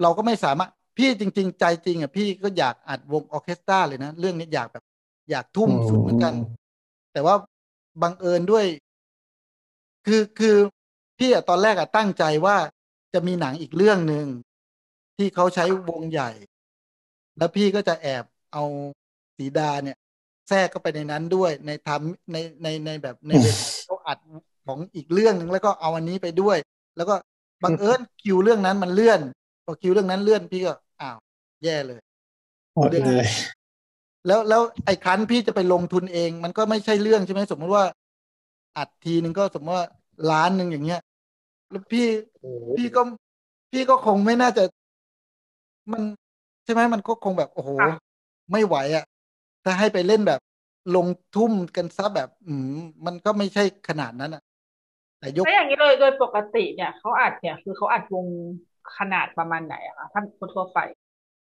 เราก็ไม่สามารถ พี่จริง ๆ ใจจริงอะพี่ก็อยากอัดวงออร์เคสตราเลยนะ เรื่องนี้อยากแบบ อยากทุ่มสุดเหมือนกัน แต่ว่าบังเอิญด้วย คือคือพี่อะตอนแรกอะตั้งใจว่าจะมีหนังอีกเรื่องหนึ่งที่เขาใช้วงใหญ่ แล้วพี่ก็จะแอบเอาสีดาเนี่ย แทรกเข้าไปในนั้นด้วยในทำในในในแบบในเวลาเขาอัดของอีกเรื่องหนึ่งแล้วก็เอาอันนี้ไปด้วย แล้วก็บังเอิญคิวเรื่องนั้นมันเลื่อน พอคิวเรื่องนั้นเลื่อนพี่ก็อ้าวแย่เลยหมดเลยแล้วแล้วไอ้ครั้นพี่จะไปลงทุนเอง มันก็ไม่ใช่เรื่องใช่ไหมสมมติว่า อัดทีนึงก็สมมติว่าล้านหนึ่งอย่างเงี้ยแล้วพี่โอ้โหพี่ก็พี่ก็คงไม่น่าจะ มันใช่ไหมมันก็คงแบบโอ้โหค่ะไม่ไหวอะ่ะ ถ้าให้ไปเล่นแบบลงทุ่มกันซะแบบ อืมมันก็ไม่ใช่ขนาดนั้นอะ่ะแต่ยกแล้วอย่างนี้โดยโดยปกติเนี่ยเขาอัดเนี่ย คือเขาอัดวง ขนาดประมาณไหนอะคะถ้าคนทั่วไป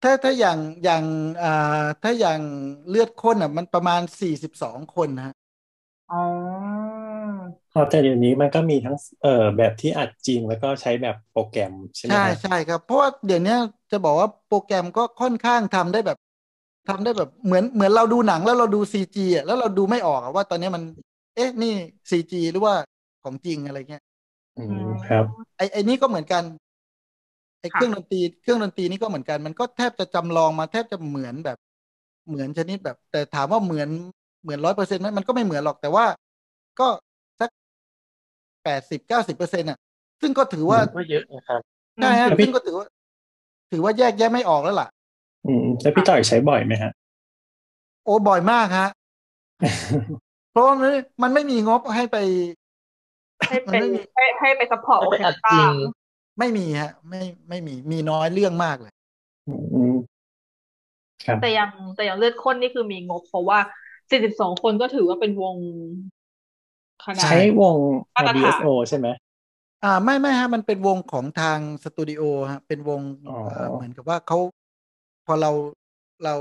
ถ้าถ้าอย่างอย่างอ่าถ้าอย่างเลือดข้นอะ มันประมาณสี่สิบสองคนนะฮะอ๋อพอแต่เดี๋ยวนี้มันก็มีทั้งเอ่อแบบที่อัดจริงแล้วก็ใช้แบบโปรแกรมใช่ไหมใช่ครับใช่ครับ เพราะว่าเดี๋ยวนี้จะบอกว่าโปรแกรมก็ค่อนข้างทำได้แบบทำได้แบบเหมือนเหมือนเราดูหนังแล้วเราดูซีจีอะแล้วเราดูไม่ออกอะว่าตอนนี้มัน เอ๊ะนี่ซีจีหรือว่าของจริงอะไรเงี้ยอืมครับ ไอไอนี่ก็เหมือนกัน ไอค่ะเครื่องดนตรีเครื่องดนตรีนี่ก็เหมือนกัน มันก็แทบจะจำลองมาแทบจะเหมือนแบบเหมือนชนิดแบบ แต่ถามว่าเหมือนเหมือนร้อยเปอร์เซ็นต์ไหมมันก็ไม่เหมือนหรอกแต่ว่า ก็สักแปดสิบเก้าสิบเปอร์เซ็นต์อะ ซึ่งก็ถือว่าก็เยอะนะครับใช่ฮะแล้วพี่ซึ่งก็ถือว่า ถือว่าแยกแยะไม่ออกแล้วล่ะ อืมแล้วพี่ต่อยใช้บ่อยไหมฮะ โอ้บ่อยมากฮะเพราะว่ามันมันไม่มีงบให้ไปให้เป็นมันไม่มีให้ให้ไป support ให้ไปอัดออร์เคสตราจริง ไม่มีฮะ ไม่ไม่มีมีน้อยเรื่องมากเลยอืมครับแต่ยังแต่ยังเลือดข้นนี่คือมีงบเพราะว่า42คนก็ถือว่าเป็นวงขนาดใช้วงมาตรฐาน RBSO ใช่ไหมอ่าไม่ไม่ฮะ มันเป็นวงของทางสตูดิโอฮะ เป็นวงอ๋อเอ่อเหมือนกับว่าเขาพอเราเรา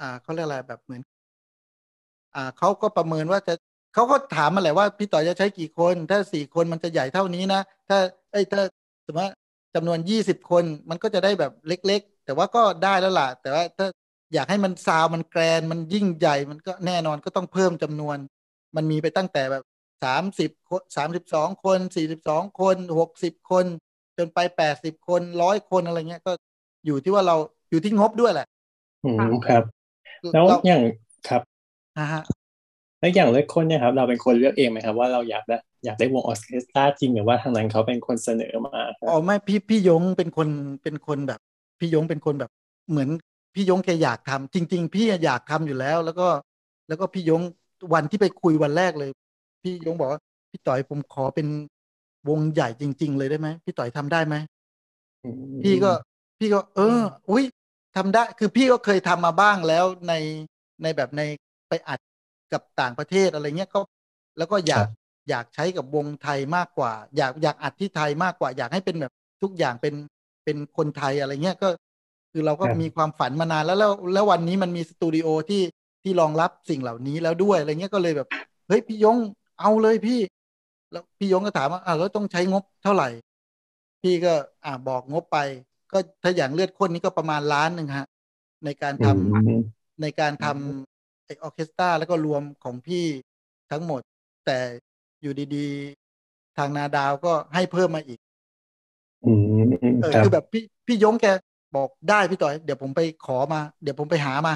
อ่าเขาเรียกอะไรแบบเหมือน อ่าเขาก็ประเมินว่าจะเขาก็ถามมาแหละว่า พี่ต่อจะใช้กี่คน ถ้าสี่คนมันจะใหญ่เท่านี้นะถ้า เอ้ยถ้า สมมติว่าจำนวนยี่สิบคนมันก็จะได้แบบเล็ก ๆ แต่ว่าก็ได้แล้วล่ะ แต่ว่าถ้าอยากให้มันซาวมันแกรนมันยิ่งใหญ่มันก็แน่นอนก็ต้องเพิ่มจำนวน มันมีไปตั้งแต่แบบสามสิบสามสิบสองคนสี่สิบสองคนหกสิบคน จนไปแปดสิบคนร้อยคนอะไรเงี้ยก็อยู่ที่ว่าเราอยู่ที่งบด้วยแหละอืมครับ แล้วเราอย่างครับอ่าฮะแล้วอย่างเลือกคนเนี่ยครับ เราเป็นคนเลือกเองไหมครับ ว่าเราอยากได้ อยากได้วงออร์เคสตราจริงหรือว่าทางนั้นเขาเป็นคนเสนอมาครับอ๋อไม่พี่พี่ยงเป็นคนเป็นคนแบบ พี่ยงเป็นคนแบบเหมือนพี่ยงแกอยากทำจริง ๆ พี่อยากทำอยู่แล้ว แล้วก็ แล้วก็พี่ยงวันที่ไปคุยวันแรกเลย พี่ยงบอกว่าพี่ต่อยผมขอเป็นวงใหญ่จริง ๆ เลยได้ไหมพี่ต่อยทำได้ไหมอืมพี่ก็พี่ก็ เออ อุ้ยทำได้ คือพี่ก็เคยทำมาบ้างแล้วในในแบบในไปอัดกับต่างประเทศอะไรเงี้ยก็ แล้วก็อยาก อยากใช้กับวงไทยมากกว่า อยากอยากอัดที่ไทยมากกว่า อยากให้เป็นแบบทุกอย่างเป็นเป็นคนไทยอะไรเงี้ยก็ คือเราก็มีความฝันมานานแล้วแล้วแล้ววันนี้มันมีสตูดิโอที่ที่รองรับสิ่งเหล่านี้แล้วด้วยอะไรเงี้ยก็เลยแบบเฮ้ยพี่ยงเอาเลยพี่ แล้วพี่ยงก็ถามว่าอ่าแล้วต้องใช้งบเท่าไหร่ พี่ก็อ่าบอกงบไป ก็ถ้าอย่างเลือดข้นนี้ก็ประมาณล้านหนึ่งฮะ ในการทำอืมในการทำไอออร์เคสตราแล้วก็รวมของพี่ทั้งหมด แต่ อยู่ดีๆ ทางนาดาวก็ให้เพิ่มมาอีก อืมเออครับคือแบบพี่พี่ยงแกบอกได้พี่ต่อย เดี๋ยวผมไปขอมา เดี๋ยวผมไปหามา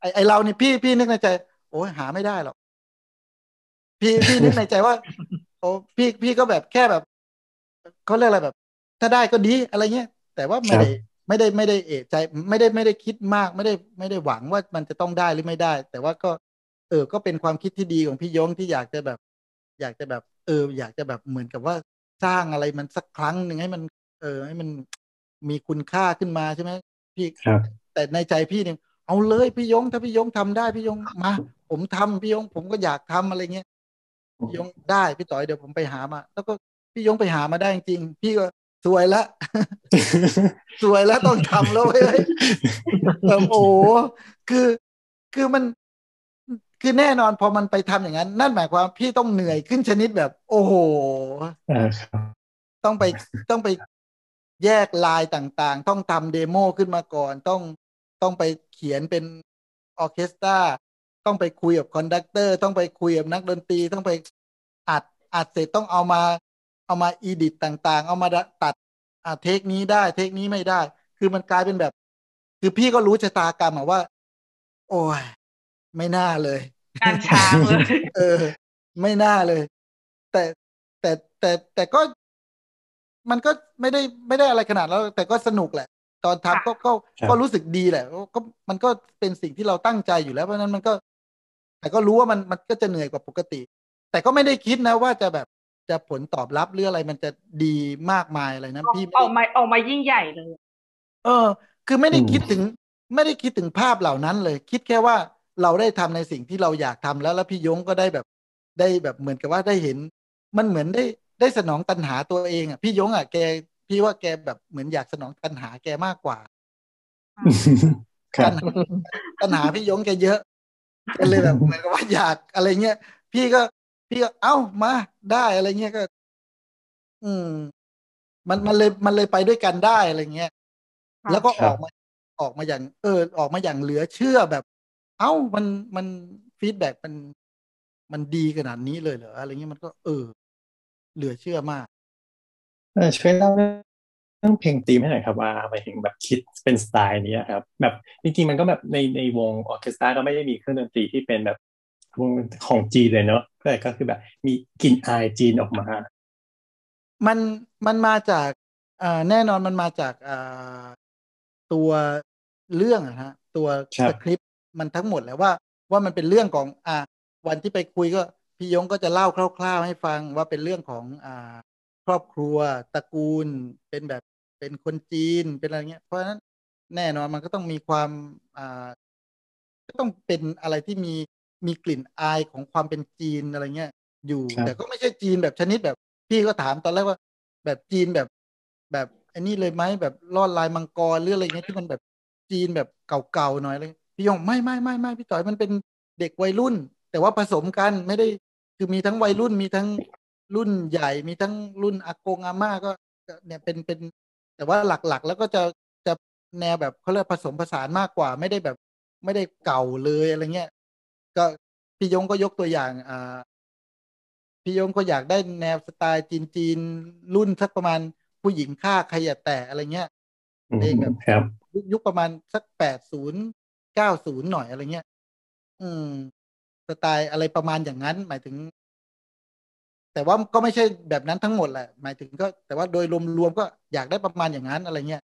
ไอไอเรานี่พี่พี่นึกในใจ โอ้ยหาไม่ได้หรอกพี่พี่นึกในใจว่า โอ้พี่พี่ก็แบบแค่แบบเขาเรียกอะไรแบบ ถ้าได้ก็ดีอะไรเงี้ยแต่ว่าไม่ได้ไม่ได้ไม่ได้เอะใจ ไม่ได้ไม่ได้คิดมาก ไม่ได้ไม่ได้หวังว่ามันจะต้องได้หรือไม่ได้ แต่ว่าก็ เออก็เป็นความคิดที่ดีของพี่ยงที่อยากจะแบบ อยากจะแบบ เออ อยากจะแบบเหมือนกับว่าสร้างอะไรมันสักครั้งหนึ่งให้มัน เออ ให้มันมีคุณค่าขึ้นมาใช่ไหมพี่ครับแต่ในใจพี่เนี่ยเอาเลยพี่ยงถ้าพี่ยงทำได้พี่ยงมา ผมทำพี่ยงผมก็อยากทำอะไรเงี้ยพี่ยงได้พี่ต่อยเดี๋ยวผมไปหามา แล้วก็พี่ยงไปหามาได้จริงๆพี่ก็สวยละสวยแล้วต้องทำแล้วเว้ยแบบโอ้โหคือคือมัน คือแน่นอนพอมันไปทำอย่างนั้น นั่นหมายความพี่ต้องเหนื่อยขึ้นชนิดแบบ โอ้โหอ่าครับต้องไปต้องไปแยกลายต่างๆ ต้องทำเดโมขึ้นมาก่อน ต้องต้องไปเขียนเป็นออร์เคสตราต้องไปคุยกับ conductor ต้องไปคุยกับนักดนตรีต้องไปอัดอัดเสร็จต้องเอามา เอามา edit ต่างๆ เอามาตัดอ่า take นี้ได้ take นี้ไม่ได้ คือมันกลายเป็นแบบ คือพี่ก็รู้ชะตากรรมอะว่า โอ้ย ไม่น่าเลยงานช้างเลยเออ ไม่น่าเลย แต่แต่แต่แต่ก็ มันก็ไม่ได้ไม่ได้อะไรขนาดแล้วแต่ก็สนุกแหละ ตอนทำก็ก็ครับก็รู้สึกดีแหละ ก็มันก็เป็นสิ่งที่เราตั้งใจอยู่แล้วเพราะฉะนั้นมันก็ แต่ก็รู้ว่ามันมันก็จะเหนื่อยกว่าปกติ แต่ก็ไม่ได้คิดนะว่าจะแบบจะผลตอบรับหรืออะไรมันจะดีมากมายอะไรนะพี่ไม่อได้อกมาออกมายิ่งใหญ่เลย เออ คือไม่ได้อืมคิดถึง ไม่ได้คิดถึงภาพเหล่านั้นเลย คิดแค่ว่า เราได้ทำในสิ่งที่เราอยากทำแล้วแล้วพี่ยงก็ได้แบบได้แบบเหมือนกับว่าได้เห็น มันเหมือนได้ได้สนองตัณหาตัวเองอะพี่ยงอะแกพี่ว่าแกแบบเหมือนอยากสนองตัณหาแกมากกว่าครับตัณหาตัณหาพี่ยงแกเยอะแกเลยแบบเหมือนกับว่าอยากอะไรเงี้ยพี่ก็ พี่ก็เอ้ามาได้อะไรเงี้ยก็ อืม มันมันเลยมันเลยไปด้วยกันได้อะไรเงี้ยครับแล้วก็ครัอบอกมาออกมาอย่าง เออ ออกมาอย่างเหลือเชื่อแบบ เอ้ามันมัน feedback มันมันดีขนาดนี้เลยเหรออะไรเงี้ยมันก็เออ เหลือเชื่อมากเออช่วยเล่าเรื่องเพลงธีมให้หน่อยครับว่าหมายถึงแบบคิดเป็นสไตล์นี้ครับ แบบจริงๆมันก็แบบในในวงออร์เคสตราก็ไม่ได้มีเครื่องดนตรีที่เป็นแบบวงของจีนเลยเนาะแต่ก็คือแบบ มีกลิ่นอายจีนออกมา มันมันมาจากอ่าแน่นอนมันมาจากอ่าตัวเรื่องอะฮะตัวครับสคริปต์ มันทั้งหมดแหล้วว่าว่ามันเป็นเรื่องของอ่าวันที่ไปคุยก็พี่ยงก็จะเล่าคร่าว ๆ ให้ฟังว่าเป็นเรื่องของอ่าครอบครัวตระกูลเป็นแบบเป็นคนจีนเป็นอะไรเงี้ยเพราะฉะนั้นแน่นอนมันก็ต้องมีความอ่าก็ต้องเป็นอะไรที่มีมีกลิ่นอายของความเป็นจีนอะไรเงี้ย อยู่ครับแต่ก็ไม่ใช่จีนแบบชนิดแบบ พี่ก็ถามตอนแรกว่า แบบจีนแบบแบบไอ้นี่เลยไหมแบบลอดลายมังกรหรืออะไรเงี้ยที่มันแบบจีนแบบเก่าๆหน่อยเลย พี่ยงไม่ไม่ไม่ไม่พี่ต่อยมันเป็นเด็กวัยรุ่น แต่ว่าผสมกันไม่ได้คือมีทั้งวัยรุ่นมีทั้งรุ่นใหญ่ มีทั้งรุ่นอากงอาม่าก็ก็เนี่ยเป็นเป็น แต่ว่าหลักๆ แล้วก็จะจะแนวแบบเขาเรียกผสมผสานมากกว่า ไม่ได้แบบไม่ได้เก่าเลยอะไรเงี้ยก็พี่ยงก็ยกตัวอย่างอ่าพี่ยงก็อยากได้แนวสไตล์จีนจีนรุ่นสักประมาณผู้หญิงฆ่าใครอย่าแตะอะไรเงี้ยอืมเพลงแบบครับยุคยุคประมาณสักแปดศูนย์ เก้าศูนย์หน่อยอะไรเงี้ย อืม สไตล์อะไรประมาณอย่างนั้น หมายถึง แต่ว่าก็ไม่ใช่แบบนั้นทั้งหมดแหละ หมายถึงก็ แต่ว่าโดยรวมๆก็อยากได้ประมาณอย่างนั้นอะไรเงี้ย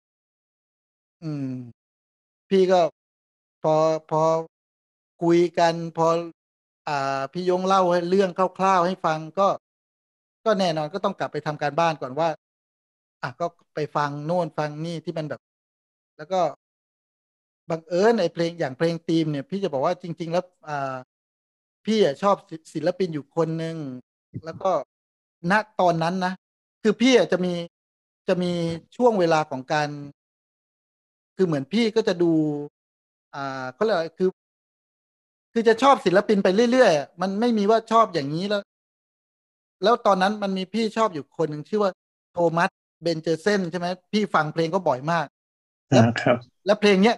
อืม พี่ก็พอพอคุยกัน พอ อ่า พี่ยงเล่าให้เรื่องคร่าวๆให้ฟังก็ ก็แน่นอนก็ต้องกลับไปทำการบ้านก่อนว่า อะก็ไปฟังโน่นฟังนี่ที่มันแบบ แล้วก็ บังเอิญไอ้เพลงอย่างเพลงธีมเนี่ย พี่จะบอกว่าจริง ๆ แล้วอ่าพี่อะชอบศิศิลปินอยู่คนหนึ่งแล้วก็ณตอนนั้นนะคือพี่อะจะมีจะมีช่วงเวลาของการ คือเหมือนพี่ก็จะดู อ่าเขาเรียกอะไรคือ คือจะชอบศิลปินไปเรื่อยๆอะมันไม่มีว่าชอบอย่างนี้แล้ว แล้วตอนนั้นมันมีพี่ชอบอยู่คนหนึ่งชื่อว่าโทมัสเบนเจอร์เซนใช่ไหมพี่ฟังเพลงก็บ่อยมากอ่าครับแล้วเพลงเนี้ย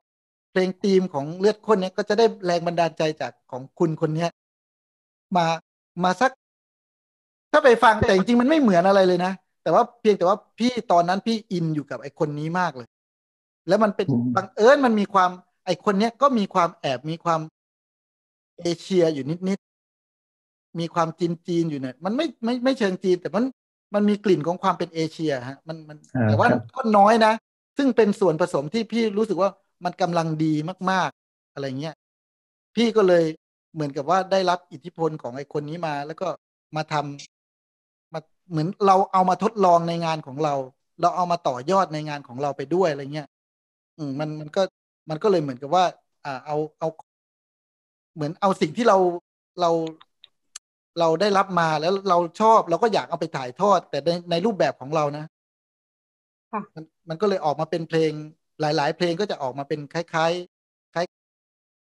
เพลงธีมของเลือดข้นเนี้ยก็จะได้แรงบันดาลใจจากของคุณคนเนี้ยมามาสัก ถ้าไปฟังแต่จริงๆมันไม่เหมือนอะไรเลยนะ แต่ว่าเพียงแต่ว่าพี่ตอนนั้นพี่อินอยู่กับไอ้คนนี้มากเลย แล้วมันเป็นอืมบังเอิญมันมีความไอ้คนเนี้ยก็มีความแอบมีความเอเชียอยู่นิดๆมีความจีนจีนๆอยู่เนี่ยมันไม่ไม่ไม่เชิงจีน แต่มันมันมีกลิ่นของความเป็นเอเชียฮะ มันมันอ่าแต่ว่าครับก็น้อยนะ ซึ่งเป็นส่วนผสมที่พี่รู้สึกว่า มันกำลังดีมาก ๆ อะไรเงี้ยพี่ก็เลยเหมือนกับว่าได้รับอิทธิพลของไอ้คนนี้มา แล้วก็มาทำมาเหมือนเราเอามาทดลองในงานของเรา เราเอามาต่อยอดในงานของเราไปด้วยอะไรเงี้ยอืมมันมันก็มันก็เลยเหมือนกับว่า อ่าเอาเอาเหมือนเอาสิ่งที่เราเราเราได้รับมาแล้วเราชอบเราก็อยากเอาไปถ่ายทอด แต่ในในรูปแบบของเรานะค่ะมันมันก็เลยออกมาเป็นเพลง หลาย ๆ เพลงก็จะออกมาเป็นคล้ายๆคล้าย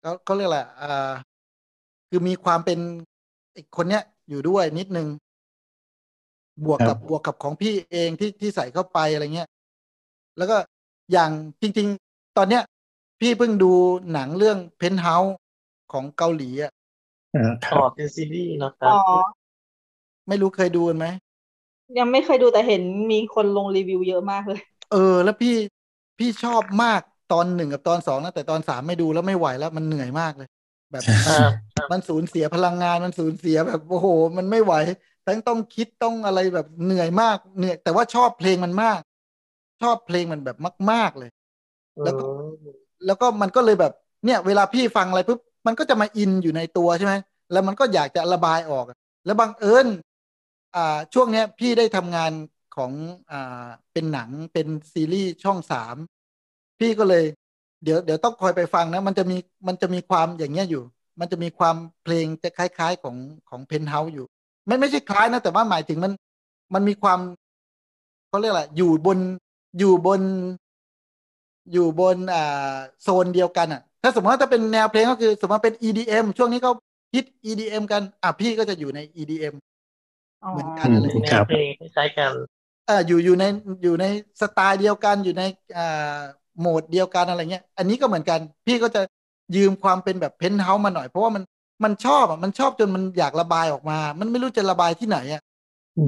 เขาเขาเรียกอะไรอ่าคือมีความเป็นอีกคนเนี้ยอยู่ด้วยนิดนึง บวกกับครักับบบวกกับของพี่เองที่ที่ใส่เข้าไปอะไรเงี้ย แล้วก็อย่างจริง ๆ ตอนเนี้ย พี่เพิ่งดูหนังเรื่องเพนท์เฮาส์ของเกาหลีอะอ่าอ๋รับเป็นซีรีส์เนาะครัอ๋บอไม่รู้เคยดูกันไหมยังไม่เคยดูแต่เห็นมีคนลงรีวิวเยอะมากเลย เออ แล้วพี่ พี่ชอบมากตอนหนึ่งกับตอนสองนะแต่ตอนสามไม่ดูแล้วไม่ไหวแล้วมันเหนื่อยมากเลย แบบครับมันสูญเสียพลังงานมันสูญเสียแบบโอ้โห มันไม่ไหว ทั้งต้องคิดต้องอะไรแบบเหนื่อยมากเหนื่อยแต่ว่าชอบเพลงมันมาก ชอบเพลงมันแบบมาก ๆเลย แล้วก็อืมแล้วก็มันก็เลยแบบเนี่ย เวลาพี่ฟังอะไรปุ๊บมันก็จะมาอินอยู่ในตัวใช่ไหมแล้วมันก็อยากจะระบายออก แล้วบังเอิญอ่าช่วงเนี้ยพี่ได้ทำงาน ของอ่าเป็นหนังเป็นซีรีส์ช่องสามพี่ก็เลย เดี๋ยวเดี๋ยวต้องคอยไปฟังนะ มันจะมีมันจะมีความอย่างเงี้ยอยู่ มันจะมีความเพลงจะคล้าย ๆของของเพนเฮาส์อยู่ ไม่ไม่ใช่คล้ายนะ แต่ว่าหมายถึงมันมันมีความเขาเรียกอะไรอยู่บนอยู่บน อยู่บนอ่าโซนเดียวกันอะ ถ้าสมมติว่าถ้าเป็นแนวเพลงก็คือ สมมติว่าเป็น EDM ช่วงนี้เขาฮิต EDM กัน อะพี่ก็จะอยู่ใน EDM อ๋อเหมือนกันอืมอะไรเป็นแนครัวบเพลงคล้ายๆกัน เอ่ออยู่อยู่ในอยู่ในสไตล์เดียวกันอยู่ในอ่าโหมดเดียวกันอะไรเงี้ย อันนี้ก็เหมือนกัน พี่ก็จะยืมความเป็นแบบเพนท์เฮาส์มาหน่อย เพราะว่ามันมันชอบอะมันชอบจนมันอยากระบายออกมา มันไม่รู้จะระบายที่ไหนอะ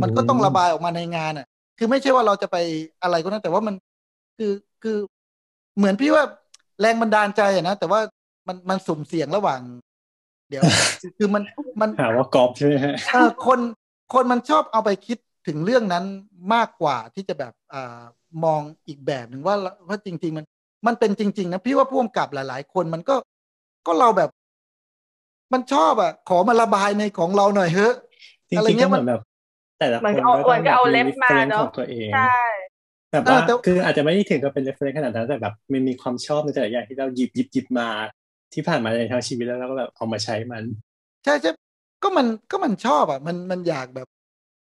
มันก็ต้องระบายออกมาในงานอะ คือไม่ใช่ว่าเราจะไปอะไรก็นั้นแต่ว่ามันคือคือเหมือนพี่ว่าแรงบันดาลใจอะนะแต่ว่ามันมันสุ่มเสี่ยงระหว่าง เดี๋ยว คือมันมันหาว่ากอบใช่ไหมฮะเออคนคนมันชอบเอาไปคิด ถึงเรื่องนั้นมากกว่าที่จะแบบอ่ามองอีกแบบหนึ่งว่าว่าจริง ๆ มันมันเป็นจริง ๆ นะ พี่ว่าพ่วงกับหลาย ๆ คนมันก็ก็เราแบบ มันชอบอะขอมาระบายในของเราหน่อยเฮ้จริอะไรงๆเงี้ก็ยเหมัมือนนแบบแต่ละเหมืคอนนก็เอาก็ต้องเหมือนก็เอาแบบเล็บมีมา reference เนอะของตัวเองใช่แบบเออว่าแต่คืออาจจะไม่ได้ถึงกับเป็น reference ขนาดนั้นแต่แบบมันมีความชอบในแต่ละอย่างที่เราหยิบหยิบหยิบมา ที่ผ่านมาในทางชีวิตแล้วเราก็แบบเอามาใช้มัน ใช่ใช่ก็มันก็มันชอบอะ มันมันอยากแบบ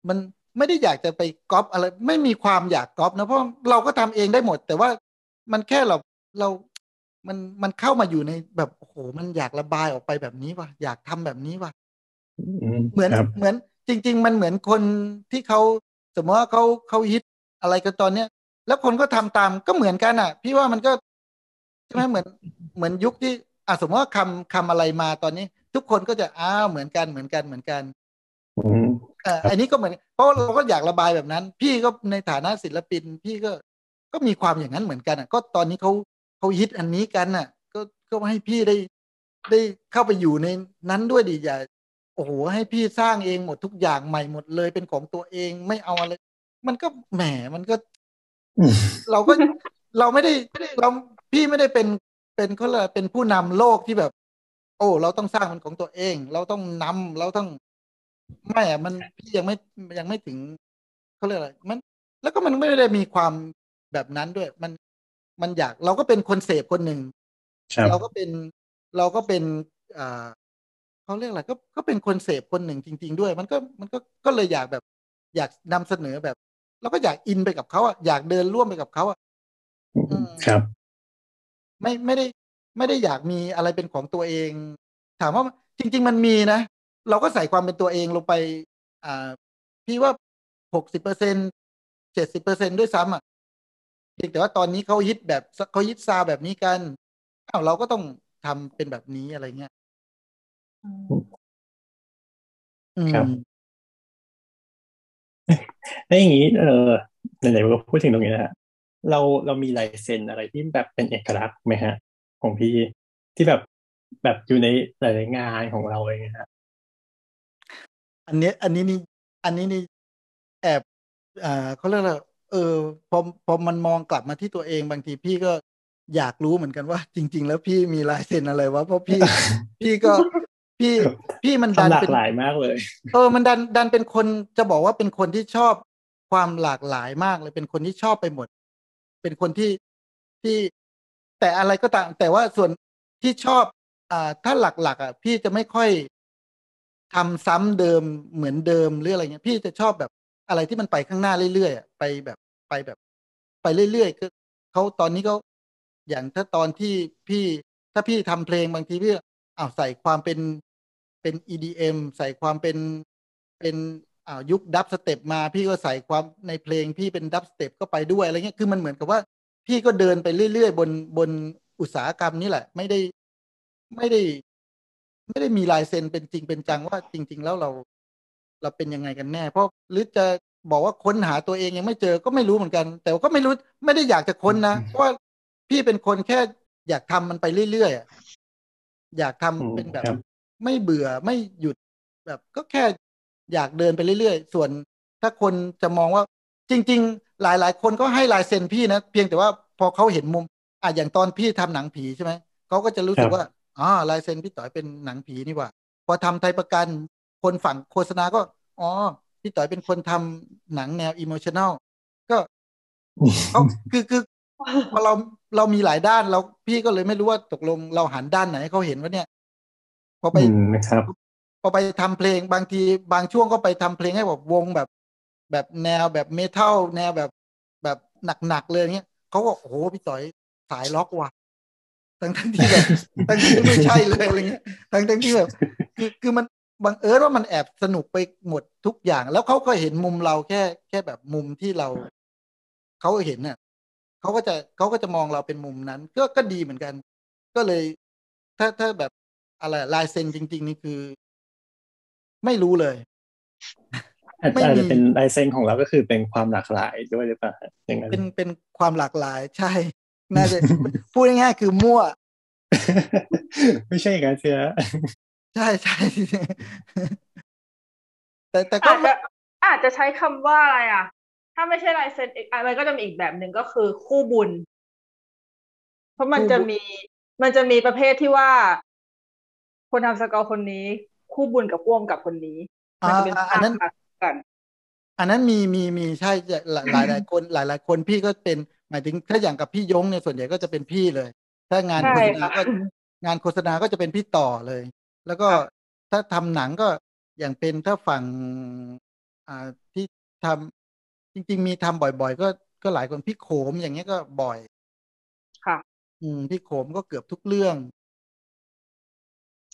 มัน ไม่ได้อยากจะไปก๊อปอะไร ไม่มีความอยากก๊อปนะเพราะเราก็ทำเองได้หมด แต่ว่ามันแค่เราเรามันมันเข้ามาอยู่ในแบบโอ้โหมันอยากระบายออกไปแบบนี้ว่ะอยากทำแบบนี้ว่ะอืมเหมือนครับเหมือนจริง ๆ มันเหมือนคนที่เขาสมมติว่าเขาเขาฮิตอะไรกันตอนเนี้ยแล้วคนก็ทำตามก็เหมือนกันอะ พี่ว่ามันก็ใช่ไหมเหมือนเหมือนยุคที่อะสมมติว่าคำคำอะไรมาตอนนี้ ทุกคนก็จะอ้าวเหมือนกันเหมือนกันเหมือนกันอืม เอ่ออันนี้ก็เหมือนเพราะเราก็อยากระบายแบบนั้น พี่ก็ในฐานะศิลปิน พี่ก็ก็มีความอย่างนั้นเหมือนกันอะ ก็ตอนนี้เขาเขาฮิตอันนี้กันอะ ก็ก็ให้พี่ได้ได้เข้าไปอยู่ในนั้นด้วยดิอย่าโอ้โหให้พี่สร้างเองหมดทุกอย่างใหม่หมดเลยเป็นของตัวเองไม่เอาอะไร มันก็แหมมันก็อืมเราก็เราไม่ได้เราพี่ไม่ได้เป็นเป็นเขาเลยกเป็นผู้นำโลกที่แบบ โอ้ เราต้องสร้างมันของตัวเอง เราต้องนำเราต้อง ไม่อะมันพี่ยังไม่ยังไม่ถึงเขาเรียกอะไรมัน แล้วก็มันไม่ได้มีความแบบนั้นด้วย มันมันอยากเราก็เป็นคนเสพคนหนึ่งครับเราก็เป็นเราก็เป็นอ่าเขาเรียกอะไรก็ก็เป็นคนเสพคนหนึ่งจริง ๆ ด้วย มันก็มันก็ก็เลยอยากแบบ อยากนำเสนอแบบเราก็อยากอินไปกับเขาอะอยากเดินร่วมไปกับเขาอะอืมครับ ไม่ไม่ได้ ไม่ได้อยากมีอะไรเป็นของตัวเอง ถามว่าจริง ๆ มันมีนะ เราก็ใส่ความเป็นตัวเองลงไป อ่า พี่ว่าหกสิบเปอร์เซ็นเจ็ดสิบเปอร์เซ็นด้วยซ้ำอะเพียงแต่ว่าตอนนี้เขาฮิตแบบเขาฮิตซาวแบบนี้กันอ้าวเราก็ต้องทำเป็นแบบนี้อะไรเงี้ยอืมครับแล้วอย่างนี้เออไหนๆเราก็พูดถึงตรงนี้นะฮะเราเรามีลายเซ็นอะไรที่แบบเป็นเอกลักษณ์ไหมฮะ ของพี่ที่แบบแบบอยู่ในหลายๆงานของเราเองนะฮะ อันนี้อันนี้นี่อันนี้นี่แอบอ่าเขาเรียกอะไรเออพอพอมันมองกลับมาที่ตัวเองบางทีพี่ก็อยากรู้เหมือนกันว่า จริง ๆ แล้วพี่มีลายเซ็นอะไรวะเพราะพี่ พี่ก็พี่พี่มันดันทำหลาเป็กนหลายมากเลย เออมันดันดันเป็นคนจะบอกว่าเป็นคนที่ชอบความหลากหลายมากเลยเป็นคนที่ชอบไปหมด เป็นคนที่ที่แต่อะไรก็ตาม แต่ว่าส่วนที่ชอบอ่าถ้าหลักๆอะพี่จะไม่ค่อย ทำซ้ำเดิมเหมือนเดิมหรืออะไรเงี้ยพี่จะชอบแบบอะไรที่มันไปข้างหน้าเรื่อยๆไปแบบไปแบบ ไปเรื่อยๆก็เขาตอนนี้เขาอย่างถ้าตอนที่พี่ถ้าพี่ทำเพลงบางทีพี่อ้าวใส่ความเป็นเป็น EDM ใส่ความเป็นเป็นอ่ายุคดับสเต็ปมา พี่ก็ใส่ความในเพลงพี่เป็นดับสเต็ปก็ไปด้วยอะไรเงี้ยคือมันเหมือนกับว่า พี่ก็เดินไปเรื่อยๆ บนบนอุตสาหกรรมนี้แหละ ไม่ได้ไม่ได้ ไม่ได้มีลายเซ็นเป็นจริงเป็นจังว่าจริง ๆ แล้วเรา เราเป็นยังไงกันแน่ เพราะหรือจะบอกว่าค้นหาตัวเองยังไม่เจอก็ไม่รู้เหมือนกัน แต่ก็ไม่รู้ไม่ได้อยากจะค้นนะเพราะว่าพี่เป็นคนแค่อยากทำมันไปเรื่อยๆอะอยากทำอืมเป็นแบบครับไม่เบื่อไม่หยุดแบบ ก็แค่อยากเดินไปเรื่อยๆส่วนถ้าคนจะมองว่า จริง ๆ หลายๆ คนก็ให้ลายเซ็นพี่นะเพียงแต่ว่าพอเขาเห็นมุมอะอย่างตอนพี่ทำหนังผีใช่ไหมเขาก็จะรู้สึกครับว่า อ๋อลายเซ็นพี่ต่อยเป็นหนังผีนี่หว่า พอทำไทยประกัน คนฝั่งโฆษณาก็ อ๋อ พี่ต่อยเป็นคนทำหนังแนวอิโมชัน a ลก็เขาคือคือพอเราเรามีหลายด้านเราพี่ก็เลยไม่รู้ว่าตกลงเราหันด้านไหนให้เขาเห็นว่าเนี่ยพอไปอืมนะครับพอไปทำเพลงบางทีบางช่วงก็ไปทำเพลงให้แบบวงแบบ แบบแนวแบบเมทัลแนวแบบแบบหนักๆเลยเงี้ยเขาก็โอ้โหพี่ต่อยสายล็อกว่ะ ทั้งทั้งที่แบบทั้งที่ไม่ใช่เลยอะไรเงี้ยทั้งทั้งที่แบบคือคือมันบังเอิญว่ามันแอบสนุกไปหมดทุกอย่าง แล้วเขาก็เห็นมุมเราแค่แค่แบบมุมที่เราเขาเห็นน่ะเขาก็จะเขาก็จะมองเราเป็นมุมนั้น ก็ก็ดีเหมือนกัน ก็เลย ถ้าถ้าแบบอะไรลายเซ็นจริง ๆ นี่คือ ไม่รู้เลยอาจไม่อาจมีจะเป็นลายเซ็นของเราก็คือเป็นความหลากหลายด้วยหรือเปล่าฮะอย่างนั้นเป็นเป็นความหลากหลายใช่ น่าจะพูดง่ายๆคือมั่ว ไม่ใช่อย่างนั้นเชียใช่ใช่แต่แต่ก็อาจจะอาจจะใช้คำว่าอะไรอะ ถ้าไม่ใช่ลายเซ็นอีกอะไรก็จะมีอีกแบบหนึ่งก็คือคู่บุญ เพราะมันจะมีมันจะมีประเภทที่ว่า คนทำสกอร์คนนี้ คู่บุญกับพ่วงกับคนนี้มันจะเป็นอ่าภาอันพนั้นต่างกันอันนั้นมีมีมีใช่หลายหลายหลายคนหลายหลายคนพี่ก็เป็น หมายถึงถ้าอย่างกับพี่ยงเนี่ยส่วนใหญ่ก็จะเป็นพี่เลย ถ้างานใช่โฆษณาค่ะก็งานโฆษณาก็จะเป็นพี่ต่อเลย แล้วก็ถ้าทำหนังก็อย่างเป็นถ้าฝั่งอ่าที่ทำจริง ๆ มีทำบ่อย ๆ ก็ก็หลายคนพี่โขมอย่างเงี้ยก็บ่อย ค่ะ อืมพี่โขมก็เกือบทุกเรื่อง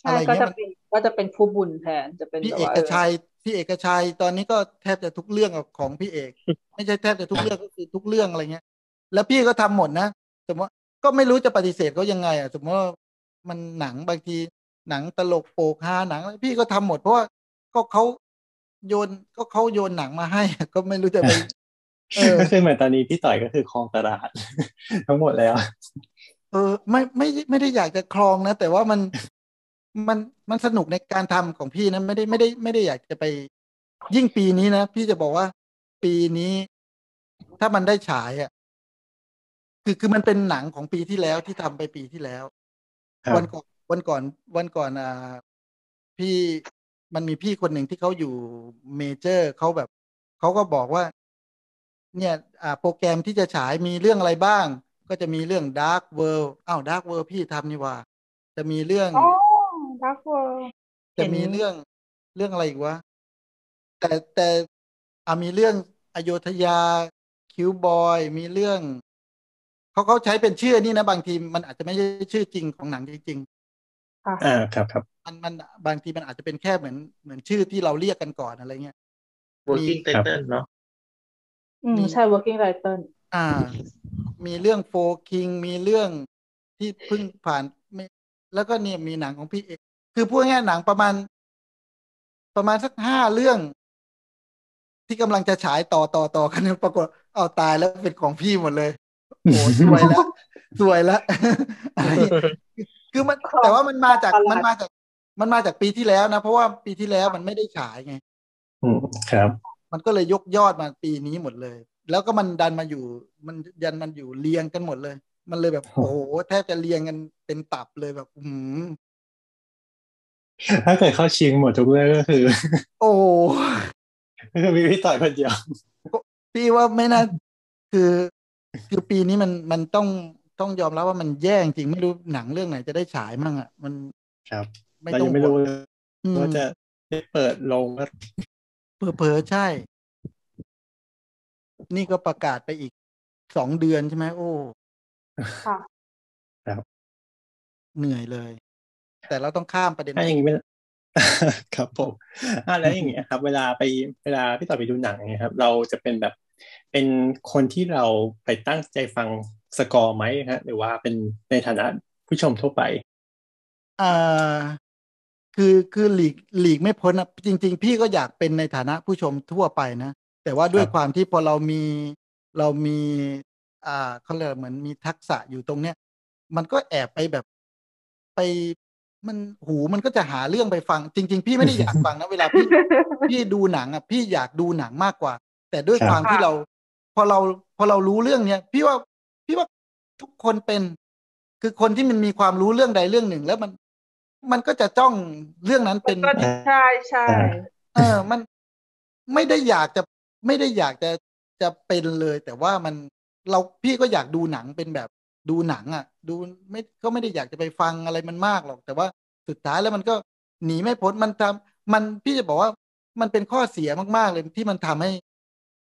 ใช่อะไรก็เงี้ยจะมันเป็นก็จะเป็นคู่บุญแทนจะเป็นพี่แบบเอว่ากเออชัยพี่เอกชัยตอนนี้ก็แทบจะทุกเรื่องของพี่เอก ไม่ใช่แทบจะทุกเรื่องก็คือทุกเรื่องอะไรเงี้ย แล้วพี่ก็ทำหมดนะสมมติว่าก็ไม่รู้จะปฏิเสธเขายังไงอะสมมติว่ามันหนังบางทีหนังตลกโปกฮาหนังอะไรพี่ก็ทำหมด เพราะว่าก็เขาโยนก็เขาโยนหนังมาให้ ก็ไม่รู้จะไปเออก็คือเหมือนตอนนี้พี่ต่อยก็คือครองตลาด ทั้งหมดแล้ว เออ ไม่ไม่ไม่ได้อยากจะครองนะ แต่ว่ามันมันมันสนุกในการทำของพี่นะไม่ได้ไม่ได้ไม่ได้อยากจะไป ยิ่งปีนี้นะ พี่จะบอกว่า ปีนี้ ถ้ามันได้ฉายอะ คือคือมันเป็นหนังของปีที่แล้วที่ทำไปปีที่แล้วครับวันก่อนวันก่อนวันก่อนอ่าพี่มันมีพี่คนหนึ่งที่เขาอยู่เมเจอร์เขาแบบเขาก็บอกว่า เนี่ยอ่าโปรแกรมที่จะฉายมีเรื่องอะไรบ้าง ก็จะมีเรื่อง Dark World อ้าว Dark World พี่ทำนี่หว่า จะมีเรื่องอ๋อดักเวิร์จะมีเห็นเรื่องเรื่องอะไรอีกวะ แต่แต่อ่ามีเรื่องอโยธยาคิวบอย มีเรื่อง เขาเขาใช้เป็นชื่อนี่นะ บางทีมันอาจจะไม่ใช่ชื่อจริงของหนังจริงค่ะอ่าครับครับๆมันมันบางทีมันอาจจะเป็นแค่เหมือนเหมือนชื่อที่เราเรียกกันก่อนอะไรเงี้ย working ครับ title เนาะอืมใช่ working title อ่า มีเรื่องโฟคิงมีเรื่องที่เพิ่งผ่านไม่แล้วก็เนี่ยมีหนังของพี่เอกคือพูดง่ายๆหนังประมาณ ประมาณสักห้าเรื่อง ที่กำลังจะฉายต่อต่อต่อกันปรากฏเอาตายแล้วเป็นของพี่หมดเลย โอ้สวยแล้วสวยแล้วอะไรเงี้ยคือมันครับแต่ว่ามันมาจากประหลาดมันมาจาก มันมาจากปีที่แล้วนะ เพราะว่าปีที่แล้วมันไม่ได้ฉายไง อืมครับ มันก็เลยยกยอดมาปีนี้หมดเลย แล้วก็มันดันมาอยู่ มันยันมันอยู่เรียงกันหมดเลย มันเลยแบบโอ้โอ้โหแทบจะเรียงกันเป็นตับเลยแบบอืมถ้าเกิดเข้าชิงหมดทุกเรื่องก็คือ โอ้โหก็คือมีพี่ต่อยคนเดียวพี่ว่าไม่น่าคือ คือปีนี้มันมันต้องต้องยอมรับว่ามันแย่จริงไม่รู้หนังเรื่องไหนจะได้ฉายมั่งอะ มันครับไม่เราต้อยังงไม่รู้เลยอืมว่าจะได้เปิดลงว่าเผลอๆใช่ นี่ก็ประกาศไปอีกสองเดือนใช่ไหมโอ้ค่ะเหนื่อยเลย แต่เราต้องข้ามประเด็นถ้าอย่างนี้ไม่ครับผมอ่าแล้วอย่างเงี้ยครับ เวลาไปเวลาพี่ต่อไปดูหนังเนี่ยครับ เราจะเป็นแบบ เป็นคนที่เราไปตั้งใจฟังสกอร์ไหมฮะหรือว่าเป็นในฐานะผู้ชมทั่วไปอ่าคือคือหลีกหลีกไม่พ้นนะจริง ๆ พี่ก็อยากเป็นในฐานะผู้ชมทั่วไปนะ แต่ว่าด้วยครับความที่พอเรามีเรามีอ่าเขาเรียกเหมือนมีทักษะอยู่ตรงเนี้ย มันก็แอบไปแบบไปมันหูมันก็จะหาเรื่องไปฟัง จริง ๆ พี่ไม่ได้อยากฟังนะเวลาพี่พี่ดูหนังอะพี่อยากดูหนังมากกว่า แต่ด้วยครับความที่เรา พอเราพอเรารู้เรื่องเนี้ยพี่ว่าพี่ว่าทุกคนเป็นคือคนที่มันมีความรู้เรื่องใดเรื่องหนึ่ง แล้วมัน มันก็จะจ้องเรื่องนั้นเป็นก็ใช่ใช่เออ มันไม่ได้อยากจะไม่ได้อยากจะจะเป็นเลย แต่ว่ามันเราพี่ก็อยากดูหนังเป็นแบบดูหนัง อะ ดูไม่ก็ไม่ได้อยากจะไปฟังอะไรมันมากหรอก แต่ว่าสุดท้ายแล้วมันก็หนีไม่พ้นมันทำมันพี่จะบอกว่ามันเป็นข้อเสียมากๆเลยที่มันทำให้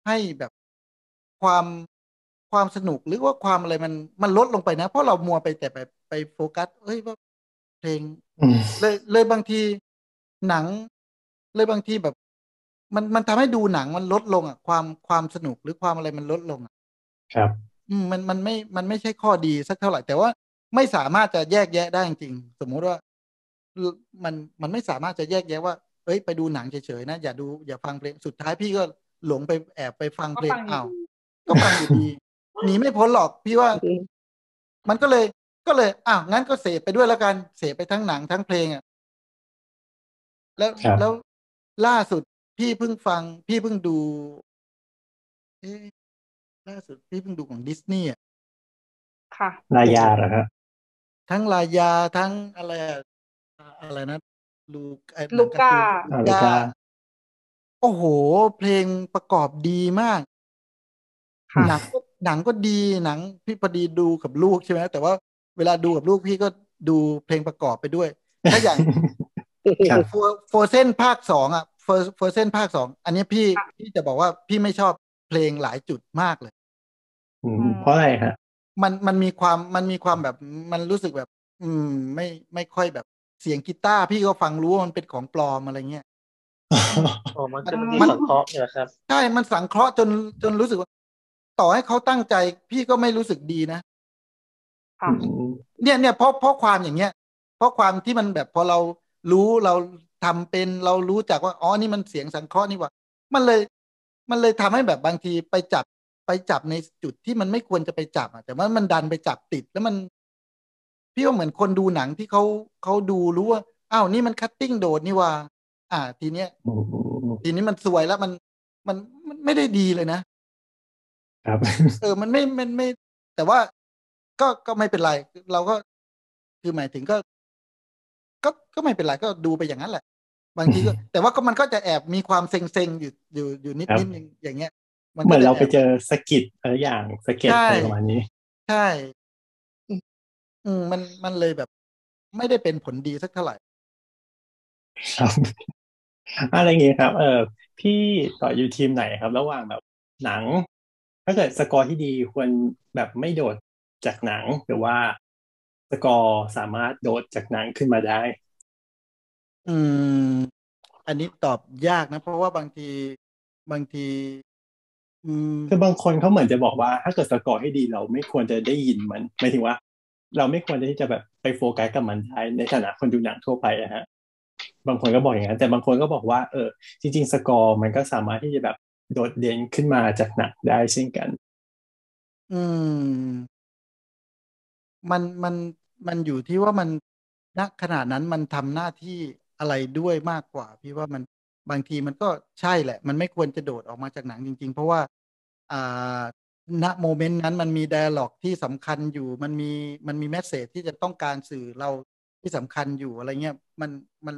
ให้แบบความความสนุกหรือว่าความอะไรมันมันลดลงไปนะ เพราะเรามัวไปแต่ไปไปโฟกัสเอ้ยว่าเพลงอืมเลยเลยบางทีหนัง เลยบางทีแบบ มันมันทำให้ดูหนังมันลดลงอะ ความความสนุกหรือความอะไรมันลดลงอะครับอืมมันมันไม่มันไม่ใช่ข้อดีสักเท่าไหร่ แต่ว่าไม่สามารถจะแยกแยะได้จริงๆสมมุติว่า มันมันไม่สามารถจะแยกแยะว่า เอ้ยไปดูหนังเฉยๆนะอย่าดูอย่าฟังเพลงสุดท้ายพี่ก็ หลงไปแอบไปฟังก็เพลงฟังอยู่อ้าวดีก็ฟังอยู่ดีหนีไม่พ้นหรอกพี่ว่า มันก็เลยก็เลยอ้าวงั้นก็เสพไปด้วยแล้วกัน เสพไปทั้งหนังทั้งเพลงอะแล้วครับแล้วล่าสุดพี่เพิ่งฟัง พี่เพิ่งดูเอ๊ะล่าสุดพี่เพิ่งดูของดิสนีย์อะค่ะรายาเหรอครับทั้งลายาทั้งอะไรอะอะไรนะลูไอ้หนังลูก้าร์ตูนอ่าลูลูก้าก้า โอ้โห เพลงประกอบดีมาก ค่ะ หนังก็หนังก็ดีหนังพี่พอดีดูกับลูกใช่ไหมแต่ว่าเวลาดูกับลูกพี่ก็ดูเพลงประกอบไปด้วย ถ้าอย่างครับ โฟ Frozen ภาคสองอะ Frozen ภาคสองอันนี้พี่พี่จะบอกว่าพี่ไม่ชอบเพลงหลายจุดมากเลย อืมเพราะอะไรฮะ มันมันมีความมันมีความแบบมันรู้สึกแบบ อืม ไม่ไม่ค่อยแบบเสียงกีตาร์พี่ก็ฟังรู้ว่ามันเป็นของปลอมอะไรเงี้ย อ๋อมันจะมีมันสังเคราะห์เนี่ยครับ ใช่ มันสังเคราะห์จนจนรู้สึกว่า ต่อให้เขาตั้งใจ พี่ก็ไม่รู้สึกดีนะค่ะอืมเนี่ยเนี่ยเพราะเพราะความอย่างเงี้ย เพราะความที่มันแบบพอเรารู้เราทำเป็นเรารู้จักว่าอ๋อนี่มันเสียงสังเคราะห์นี่หว่า มันเลย มันเลยทำให้แบบบางทีไปจับไปจับในจุดที่มันไม่ควรจะไปจับอะแต่ว่ามันดันไปจับติดแล้วมัน พี่ว่าเหมือนคนดูหนังที่เขาเขาดูรู้ว่าอ้าวนี่มัน cutting โดดนี่หว่า อ่า ทีเนี้ยอืมทีนี้มันสวยแล้วมันมันมันไม่ได้ดีเลยนะครับ เออมันไม่มันไม่ แต่ว่าก็ก็ไม่เป็นไร เราก็คือหมายถึงก็ ก็ก็ไม่เป็นไรก็ดูไปอย่างนั้นแหละ บางทีก็แต่ว่าก็มันก็จะแอบมีความเซ็งๆอยู่อยู่อยู่นิดครับนิดนึงอย่างเงี้ยเหมือนก็จะเราไปแอบเจอสะกิดอะไรอย่างสะเก็ตใช่อะไรประมาณนี้ ใช่ อืมมันมันเลยแบบ ไม่ได้เป็นผลดีสักเท่าไหร่ครับ อะไรอย่างงี้ครับ เออพี่ต่ออยู่ทีมไหนครับ ระหว่างแบบหนัง ถ้าเกิดสกอร์ที่ดีควรแบบไม่โดดจากหนังหรือว่าสกอร์สามารถโดดจากหนังขึ้นมาได้ อืม อันนี้ตอบยากนะ เพราะว่าบางทีบางทีอืมคือบางคนเขาเหมือนจะบอกว่า ถ้าเกิดสกอร์ให้ดีเราไม่ควรจะได้ยินมันหมายถึงว่า เราไม่ควรที่จะแบบไปโฟกัสกับมันได้ในฐานะคนดูหนังทั่วไปอะฮะ บางคนก็บอกอย่างนั้น แต่บางคนก็บอกว่าเออจริง ๆ สกอร์มันก็สามารถที่จะแบบโดดเด่นขึ้นมาจากหนังได้เช่นกัน อืม มันมันมันอยู่ที่ว่ามันณขณะนั้นมันทำหน้าที่อะไรด้วยมากกว่า พี่ว่ามันบางทีมันก็ใช่แหละ มันไม่ควรจะโดดออกมาจากหนังจริง ๆ เพราะว่า อ่าณโมเมนต์นั้นมันมีไดอะล็อกที่สำคัญอยู่ มันมีมันมีแมสเซจที่จะต้องการสื่อเราที่สำคัญอยู่อะไรเงี้ยมันมัน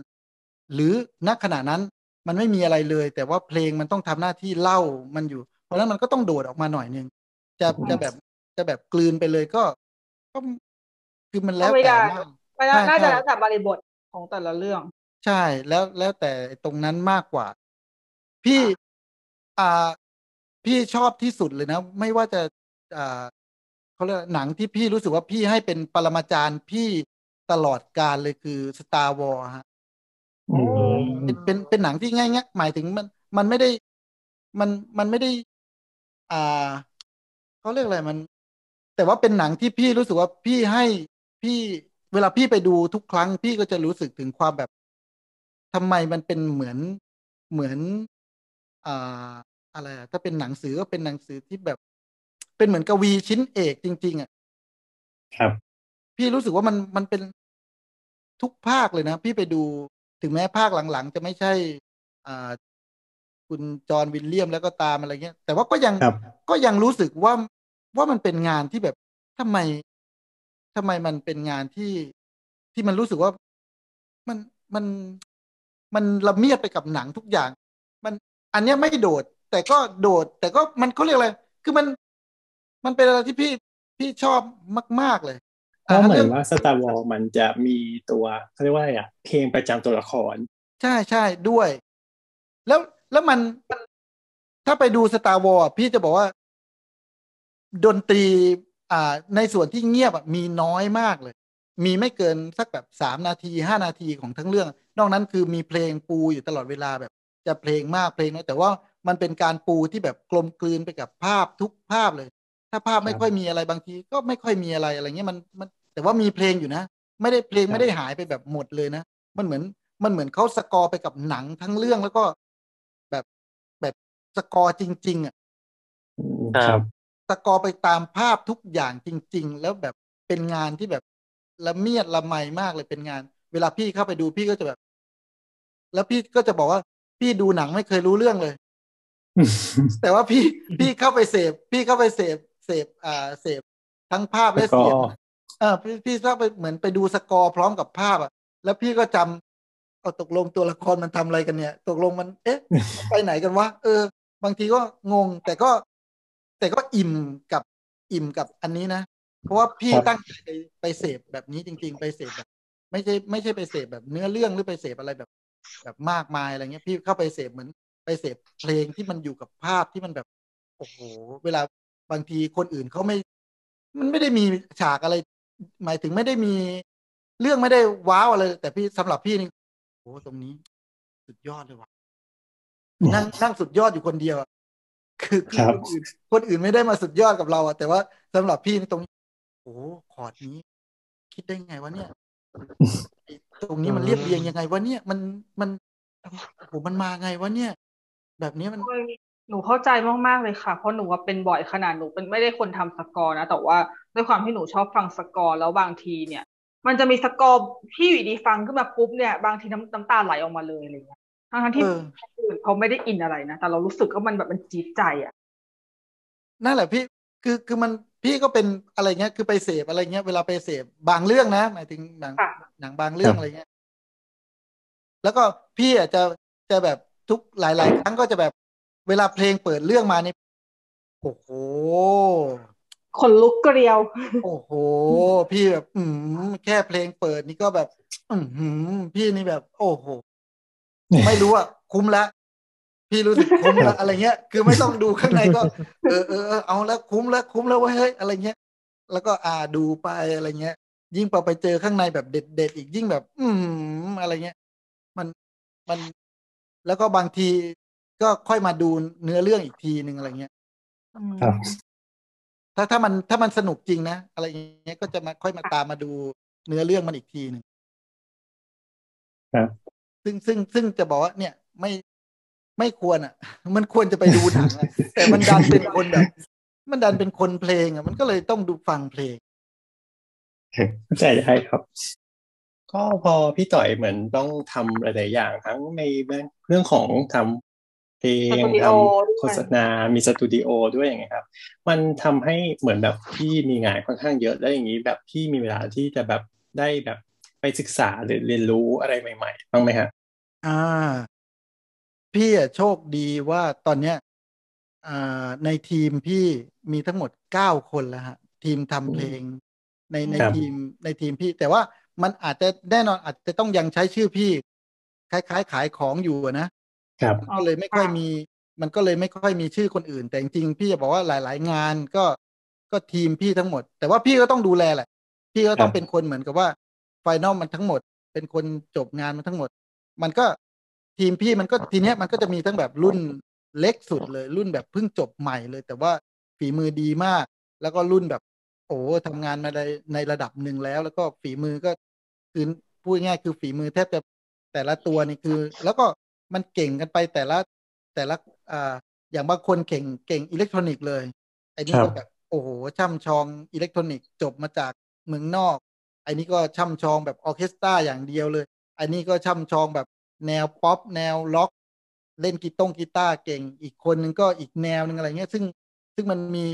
หรือณขณะนั้นมันไม่มีอะไรเลย แต่ว่าเพลงมันต้องทำหน้าที่เล่ามันอยู่ เพราะฉะนั้นมันก็ต้องโดดออกมาหน่อยนึงจะอืมจะแบบจะแบบกลืนไปเลยก็ก็คือมันแล้วก็ไม่แต่ได้มากไม่น่าใช่น่าจะใช่แล้วแต่บริบทของแต่ละเรื่อง ใช่แล้วแล้วแต่ตรงนั้นมากกว่า พี่อ่าพี่ชอบที่สุดเลยนะ ไม่ว่าจะอ่าเขาเรียกหนังที่พี่รู้สึกว่าพี่ให้เป็นปรมาจารย์พี่ตลอดการเลยคือ Star Wars ฮะอืม เป็นเป็นเป็นหนังที่ง่ายๆหมายถึงมันมันไม่ได้มันมันไม่ได้ อ่าเขาเรียกอะไรมัน แต่ว่าเป็นหนังที่พี่รู้สึกว่าพี่ให้พี่เวลาพี่ไปดูทุกครั้ง พี่ก็จะรู้สึกถึงความแบบทำไมมันเป็นเหมือนเหมือน อ่า อะไรอะถ้าเป็นหนังสือก็เป็นหนังสือที่แบบ เป็นเหมือนกวีชิ้นเอกจริง ๆอะครับ พี่รู้สึกว่ามันมันเป็นทุกภาคเลยนะ พี่ไปดู ถึงแม้ภาคหลังๆ จะไม่ใช่อ่าคุณจอห์นวิลเลียมแล้วก็ตามอะไรเงี้ย แต่ว่าก็ยังครับก็ยังรู้สึกว่าว่ามันเป็นงานที่แบบทำไมทำไมมันเป็นงานที่ที่มันรู้สึกว่ามันมันมันละเมียดไปกับหนังทุกอย่าง มันอันเนี้ยไม่โดด แต่ก็โดด แต่ก็มันเขาเรียกอะไร คือมันมันเป็นอะไรที่พี่พี่ชอบมาก ๆเลย เพราะเหมือรื่นว่า Star Wars มันจะมีตัวเขาเรียกว่าอะไรอะเพลงประจำตัวละคร ใช่ใช่ด้วย แล้วแล้วมันมันถ้าไปดูสตาร์วอ s พี่จะบอกว่า ดนตรี อ่า ในส่วนที่เงียบอะมีน้อยมากเลย มีไม่เกินสักแบบสามนาทีห้านาทีของทั้งเรื่อง นอกนั้นคือมีเพลงปูอยู่ตลอดเวลาแบบ จะเพลงมากเพลงน้อยแต่ว่ามันเป็นการปูที่แบบกลมกลืนไปกับภาพทุกภาพเลย ถ้าภาพไม่ครับค่อยมีอะไรบางที ก็ไม่ค่อยมีอะไรอะไรเงี้ยมันมันแต่ว่ามีเพลงอยู่นะ ไม่ได้เพลงครับไม่ได้หายไปแบบหมดเลยนะ มันเหมือนมันเหมือนเขาสกอร์ไปกับหนังทั้งเรื่องแล้วก็แบบแบบสกอร์จริง ๆอะอืมครับครับสกอร์ไปตามภาพทุกอย่างจริง ๆ แล้วแบบเป็นงานที่แบบละเมียดละไมมากเลยเป็นงาน เวลาพี่เข้าไปดูพี่ก็จะแบบ แล้วพี่ก็จะบอกว่า พี่ดูหนังไม่เคยรู้เรื่องเลย แต่ว่าพี่พี่เข้าไปเสพ พี่เข้าไปเสพ เสพอ่าเสพทั้งภาพและแล้วก็เสียงเออพี่พี่เข้าไปเหมือนไปดูสกอร์พร้อมกับภาพอะ แล้วพี่ก็จำเอาตกลงตัวละครมันทำอะไรกันเนี่ย ตกลงมัน เอ๊ะ ไปไหนกันวะเออ บางทีก็งง แต่ก็ แต่ก็อิ่มกับอิ่มกับอันนี้นะ เพราะว่าพี่ครับตั้งใจไปไปเสพแบบนี้จริง ๆ ไปเสพแบบ ไม่ใช่ไม่ใช่ไปเสพแบบเนื้อเรื่องหรือไปเสพอะไรแบบ แบบมากมายอะไรเงี้ย พี่เข้าไปเสพเหมือนไปเสพเพลงที่มันอยู่กับภาพที่มันแบบโอ้โหเวลา บางทีคนอื่นเขาไม่ มันไม่ได้มีฉากอะไร หมายถึงไม่ได้มีเรื่องไม่ได้ว้าวอะไรแต่พี่สำหรับพี่นี่โอ้โหตรงนี้ สุดยอดเลยว่ะนั่งนั่งสุดยอดอยู่คนเดียวอะคือคือครับคนอื่นคนอื่นไม่ได้มาสุดยอดกับเราอะแต่ว่าสำหรับพี่นี่ตรงนี้โอ้คอร์ดนี้ คิดได้ไงวะเนี่ยไอ้ตรงนี้มันเรียบเรียงยังไงวะเนี่ยมันมันโอ้โหมันมาไงวะเนี่ย แบบนี้มัน หนูเข้าใจมาก ๆ เลยค่ะ เพราะหนูว่าเป็นบ่อยขนาดหนูเป็นไม่ได้คนทำสกอร์นะ แต่ว่าด้วยความที่หนูชอบฟังสกอร์แล้วบางทีเนี่ย มันจะมีสกอร์ที่อยู่ดีฟังขึ้นมาปุ๊บเนี่ยบางทีน้ำน้ำตาไหลออกมาเลยอะไรเงี้ยทั้งๆที่เออ คนอื่นเขาไม่ได้อินอะไรนะ แต่เรารู้สึกว่ามันแบบมันจี๊ดใจอะ นั่นแหละพี่คือคือมันพี่ก็เป็นอะไรเงี้ยคือไปเสพอะไรเงี้ยเวลาไปเสพบางเรื่องนะ หมายถึงหนังค่ะ หนังบางเรื่องอะไรเงี้ย แล้วก็พี่อะจะจะแบบทุกหลาย ๆ ครั้งก็จะแบบ เวลาเพลงเปิดเรื่องมานี่โอ้โหคนลุกเกลียว โอ้โห พี่แบบ อืมแค่เพลงเปิดนี่ก็แบบ อืมพี่นี่แบบ โอ้โห ไม่รู้อะคุ้มละพี่รู้สึกคุ้มละอะไรเงี้ย คือไม่ต้องดูข้างในก็เออเออเออเอาแล้วคุ้มแล้วคุ้มแล้วเว้ยเฮ้ยอะไรเงี้ย แล้วก็อ่าดูไปอะไรเงี้ย ยิ่งพอไปเจอข้างในแบบเด็ดเด็ดอีกยิ่งแบบ อืมอะไรเงี้ย มันมันแล้วก็บางที ก็ค่อยมาดูเนื้อเรื่องอีกทีหนึ่งอะไรเงี้ยครับถ้าถ้ามันถ้ามันสนุกจริงนะ อะไรอย่างเงี้ยก็จะมาค่อยมาตามมาดูเนื้อเรื่องมันอีกทีหนึ่งครับ ซึ่งซึ่งซึ่งจะบอกว่าเนี่ยไม่ไม่ควรอะ มันควรจะไปดูหนังอะแต่มันดันเป็นคนแบบ มันดันเป็นคนเพลงอะ มันก็เลยต้องดูฟังเพลงเข้าใจได้ครับ ก็พอพี่ต่อยเหมือนต้องทำหลายๆอย่างทั้งในเรื่องของทำ เพลงสตูดิทโอด้วยำโฆษณา มีสตูดิโอด้วยอย่างเงี้ยครับ มันทำให้เหมือนแบบพี่มีงานค่อนข้างเยอะแล้วอย่างนี้แบบพี่มีเวลาที่จะแบบได้แบบไปศึกษาหรือเรียนรู้อะไรใหม่ๆบ้างไหมฮะอ่า พี่อะโชคดีว่าตอนเนี้ยอ่าในทีมพี่มีทั้งหมดเก้าคนแล้วฮะ ทีมทำเพลงในในครับทีมในทีมพี่ แต่ว่ามันอาจจะแน่นอนอาจจะต้องยังใช้ชื่อพี่ คล้ายๆ ขายของอยู่อะนะ ครับก็เลยไม่ค่อยมี มันก็เลยไม่ค่อยมีชื่อคนอื่น แต่จริงๆพี่จะบอกว่าหลาย ๆ งานก็ก็ทีมพี่ทั้งหมด แต่ว่าพี่ก็ต้องดูแลแหละ พี่ก็ต้องครับเป็นคนเหมือนกับว่าไฟนอลมันทั้งหมด เป็นคนจบงานมันทั้งหมด มันก็ทีมพี่มันก็ทีเนี้ยมันก็จะมีทั้งแบบรุ่นเล็กสุดเลย รุ่นแบบเพิ่งจบใหม่เลย แต่ว่าฝีมือดีมาก แล้วก็รุ่นแบบ โอ้ทำงานมาในในระดับหนึ่งแล้ว แล้วก็ฝีมือก็คือพูดง่ายๆคือฝีมือแทบจะแต่ละตัวนี่คือ แล้วก็ มันเก่งกันไปแต่ละแต่ละอ่าอย่างบางคนเก่งเก่งอิเล็กทรอนิกส์เลยไอ้นี่ครับแบบโอ้โหช่ำชองอิเล็กทรอนิกส์จบมาจากเมืองนอกไอ้นี่ก็ช่ำชองแบบออร์เคสตราอย่างเดียวเลยอันนี้ก็ช่ำชองแบบแนวป๊อปแนวร็อก เล่นกีตงกีตาร์เก่งอีกคนนึงก็อีกแนวหนึ่งอะไรเงี้ย ซึ่งซึ่งมันมี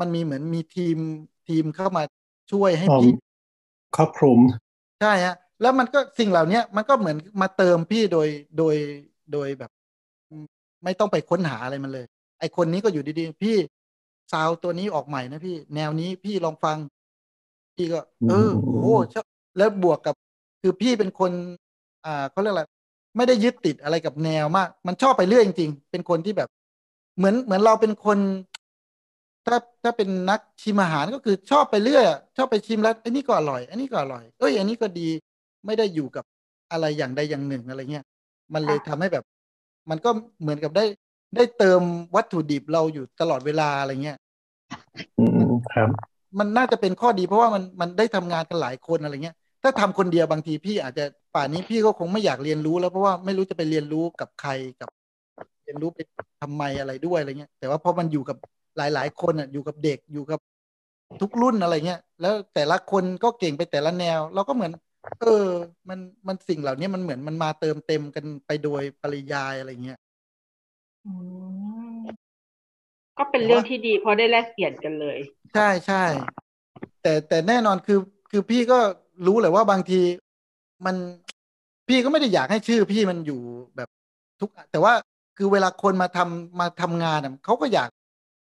มันมีเหมือนมีทีมทีมเข้ามาช่วยให้พร้อมพี่ครอบคลุม ใช่ฮะ แล้วมันก็สิ่งเหล่าเนี้ยมันก็เหมือนมาเติมพี่โดยโดยโดยแบบ ไม่ต้องไปค้นหาอะไรมันเลย ไอคนนี้ก็อยู่ดีๆ พี่ซาวตัวนี้ออกใหม่นะพี่ แนวนี้พี่ลองฟัง พี่ก็ เอออืมโอ้โหชอบแล้วบวกกับ คือพี่เป็นคน อ่าเขาเรียกอะไรไม่ได้ยึดติดอะไรกับแนวมาก มันชอบไปเรื่อยจริงๆ เป็นคนที่แบบ เหมือนเหมือนเราเป็นคน ถ้าถ้าเป็นนักชิมอาหารก็คือชอบไปเรื่อยอะชอบไปชิมแล้วไอ้นี่ก็อร่อย อันนี้ก็อร่อยเอ้ยอันนี้ก็ดี ไม่ได้อยู่กับอะไรอย่างใดอย่างหนึ่งอะไรเงี้ยมันเลยทำให้แบบ มันก็เหมือนกับได้ได้เติมวัตถุดิบเราอยู่ตลอดเวลาอะไรเงี้ยอืมครับ มันน่าจะเป็นข้อดีเพราะว่ามันมันได้ทำงานกันหลายคนอะไรเงี้ยถ้าทำคนเดียวบางทีพี่อาจจะป่านนี้พี่ก็คงไม่อยากเรียนรู้แล้วเพราะว่าไม่รู้จะไปเรียนรู้กับใครกับ เรียนรู้ไปทำไมอะไรด้วยอะไรเงี้ย แต่ว่าพอมันอยู่กับหลาย ๆ คนอะอยู่กับเด็กอยู่กับทุกรุ่นอะไรเงี้ยแล้วแต่ละคนก็เก่งไปแต่ละแนว เราก็เหมือน เออ มันมันสิ่งเหล่านี้มันเหมือนมันมาเติมเต็มกันไปโดยปริยายอะไรเงี้ยอืมก็เป็นเรื่องที่ดีเพราะได้แลกเปลี่ยนกันเลย ใช่ใช่แต่แต่แน่นอนคือคือพี่ก็รู้แหละว่าบางทีมันพี่ก็ไม่ได้อยากให้ชื่อพี่มันอยู่แบบทุก แต่ว่าคือเวลาคนมาทำมาทำงานอะเขาก็อยาก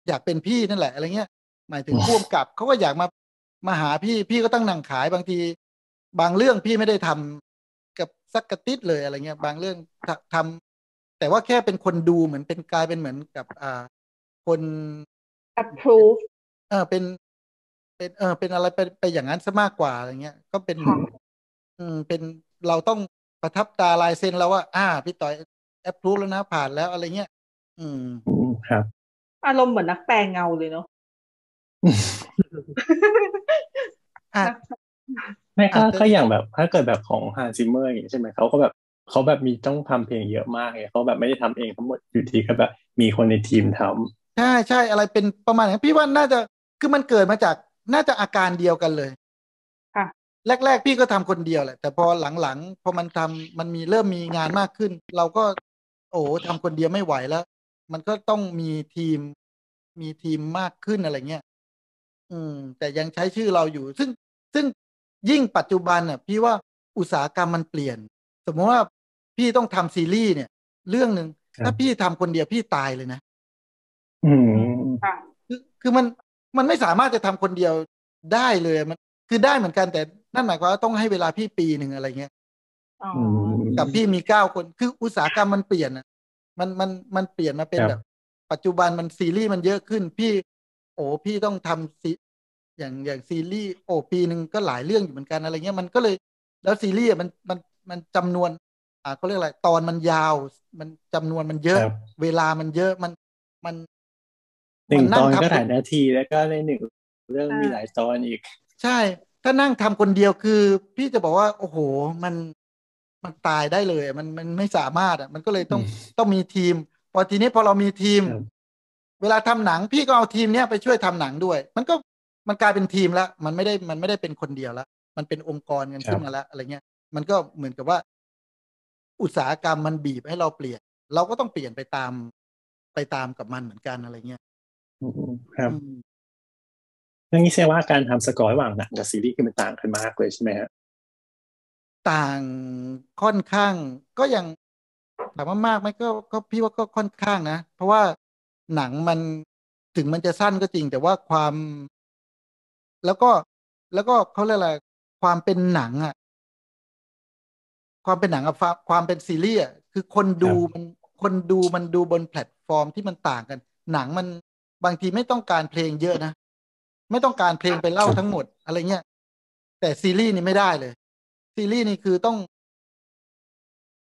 อยากเป็นพี่นั่นแหละอะไรเงี้ย หมายถึงพ่วงกับเขาก็อยากมามาหาพี่พี่ก็ต้องนั่งขายบางที บางเรื่องพี่ไม่ได้ทำกับสักกระติดเลยอะไรเงี้ย บางเรื่องททำแต่ว่าแค่เป็นคนดูเหมือนเป็นกลายเป็นเหมือนกับ อ่า คน approve เออเป็นเป็นเออเป็นอะไรไปไปอย่างนั้นซะมากกว่าอะไรเงี้ย ก็เป็นเหมือนอืมเป็นเราต้องประทับตาลายเซ็นเราว่า อ่า พี่ต่อยแอปพรูฟแล้วนะผ่านแล้วอะไรเงี้ยอืมอืมครับ อารมณ์เหมือนนักแปลเงาเลยเนาะอะ ไม่ก็อาจจะก็อย่างแบบ ถ้าเกิดแบบของฮันซิเมอร์อย่างนี้ใช่ไหมเขาก็แบบเขาแบบมีต้องทำเพลงเยอะมากไงเขาแบบไม่ได้ทำเองทั้งหมดอยู่ที่ก็แบบมีคนในทีมทำใช่ใช่อะไรเป็นประมาณนั้นพี่ว่าน่าจะคือมันเกิดมาจากน่าจะอาการเดียวกันเลยค่ะแรก ๆ พี่ก็ทำคนเดียวแหละ แต่พอหลังๆพอมันทำมันมีเริ่มมีงานมากขึ้น เราก็ โอ้ทำคนเดียวไม่ไหวแล้ว มันก็ต้องมีทีมมีทีมมากขึ้นอะไรเงี้ยอืม แต่ยังใช้ชื่อเราอยู่ ซึ่งซึ่ง ยิ่งปัจจุบันน่ะพี่ว่าอุตสาหกรรมมันเปลี่ยน สมมติว่าพี่ต้องทำซีรีส์เนี่ย เรื่องหนึ่งครับถ้าพี่ทำคนเดียวพี่ตายเลยนะ อืมค่ะคือคือมันมันไม่สามารถจะทำคนเดียวได้เลยมัน คือได้เหมือนกันแต่นั่นหมายความว่าต้องให้เวลาพี่ปีหนึ่งอะไรเงี้ยอ๋ออืมกับพี่มีเก้าคนคืออุตสาหกรรมมันเปลี่ยนอะมันมันมันเปลี่ยนมาเป็นครับแบบ ปัจจุบันมันซีรีส์มันเยอะขึ้นพี่ โอ้พี่ต้องทำซี อย่างอย่างซีรีส์โอ้ปีหนึ่งก็หลายเรื่องอยู่เหมือนกันอะไรเงี้ยมันก็เลยแล้วซีรีส์อะมันมันมันจำนวน อ่าเขาเรียกอะไรตอนมันยาว มันจำนวนมันเยอะครับเวลามันเยอะมันมันหนึ่งมัตอนทำก็หลายนาทีแล้วก็ในหนึ่งเรื่องมีหลายตอนอีก ใช่ ถ้านั่งทำคนเดียวคือ พี่จะบอกว่า โอ้โหมันมันตายได้เลยอะมันมันไม่สามารถอะ มันก็เลยต้องอืมต้องมีทีม พอทีนี้พอเรามีทีมครับเวลาทำหนัง พี่ก็เอาทีมเนี้ยไปช่วยทำหนังด้วย มันก็ มันกลายเป็นทีมแล้ว มันไม่ได้มันไม่ได้เป็นคนเดียวแล้ว มันเป็นองค์กรกันขึ้นมาแล้วอะไรเงี้ย มันก็เหมือนกับว่า อุตสาหกรรมมันบีบให้เราเปลี่ยน เราก็ต้องเปลี่ยนไปตามไปตามกับมันเหมือนกันอะไรเงี้ยอืมครับอืมนั่นนี่แสดงว่าการทำสกอร์ระหว่างหนังกับซีรีส์คือมันต่างกันมากเลยใช่ไหมฮะต่างค่อนข้างก็ยังถามว่ามากไหมก็ก็พี่ว่าก็ค่อนข้างนะ เพราะว่าหนังมันถึงมันจะสั้นก็จริง แต่ว่าความ แล้วก็แล้วก็เขาเรียกอะไรความเป็นหนังอะความเป็นหนังกับความความเป็นซีรีส์อะคือคนดูมันคนดูมันดูบนแพลตฟอร์มที่มันต่างกัน หนังมันบางทีไม่ต้องการเพลงเยอะนะ ไม่ต้องการเพลงไปเล่าทั้งหมดอะไรเงี้ยแต่ซีรีส์นี่ไม่ได้เลย ซีรีส์นี่คือต้อง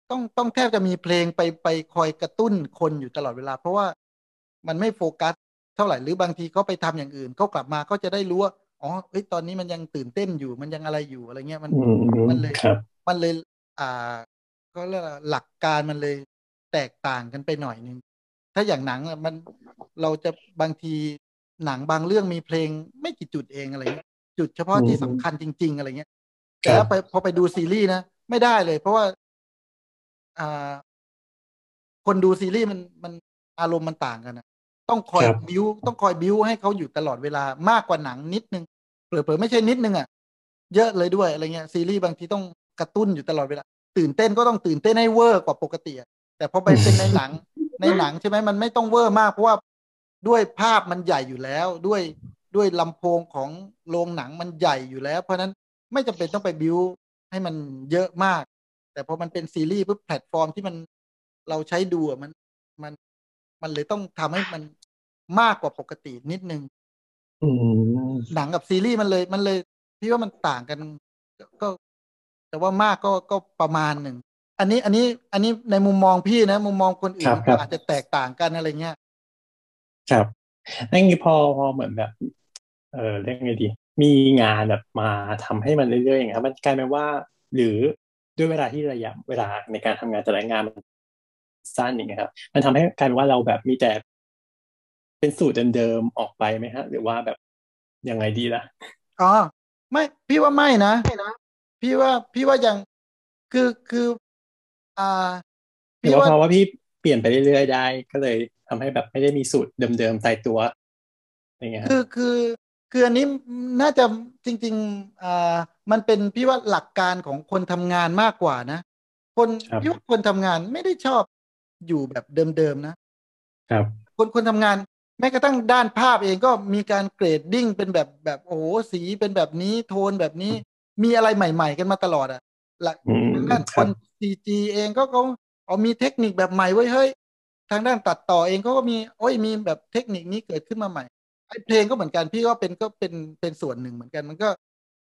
ต้องต้องแทบจะมีเพลงไปไปคอยกระตุ้นคนอยู่ตลอดเวลา เพราะว่ามันไม่โฟกัสเท่าไหร่หรือบางทีเขาไปทำอย่างอื่นเขากลับมาก็จะได้รู้ว่า อ๋อเอ้ยตอนนี้มันยังตื่นเต้นอยู่มันยังอะไรอยู่อะไรเงี้ยมันอืมมันเลยครับมันเลย อ่า ก็เรียกว่าหลักการมันเลยแตกต่างกันไปหน่อยนึงถ้าอย่างหนังอะมันเราจะบางทีหนังบางเรื่องมีเพลงไม่กี่จุดเองอะไรเงี้ยจุดเฉพาะที่อืมสำคัญจริง ๆ อะไรเงี้ยคแต่รับถ้าไปพอไปดูซีรีส์นะไม่ได้เลย เพราะว่า อ่า คนดูซีรีส์มันมันอารมณ์มันต่างกันนะ ต้องคอยครับบิวต้องคอยบิวให้เขาอยู่ตลอดเวลามากกว่าหนังนิดนึงเผลอๆไม่ใช่นิดนึงอะเยอะเลยด้วยอะไรเงี้ยซีรีส์บางทีต้องกระตุ้นอยู่ตลอดเวลา ตื่นเต้นก็ต้องตื่นเต้นให้เวอร์กว่าปกติอะแต่พอไปเป็นในหนังในหนังใช่ไหมมันไม่ต้องเวอร์มากเพราะว่าด้วยภาพมันใหญ่อยู่แล้วด้วยด้วยลำโพงของโรงหนังมันใหญ่อยู่แล้ว เพราะฉะนั้นไม่จำเป็นต้องไปบิวให้มันเยอะมาก แต่พอมันเป็นซีรีส์ปุ๊บแพลตฟอร์มที่มันเราใช้ดูอะมันมันมันเลยต้องทำให้มัน มากกว่าปกตินิดนึงอืมหนังกับซีรีส์มันเลย มันเลยพี่ว่ามันต่างกันก็ก็ แต่ว่ามากก็ก็ประมาณหนึ่ง อันนี้อันนี้อันนี้ในมุมมองพี่นะ มุมมองคนอื่ครันบครับอาจจะแตกต่างกันอะไรเงี้ยครับนั่นงี้พอพอเหมือนแบบ เออเรียกไงดี มีงานแบบมาทำให้มันเรื่อยๆอย่างเงี้ยมันกลายเป็นว่า หรือด้วยเวลาที่ระยะเวลาในการทำงานแต่ละงานมันสั้นอย่างเงี้ยครับ มันทำให้กลายเป็นว่าเราแบบมีแต่ เป็นสูตรเดิมๆออกไปไหมฮะ หรือว่าแบบยังไงดีล่ะอ๋อไม่พี่ว่าไม่นะพี่ว่าพี่ว่ายังคือคืออ่าหรือพี่ว่าว่าเพราะว่าพี่เปลี่ยนไปเรื่อยๆได้ ก็เลยทำให้แบบไม่ได้มีสูตรเดิมๆตายตัวอย่างเงี้ยฮะคือคือคืออันนี้น่าจะจริงๆอ่ามันเป็นพี่ว่าหลักการของคนทำงานมากกว่านะ คนครับพี่ว่าคนทำงานไม่ได้ชอบอยู่แบบเดิมๆนะครับ คนคนทำงาน แม้กระทั่งด้านภาพเองก็มีการ grading เป็นแบบแบบโอ้โหสีเป็นแบบนี้โทนแบบนี้ มีอะไรใหม่ ๆ กันมาตลอดอะหลักอืมด้านครับ CG เองก็เขาเอามีเทคนิคแบบใหม่เว้ยเฮ้ยทางด้านตัดต่อเองเขาก็มีโอ้ยมีแบบเทคนิคนี้เกิดขึ้นมาใหม่ไอ้เพลงก็เหมือนกันพี่ก็เป็นก็เป็นเป็นส่วนหนึ่งเหมือนกันมันก็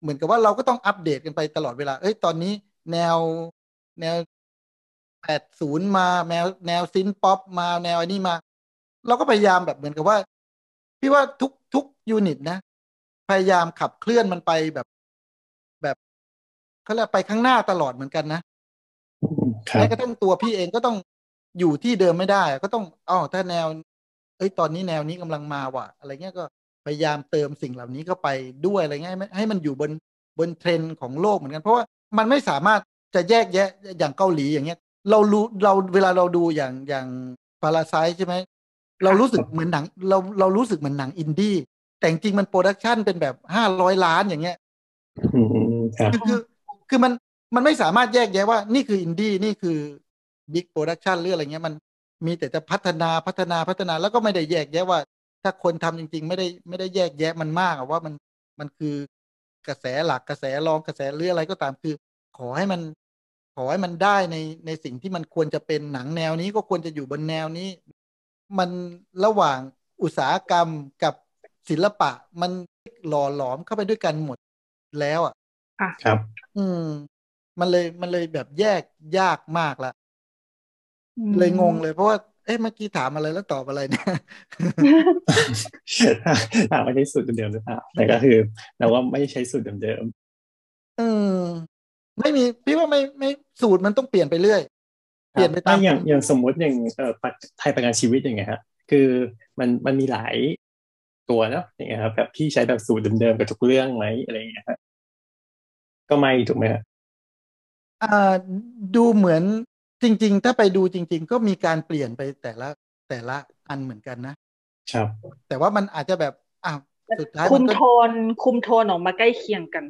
เหมือนกับว่าเราก็ต้องอัปเดตกันไปตลอดเวลา เอ้ยตอนนี้แนวแนวแปดศูนย์มาแนวแนว synth-pop มาแนวอันนี้มา เราก็พยายามแบบเหมือนกับว่า พี่ว่าทุกทุก unit นะ พยายามขับเคลื่อนมันไปแบบแบบเขาเรียกไปข้างหน้าตลอดเหมือนกันนะครัแม้กระทั่งตัวพี่เองก็ต้องอยู่ที่เดิมไม่ได้ ก็ต้องอ๋อถ้าแนว เอ้ยตอนนี้แนวนี้กำลังมาว่ะ อะไรเงี้ยก็พยายามเติมสิ่งเหล่านี้เข้าไปด้วยอะไรเงี้ยให้มันให้มันอยู่บนบนเทรนด์ของโลกเหมือนกัน เพราะว่ามันไม่สามารถจะแยกแยะอย่างเกาหลีอย่างเงี้ย เรารู้เราเวลาเราดูอย่างอย่าง Parasite ใช่ไหม เรารู้สึกเหมือนหนังเราเรารู้สึกเหมือนหนังอินดี้แต่จริงๆมัน production เป็นแบบห้าร้อยล้านอย่างเงี้ยอืมครับคือคือคือมันมันไม่สามารถแยกแยะว่านี่คืออินดี้นี่คือ big production หรืออะไรเงี้ยมันมีแต่จะพัฒนาพัฒนาพัฒนาแล้วก็ไม่ได้แยกแยะว่า ถ้าคนทำจริง ๆ ไม่ได้ไม่ได้แยกแยะมันมากอะว่ามันมันคือกระแสหลักกระแสรองกระแสหรืออะไรก็ตามคือ ขอให้มันขอให้มันได้ในในสิ่งที่มันควรจะเป็นหนังแนวนี้ก็ควรจะอยู่บนแนวนี้ มันระหว่างอุตสาหกรรมกับศิลปะ มันหล่อหลอมเข้าไปด้วยกันหมดแล้วอะครับ อืม มันเลยมันเลยแบบแยกยากมากละเลยงงเลยเพราะว่าเอ๊ะเมื่อกี้ถามอะไรแล้วตอบอะไรเนี่ยถามว่าใช้สูตรเดิมๆหรือเปล่าแต่ก็คือเราว่าไม่ใช้สูตรเดิมอืมไม่มีพี่ว่าไม่ไม่สูตรมันต้องเปลี่ยนไปเรื่อยๆ เปลี่ยนไปตามอะอย่างอย่างสมมุติอย่างเอ่อประไทยประกันชีวิตอย่างเงี้ยฮะคือมันมันมีหลายตัวเนาะอย่างเงี้ยครับแบบพี่ใช้แบบสูตรเดิมๆกับทุกเรื่องไหมอะไรอย่างเงี้ยฮะก็ไม่ถูกไหมฮะอ่าดูเหมือนจริง ๆ ถ้าไปดูจริง ๆ ก็มีการเปลี่ยนไปแต่ละแต่ละอันเหมือนกันนะครับแต่ว่ามันอาจจะแบบอ้าวสุดท้ายคุมัมนก็โทนคุมโทนออกมาใกล้เคียงกัน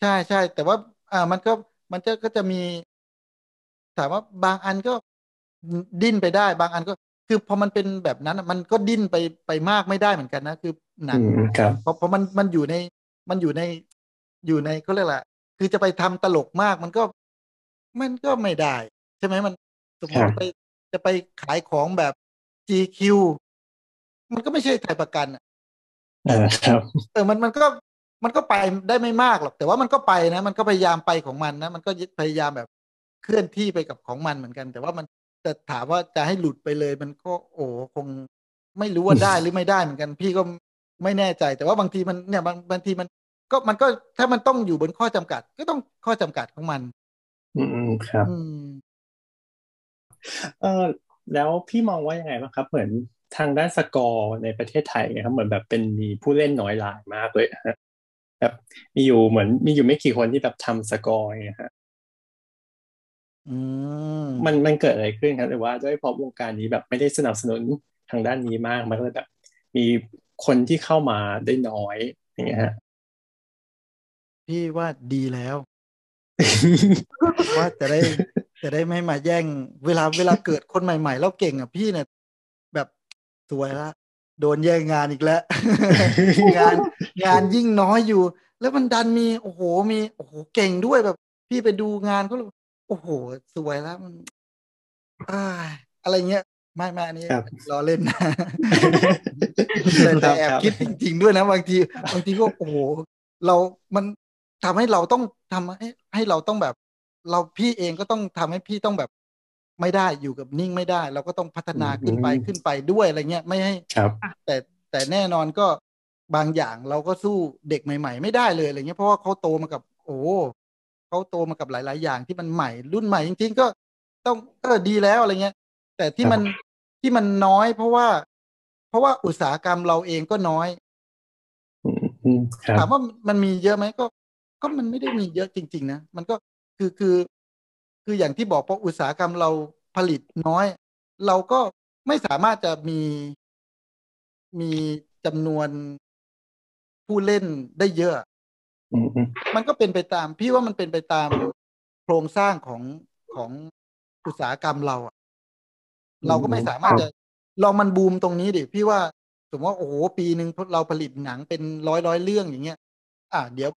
ใช่ใช่แต่ว่าอ่ามันก็มันจะก็จะมี ถามว่าบางอันก็ดิ้นไปได้ บางอันก็ คือพอมันเป็นแบบนั้นอะมันก็ดิ้นไปไปมากไม่ได้เหมือนกันนะ คือหนังอืมครับเพราะเพราะมันมันอยู่ในมันอยู่ในอยู่ในเขาเรียกอะไรคือจะไปทำตลกมากมันก็ มันก็ไม่ได้ ใช่ไหมมันสมมครัติบไปจะไปขายของแบบ GQ มันก็ไม่ใช่ไทยประกันอะอ่าครับเออมันมันก็มันก็ไปได้ไม่มากหรอก แต่ว่ามันก็ไปนะ มันก็พยายามไปของมันนะ มันก็พยายามแบบ เคลื่อนที่ไปกับของมันเหมือนกัน แต่ว่ามันแต่ถามว่าจะให้หลุดไปเลย มันก็โอ้คงไม่รู้ว่าได้หรือไม่ได้เหมือนกัน พี่ก็ไม่แน่ใจ แต่ว่าบางทีมันเนี่ยบางบางทีมันก็มันก็ถ้ามันต้องอยู่บนข้อจำกัด ก็ต้องข้อจำกัดของมัน อืมครับอืมเออแล้วพี่มองว่ายังไงบ้างครับ เหมือนทางด้านสกอร์ในประเทศไทยนะครับ เหมือนแบบเป็นมีผู้เล่นน้อยรายมากเลยฮะแบบมีอยู่เหมือนมีอยู่ไม่กี่คนที่แบบทำสกอร์อย่างเงี้ยฮะอื มมันมันเกิดอะไรขึ้นครับหรือว่าด้วยเพราะวงการนี้แบบไม่ได้สนับสนุนทางด้านนี้มาก มันก็เลยแบบมีคนที่เข้ามาได้น้อยอย่างเงี้ยฮะพี่ว่าดีแล้ว ว่าจะได้จะได้ไม่มาแย่ง เวลาเวลาเกิดคนใหม่ๆแล้วเก่งอะพี่เนี่ย แบบสวยละโดนแย่งงานอีกแล้ว งานงานยิ่งน้อยอยู่ แล้วมันดันมีโอ้โหมีโอ้โหเก่งด้วยแบบ พี่ไปดูงานเขาเลย โอ้โห สวยแล้วมันอ้ายอะไรเงี้ยไม่ไม่อันนี้ครับล้อเล่นนะแต่แต่แอบคิดจริง ๆ ด้วยนะ บางทีบางทีก็โอ้โหเรามันทำให้เราต้องทำให้ให้เราต้องแบบ เราพี่เองก็ต้องทำให้พี่ต้องแบบ ไม่ได้อยู่กับนิ่งไม่ได้ เราก็ต้องพัฒนาขึ้นไปอืมขึ้นไปด้วยอะไรเงี้ยไม่ให้ครับ แต่แต่แน่นอนก็บางอย่างเราก็สู้เด็กใหม่ ๆ ไม่ได้เลยอะไรเงี้ยเพราะว่าเขาโตมากับ โอ้ เขาโตมากับหลาย ๆ อย่างที่มันใหม่รุ่นใหม่จริงๆก็ต้องเออดีแล้วอะไรเงี้ย แต่ที่มันที่มันน้อยเพราะว่า เพราะว่าอุตสาหกรรมเราเองก็น้อยอืมอืมครับถามว่ามันมีเยอะไหมก็ ก็มันไม่ได้มีเยอะจริง ๆ นะมันก็คือคือ คืออย่างที่บอกเพราะอุตสาหกรรมเราผลิตน้อย เราก็ไม่สามารถจะมีมีจำนวนผู้เล่นได้เยอะอื มอืมมันก็เป็นไปตาม พี่ว่ามันเป็นไปตามโครงสร้างของของอุตสาหกรรมเราอะเราก็ไม่สามารถจะลองมันบูมตรงนี้ดิพี่ว่าสมมติว่าโอ้โหปีหนึ่งเราผลิตหนังเป็นร้อยร้อยเรื่องอย่างเงี้ย อะเดี๋ยว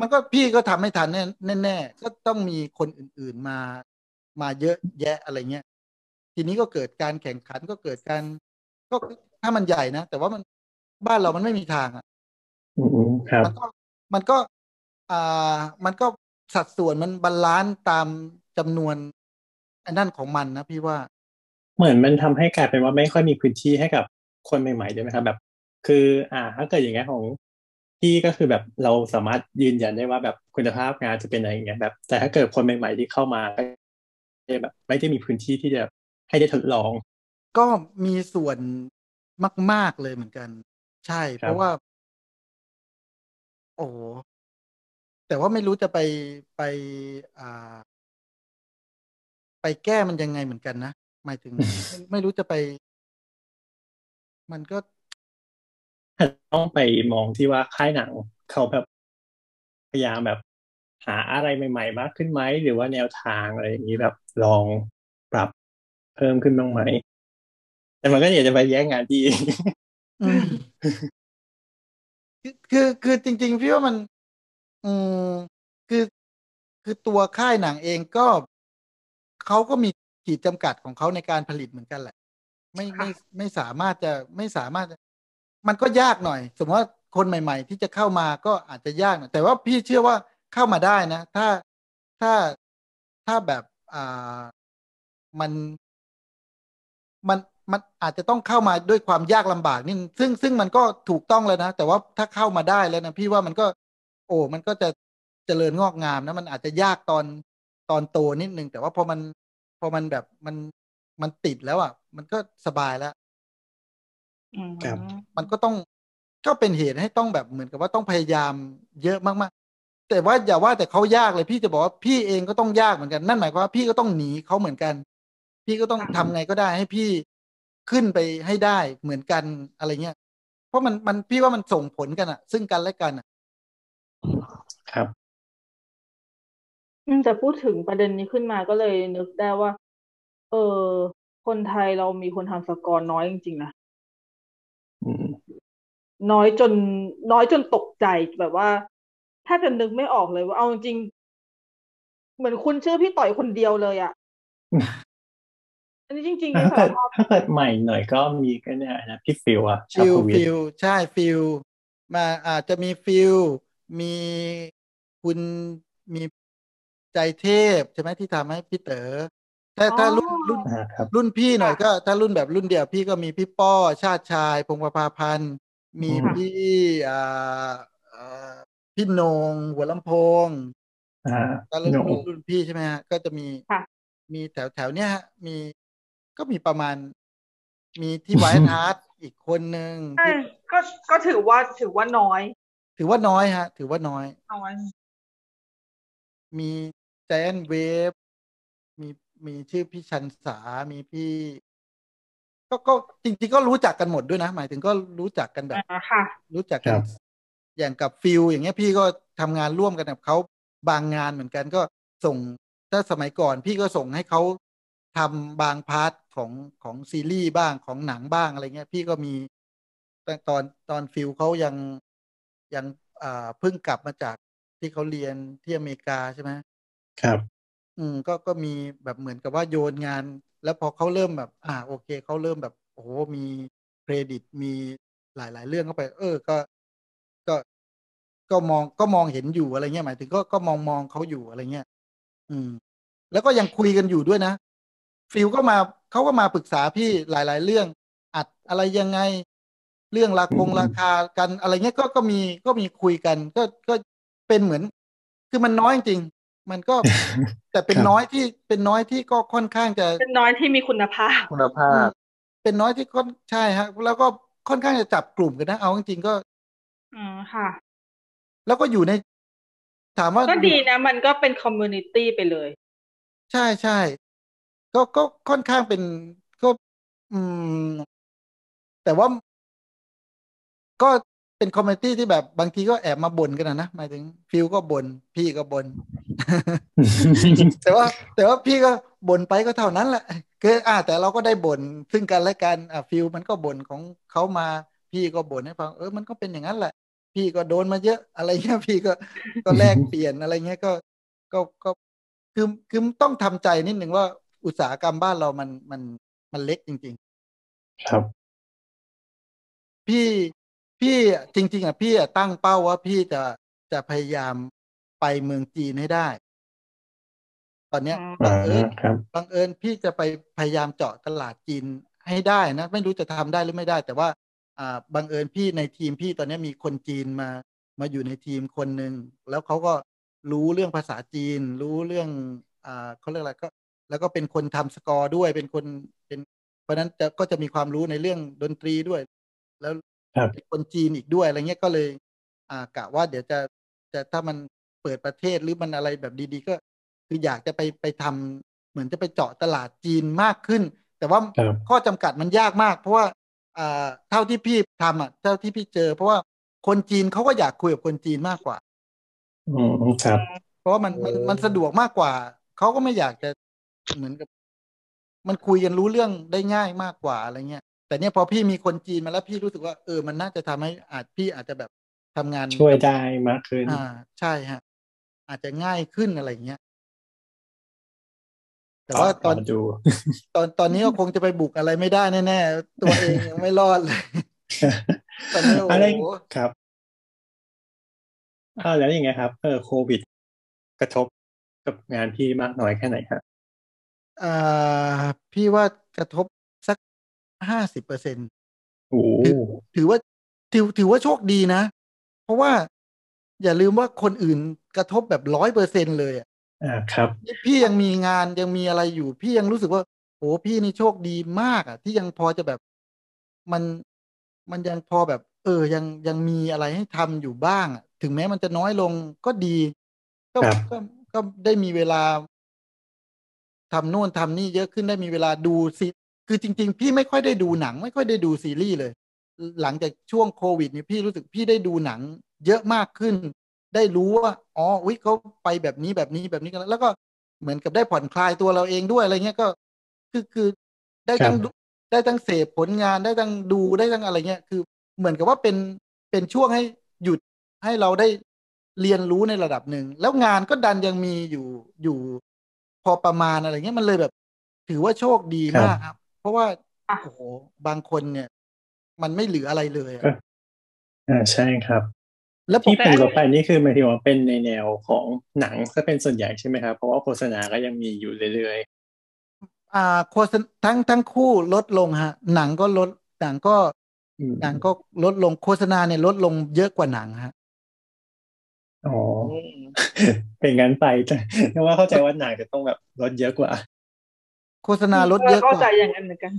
มันก็พี่ก็ทำไม่ทันแน่แน่ๆก็ต้องมีคนอื่น ๆมามาเยอะแยะอะไรเงี้ยทีนี้ก็เกิดการแข่งขันก็เกิดการ ก็ถ้ามันใหญ่นะแต่ว่ามันบ้านเรามันไม่มีทางอะอืมอืมครับ มันก็มันก็อ่ามันก็สัดส่วนมัน balance ตามจำนวนอันนั่นของมันนะพี่ว่า เหมือนมันทำให้กลายเป็นว่าไม่ค่อยมีพื้นที่ให้กับคนใหม่ๆด้วยไหมครับแบบ คือ อ่า ถ้าเกิดอย่างเงี้ยของพี่ก็คือแบบเราสามารถยืนยันได้ว่าแบบคุณภาพงานจะเป็นอะไรอย่างเงี้ยแบบ แต่ถ้าเกิดคนใหม่ ๆที่เข้ามาก็แบบ ไม่ได้มีพื้นที่ที่จะให้ได้ทดลอง ก็มีส่วนมาก ๆเลยเหมือนกัน ใช่ครัเพบราะว่า โอ้โหแต่ว่าไม่รู้จะไป ไป อ่า ไปแก้มันยังไงเหมือนกันนะ หมายถึง ไม่ ไม่รู้จะไป มันก็ต้องไปมองที่ว่า ค่ายหนังเขาแบบ พยายามแบบหาอะไรใหม่ ๆ มากขึ้นไหม หรือว่าแนวทาง อะไรอย่างนี้ แบบลองปรับเพิ่มขึ้นบ้างไหม แต่มันก็อยากจะไปแย่งงานพี่ อืม คือคือคือจริง ๆ พี่ว่ามัน อืมคือคือตัวค่ายหนังเองก็เขาก็มีขีดจำกัดของเขาในการผลิตเหมือนกันแหละ ไม่ไม่ไม่สามารถจะไม่สามารถจะมันก็ยากหน่อย สมมติว่าคนใหม่ ๆ ที่จะเข้ามาก็อาจจะยากหน่อยแต่ว่าพี่เชื่อว่าเข้ามาได้นะ ถ้าถ้าถ้าแบบอ่ามันมัน มันอาจจะต้องเข้ามาด้วยความยากลำบากนี่ซึ่งซึ่งมันก็ถูกต้องแล้วนะ แต่ว่าถ้าเข้ามาได้แล้วนะพี่ว่ามันก็ โอ้มันก็จะเจริญงอกงามนะมันอาจจะยากตอนตอนโตนิดนึง แต่ว่าพอมันพอมันแบบมันมันติดแล้วอะ มันก็สบายแล้วอืมครับมันก็ต้องก็เป็นเหตุให้ต้องแบบเหมือนกับว่าต้องพยายามเยอะมากๆ แต่ว่าอย่าว่าแต่เขายากเลยพี่จะบอกว่าพี่เองก็ต้องยากเหมือนกัน นั่นหมายความว่าพี่ก็ต้องหนีเขาเหมือนกัน พี่ก็ต้องทำไงก็ได้ให้พี่ ขึ้นไปให้ได้เหมือนกันอะไรเงี้ย เพราะมันมันพี่ว่ามันส่งผลกันอะซึ่งกันและกันอะครับอืมแต่พูดถึงประเด็นนี้ขึ้นมาก็เลยนึกได้ว่า เออคนไทยเรามีคนทำสกอร์น้อยจริงๆนะอืมน้อยจน น้อยจนตกใจแบบว่าถ้าจะนึกไม่ออกเลยว่าเอาจริงๆเหมือนคุณชื่อพี่ต่อยคนเดียวเลยอะ อันนี้จริงๆถ้านี่เกิสาดรภาพถ้าเกิดใหม่หน่อยก็มีก็เนี่ยนะพี่ฟิลอะชาฟิลพวิทฟิลใช่ฟิลมาอาจจะมีฟิลมีคุณมีใจเทพใช่ไหมที่ทำให้พี่เต๋อถ้าถ้ารุ่นรุ่นอ่าครับรุ่นพี่หน่อยก็ ถ้ารุ่นแบบรุ่นเดียวพี่ก็มีพี่ป้อชาติชาย พงประภาพันธ์ มีอืมพี่อ่าอ่าพี่โหนง หัวลำโพงอ่าก็รุ่นโนรุ่นรุ่นพี่ใช่ไหมฮะก็จะมีค่ะมีแถวแถวเนี้ยฮะมี ก็มีประมาณ มีที่ไวท์ฮาร์ดอีกคนหนึ่งใช่ที่ก็ก็ถือว่าถือว่าน้อย ถือว่าน้อยฮะ ถือว่าน้อยน้อย มีแจนเวฟมีมีชื่อพี่ชันสา มีพี่ ก็ก็จริงๆก็รู้จักกันหมดด้วยนะ หมายถึงก็รู้จักกันแบบอ่าค่ะรู้จักกัรับอย่างกับฟิลอย่างเงี้ยพี่ก็ทำงานร่วมกันกับเขาบางงานเหมือนกันก็ส่งถ้าสมัยก่อนพี่ก็ส่งให้เขา ทำบาง part ของของซีรีส์บ้างของหนังบ้างอะไรเงี้ย พี่ก็มีตั้งตอนตอนฟิลเขายังยังอ่าเพิ่งกลับมาจากที่เขาเรียนที่อเมริกาใช่ไหมครับ อืมก็ก็มีแบบเหมือนกับว่าโยนงาน แล้วพอเขาเริ่มแบบ อ่า โอเคเขาเริ่มแบบโอ้โหมีเครดิตมีหลาย ๆ เรื่องเข้าไป เออ ก็ก็ก็มองก็มองเห็นอยู่อะไรเงี้ยหมายถึงก็ก็มองมองเขาอยู่อะไรเงี้ย อืม แล้วก็ยังคุยกันอยู่ด้วยนะ ฟิลก็มาเขาก็มาปรึกษาพี่หลาย ๆ เรื่อง อัดอะไรยังไง เรื่องราคงอืมราคากันอะไรเงี้ยก็ก็มีก็มีคุยกัน ก็ก็เป็นเหมือน คือมันน้อยจริงๆมันก็แต่เป็นครับน้อยที่เป็นน้อยที่ก็ค่อนข้างจะเป็นน้อยที่มีคุณภาพ คุณภาอืมเป็นน้อยที่ค่อนใช่ฮะ แล้วก็ค่อนข้างจะจับกลุ่มกันนะเอาจริงๆก็ อืมค่ะ แล้วก็อยู่ใน ถามว่าก็ดีนะ มันก็เป็น community ไปเลย ใช่ใช่ ก็ก็ค่อนข้างเป็นก็อืม แต่ว่าก็เป็น community ที่แบบบางทีก็แอบมาบ่นกันนะหมายถึงฟิลก็บ่นพี่ก็บ่นแต่ว่า แต่ว่าพี่ก็บ่นไปก็เท่านั้นแหละ คือ อ่า แต่เราก็ได้บ่นซึ่งกันและกันอ่าฟิลมันก็บ่นของเขามา พี่ก็บ่นให้ฟังเออมันก็เป็นอย่างนั้นแหละ พี่ก็โดนมาเยอะอะไรเงี้ยพี่ก็ก็แลกเปลี่ยนอะไรเงี้ยก็ก็ก็คือคือต้องทำใจนิดหนึ่งว่า อุตสาหกรรมบ้านเรามันมันมันเล็กจริง ๆ ครับ พี่พี่จริง ๆอะพี่อะตั้งเป้าว่าพี่จะจะพยายามไปเมืองจีนให้ได้ ตอนเนี้ยอืมบังเอิญครับบังเอิญพี่จะไปพยายามเจาะตลาดจีนให้ได้นะไม่รู้จะทำได้หรือไม่ได้ แต่ว่า อ่าบังเอิญพี่ในทีมพี่ตอนนี้มีคนจีนมามาอยู่ในทีมคนหนึ่งแล้วเขาก็รู้เรื่องภาษาจีน รู้เรื่องอ่าเขาเรียกอะไรก็ แล้วก็เป็นคนทำสกอร์ด้วยเป็นคนเป็น เพราะนั้นจะก็จะมีความรู้ในเรื่องดนตรีด้วย แล้วครับเป็นคนจีนอีกด้วยอะไรเงี้ยก็เลย อ่ากะว่าเดี๋ยวจะจะถ้ามันเปิดประเทศหรือมันอะไรแบบดี ๆ ก็ คืออยากจะไปไปทำเหมือนจะไปเจาะตลาดจีนมากขึ้น แต่ว่าครับข้อจำกัดมันยากมาก เพราะว่าอ่าเท่าที่พี่ทำอะเท่าที่พี่เจอ เพราะว่าคนจีนเขาก็อยากคุยกับคนจีนมากกว่า อืมครับ เพราะว่ามันมันมันสะดวกมากกว่าเขาก็ไม่อยากจะ เหมือนกับ มันคุยกันรู้เรื่องได้ง่ายมากกว่าอะไรเงี้ยแต่เนี่ยพอพี่มีคนจีนมาแล้วพี่รู้สึกว่าเออมันน่าจะทำให้อาจพี่อาจจะแบบทำงานช่วยได้มากขึ้นอ่า ใช่ฮะ อาจจะง่ายขึ้นอะไรเงี้ยแต่ว่าตอนรดู ตอนตอนนี้ก็คงจะไปบุกอะไรไม่ได้แน่ๆตัวเองยังไม่รอดเลยตอนนี้โอ้โหอะไรครับอ่าแล้วยังไงครับ เออโควิด กระทบกับงานพี่มากน้อยแค่ไหนครับ อ่า พี่ว่ากระทบสักห้าสิบเปอร์เซ็นโอ้โหถือว่าถือถือว่าโชคดีนะ เพราะว่าอย่าลืมว่าคนอื่นกระทบแบบร้อยเปอร์เซ็นเลยอะอ่าครับ พี่ยังมีงานยังมีอะไรอยู่ พี่ยังรู้สึกว่าโอ้พี่นี่โชคดีมากอะ ที่ยังพอจะแบบมันมันยังพอแบบ เออ ยังยังมีอะไรให้ทำอยู่บ้างอะถึงแม้มันจะน้อยลงก็ดี ก็ครับก็ก็ได้มีเวลา ทำโน่นทำนี่เยอะขึ้นได้มีเวลาดูซีคือจริง ๆ พี่ไม่ค่อยได้ดูหนัง ไม่ค่อยได้ดูซีรีส์เลย หลังจากช่วงโควิดเนี่ยพี่รู้สึกพี่ได้ดูหนัง เยอะมากขึ้น ได้รู้ว่าอ๋ออุ้ยเขาไปแบบนี้แบบนี้แบบนี้กันแล้วแล้วก็เหมือนกับได้ผ่อนคลายตัวเราเองด้วยอะไรเงี้ยก็ คือคือได้ทั้งครับดูได้ทั้งเสพผลงานได้ทั้งดูได้ทั้งอะไรเงี้ยคือ เหมือนกับว่าเป็นเป็นช่วงให้หยุดให้เราได้เรียนรู้ในระดับหนึ่ง แล้วงานก็ดันยังมีอยู่อยู่ พอประมาณอะไรเงี้ยมันเลยแบบ ถือว่าโชคดีครับมากครับ เพราะว่าอะโอ้โหบางคนเนี่ย มันไม่เหลืออะไรเลยอะก็อ่าใช่ครับ แล้วผมที่ผมก็ไปนี่คือหมายถึงว่าเป็นในแนวของหนังก็เป็นส่วนใหญ่ใช่ไหมครับเพราะว่าโฆษณาก็ยังมีอยู่เรื่อยอ่าโฆษณทั้งทั้งคู่ลดลงฮะ หนังก็ลดหนังก็ๆอืมหนังก็ลดลงโฆษณาเนี่ยลดลงเยอะกว่าหนังฮะ อ๋อ เป็นงั้นไปแต่แต่ว่าเข้าใจว่าหนังจะต้องแบบลดเยอะกว่า โฆษณาลดเยอะกเข้าว่าใจอย่างนั้นเหมือนกัน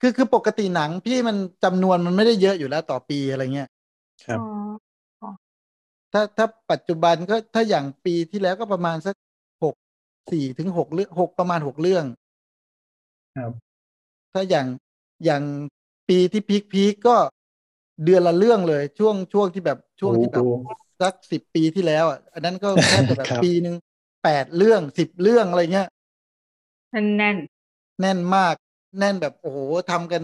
คือคือปกติหนังพี่มันจำนวนมันไม่ได้เยอะอยู่แล้วต่อปีอะไรเงี้ย ครับอ๋อถ้าถ้าปัจจุบันก็ถ้าอย่างปีที่แล้วก็ประมาณสักหกสี่ถึงหกเรื่องหกประมาณหกเรื่อง ครับ ถ้าอย่างอย่างปีที่พีคพีคก็เดือนละเรื่องเลย ช่วงช่วงที่แบบช่วงที่แบบโอ้ สักสิบปีที่แล้วอะอันนั้นก็แทบจะแบบครับปีหนึ่งแปดเรื่องสิบเรื่องอะไรเงี้ยแน่นแน่นมาก แน่นแบบโอ้โหทำกัน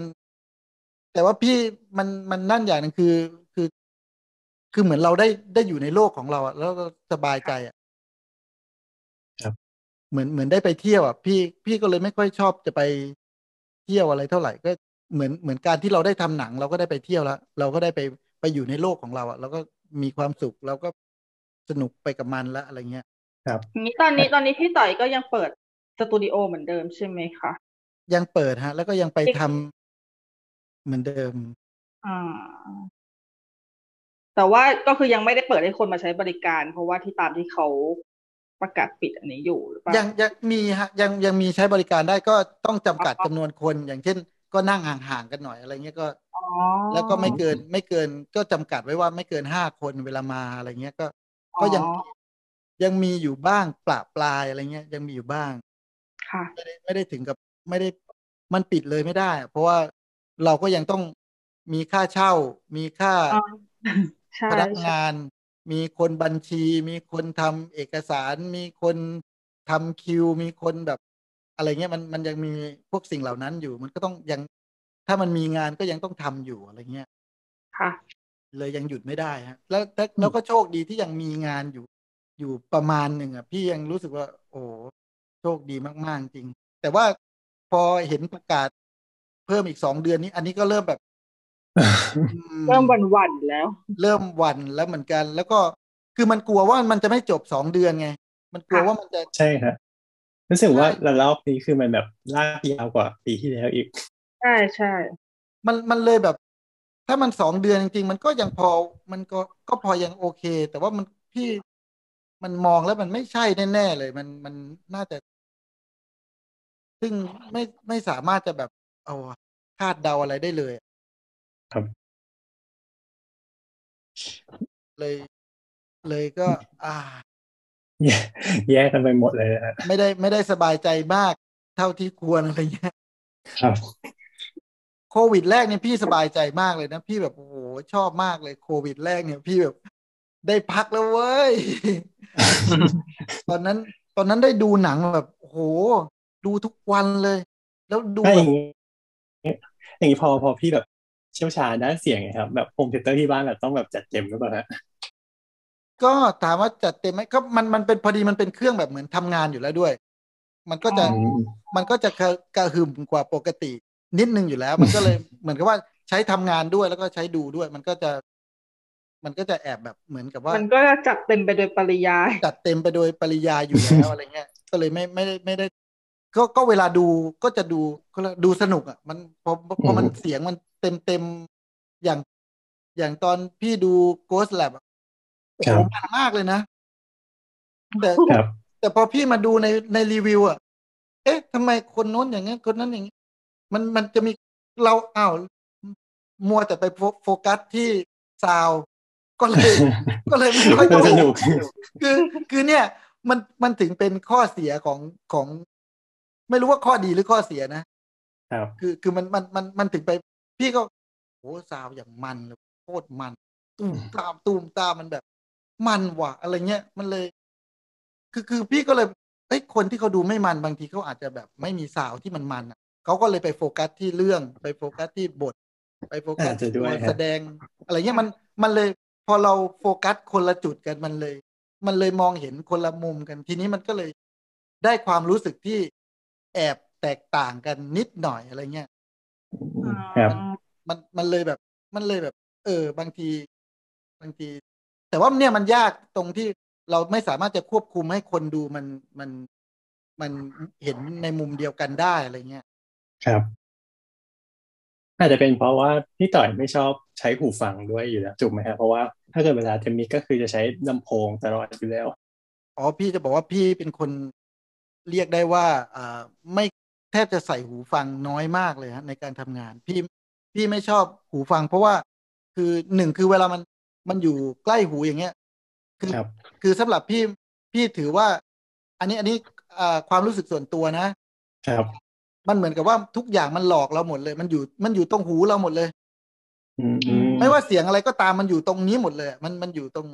แต่ว่าพี่มันมันนั่นอย่างหนึงคือคือ คือเหมือนเราได้ได้อยู่ในโลกของเราอะแล้วเราสบายใจอะครับเหมือนเหมือนได้ไปเที่ยวอะพี่พี่ก็เลยไม่ค่อยชอบจะไปเที่ยวอะไรเท่าไหร่ก็เหมือนเหมือนการที่เราได้ทำหนัง เราก็ได้ไปเที่ยวแล้วเราก็ได้ไปไปอยู่ในโลกของเราอะเราก็ มีความสุขเราก็สนุกไปกับมันแล้วอะไรเงี้ย ครับๆนี้ตอนนี้ตอนนี้พี่ต่อยก็ยังเปิดสตูดิโอเหมือนเดิมใช่ไหมคะยังเปิดฮะ แล้วก็ยังไปทำเหมือนเดิมอ่าแต่ว่าก็คือยังไม่ได้เปิดให้คนมาใช้บริการ เพราะว่าที่ตามที่เขาประกาศปิดอันนี้อยู่หรือเปล่ายังยังมีฮะยังยังมีใช้บริการได้ก็ต้องจำกัดจำนวนคนอย่างเช่น ก็นั่งห่างๆกันหน่อยอะไรเงี้ยก็อ๋อแล้วก็ไม่เกินไม่เกินก็จำกัดไว้ว่าไม่เกินห้าคนเวลามาอะไรเงี้ยก็ก็ยังอ๋อยังมีอยู่บ้างปลาปลายอะไรเงี้ยยังมีอยู่บ้าง ค่ะไม่ได้ไม่ได้ถึงกับไม่ได้มันปิดเลยไม่ได้อะเพราะว่าเราก็ยังต้องมีค่าเช่า มีค่าอ๋อใช่พนักใช่งาน มีคนบัญชี มีคนทำเอกสาร มีคนทำคิว มีคนแบบ อะไรเงี้ยมันมันยังมีพวกสิ่งเหล่านั้นอยู่ มันก็ต้องยังถ้ามันมีงานก็ยังต้องทำอยู่อะไรเงี้ยค่ะ เลยยังหยุดไม่ได้ฮะแล้วแล้วแล้วก็โชคดีที่ยังมีงานอยู่อยู่ประมาณหนึ่งอะ พี่ยังรู้สึกว่า โอ้โชคดีมากๆจริง แต่ว่าพอเห็นประกาศเพิ่มอีกสองเดือนนี้ อันนี้ก็เริ่มแบบอืมเริ่มหวันๆแล้ว เริ่มหวันแล้วเหมือนกัน แล้วก็คือมันกลัวว่ามันจะไม่จบสองเดือนไง มันกลัวค่ะว่ามันจะใช่ครับ รู้สึกว่าใช่ระลอกนี้คือมันแบบลากยาวกว่าปีที่แล้วอีก ใช่ใช่มันมันเลยแบบ ถ้ามันสองเดือนจริงๆ มันก็ยังพอ มันก็ก็พอยังโอเค แต่ว่ามันพี่มันมองแล้วมันไม่ใช่แน่ๆเลย มันมันน่าจะ ซึ่งไม่ไม่สามารถจะแบบ เอาคาดเดาอะไรได้เลย ครับ เลย เลยก็ อ่า แย่แย่กันไปหมดเลยนะฮะไม่ได้ไม่ได้สบายใจมาก เท่าที่ควรอะไรเงี้ยครับโควิดแรกเนี่ยพี่สบายใจมากเลยนะ พี่แบบโอ้โหชอบมากเลยโควิดแรกเนี่ยพี่แบบ ได้พักแล้วเว้ย ตอนนั้น ตอนนั้นได้ดูหนังแบบโอ้โห ดูทุกวันเลย แล้วดูถ้าแบย่างนี้อย่างนี้พอพอพี่แบบเชี่ยวชาญด้านเสียงไงครับ แบบ home theater ที่บ้านแบบต้องแบบจัดเต็มหรือเปล่าฮะ ก็ถามว่าจัดเต็มไหมก็มันมันเป็นพอดีมันเป็นเครื่องแบบเหมือนทำงานอยู่แล้วด้วย มันก็จะอืมมันก็จะกระกระหึ่มกว่าปกติ นิดนึงอยู่แล้ว มันก็เลยเหมือนกับว่าใช้ทำงานด้วยแล้วก็ใช้ดูด้วย มันก็จะ มันก็จะแอบแบบเหมือนกับว่า มันก็จะจัดเต็มไปโดยปริยาย จัดเต็มไปโดยปริยายอยู่แล้วอะไรเงี้ยก็เลยไม่ไม่ได้ไม่ได้ ก็ก็เวลาดูก็จะดูก็เลยดูสนุกอะ มันพอพอมันเสียงมันเต็มเต็มอย่างอย่างตอนพี่ดู Ghost Lab อะ โอ้โหมันมากเลยนะ แต่ครับแต่พอพี่มาดูในในรีวิวอะ เอ๊ะทำไมคนโน้นอย่างนี้คนนั้นอย่างนี้มันมันจะมีเราอ้าวมัวแต่ไปโฟโฟกัสที่ sound ก็เลย ก็เลยไม่ค่อยเออสนุกคือคือเนี่ย มันมันถึงเป็นข้อเสียของของ ไม่รู้ว่าข้อดีหรือข้อเสียนะครับคือคือมันมันมันมันถึงไป พี่ก็โห sound อย่างมันเลยโคตรมัน ตูมตามตูมตามมันแบบ มันว่ะอะไรเงี้ยมันเลย คือคือพี่ก็เลยเอ้ยคนที่เขาดูไม่มันบางทีเขาอาจจะแบบไม่มี sound ที่มันมันอะเขาก็เลยไปโฟกัสที่เรื่องไปโฟกัสที่บท ไปโฟกัสอาจจะด้วยตัวฮะแสดง อะไรเงี้ยมันมันเลย พอเราโฟกัสคนละจุดกันมันเลย มันเลยมองเห็นคนละมุมกันทีนี้มันก็เลยได้ความรู้สึกที่แอบแตกต่างกันนิดหน่อยอะไรเงี้ยครับมันมันเลยแบบ มันเลยแบบ เออ บางที บางที แต่ว่าเนี่ยมันยากตรงที่เราไม่สามารถจะควบคุมให้คนดูมันมันมันเห็นในมุมเดียวกันได้อะไรเงี้ยครับอาจจะเป็นเพราะว่าพี่ต่อยไม่ชอบใช้หูฟังด้วยอยู่แล้วถูกไหมครับเพราะว่าถ้าเกิดเวลาจะมีก็คือจะใช้ลำโพงตลอดอยู่แล้วอ๋อพี่จะบอกว่าพี่เป็นคนเรียกได้ว่าอ่าไม่แทบจะใส่หูฟังน้อยมากเลยฮะในการทำงาน พี่พี่ไม่ชอบหูฟัง เพราะว่าคือหนึ่งคือเวลามัน มันอยู่ใกล้หูอย่างเงี้ย คือครับคือสำหรับพี่พี่ถือว่า อันนี้อันนี้อ่าความรู้สึกส่วนตัวนะ ครับ มันเหมือนกับว่าทุกอย่างมันหลอกเราหมดเลย มันอยู่มันอยู่ตรงหูเราหมดเลยอืมอืมไม่ว่าเสียงอะไรก็ตามมันอยู่ตรงนี้หมดเลยอะมันมันอยู่ตรง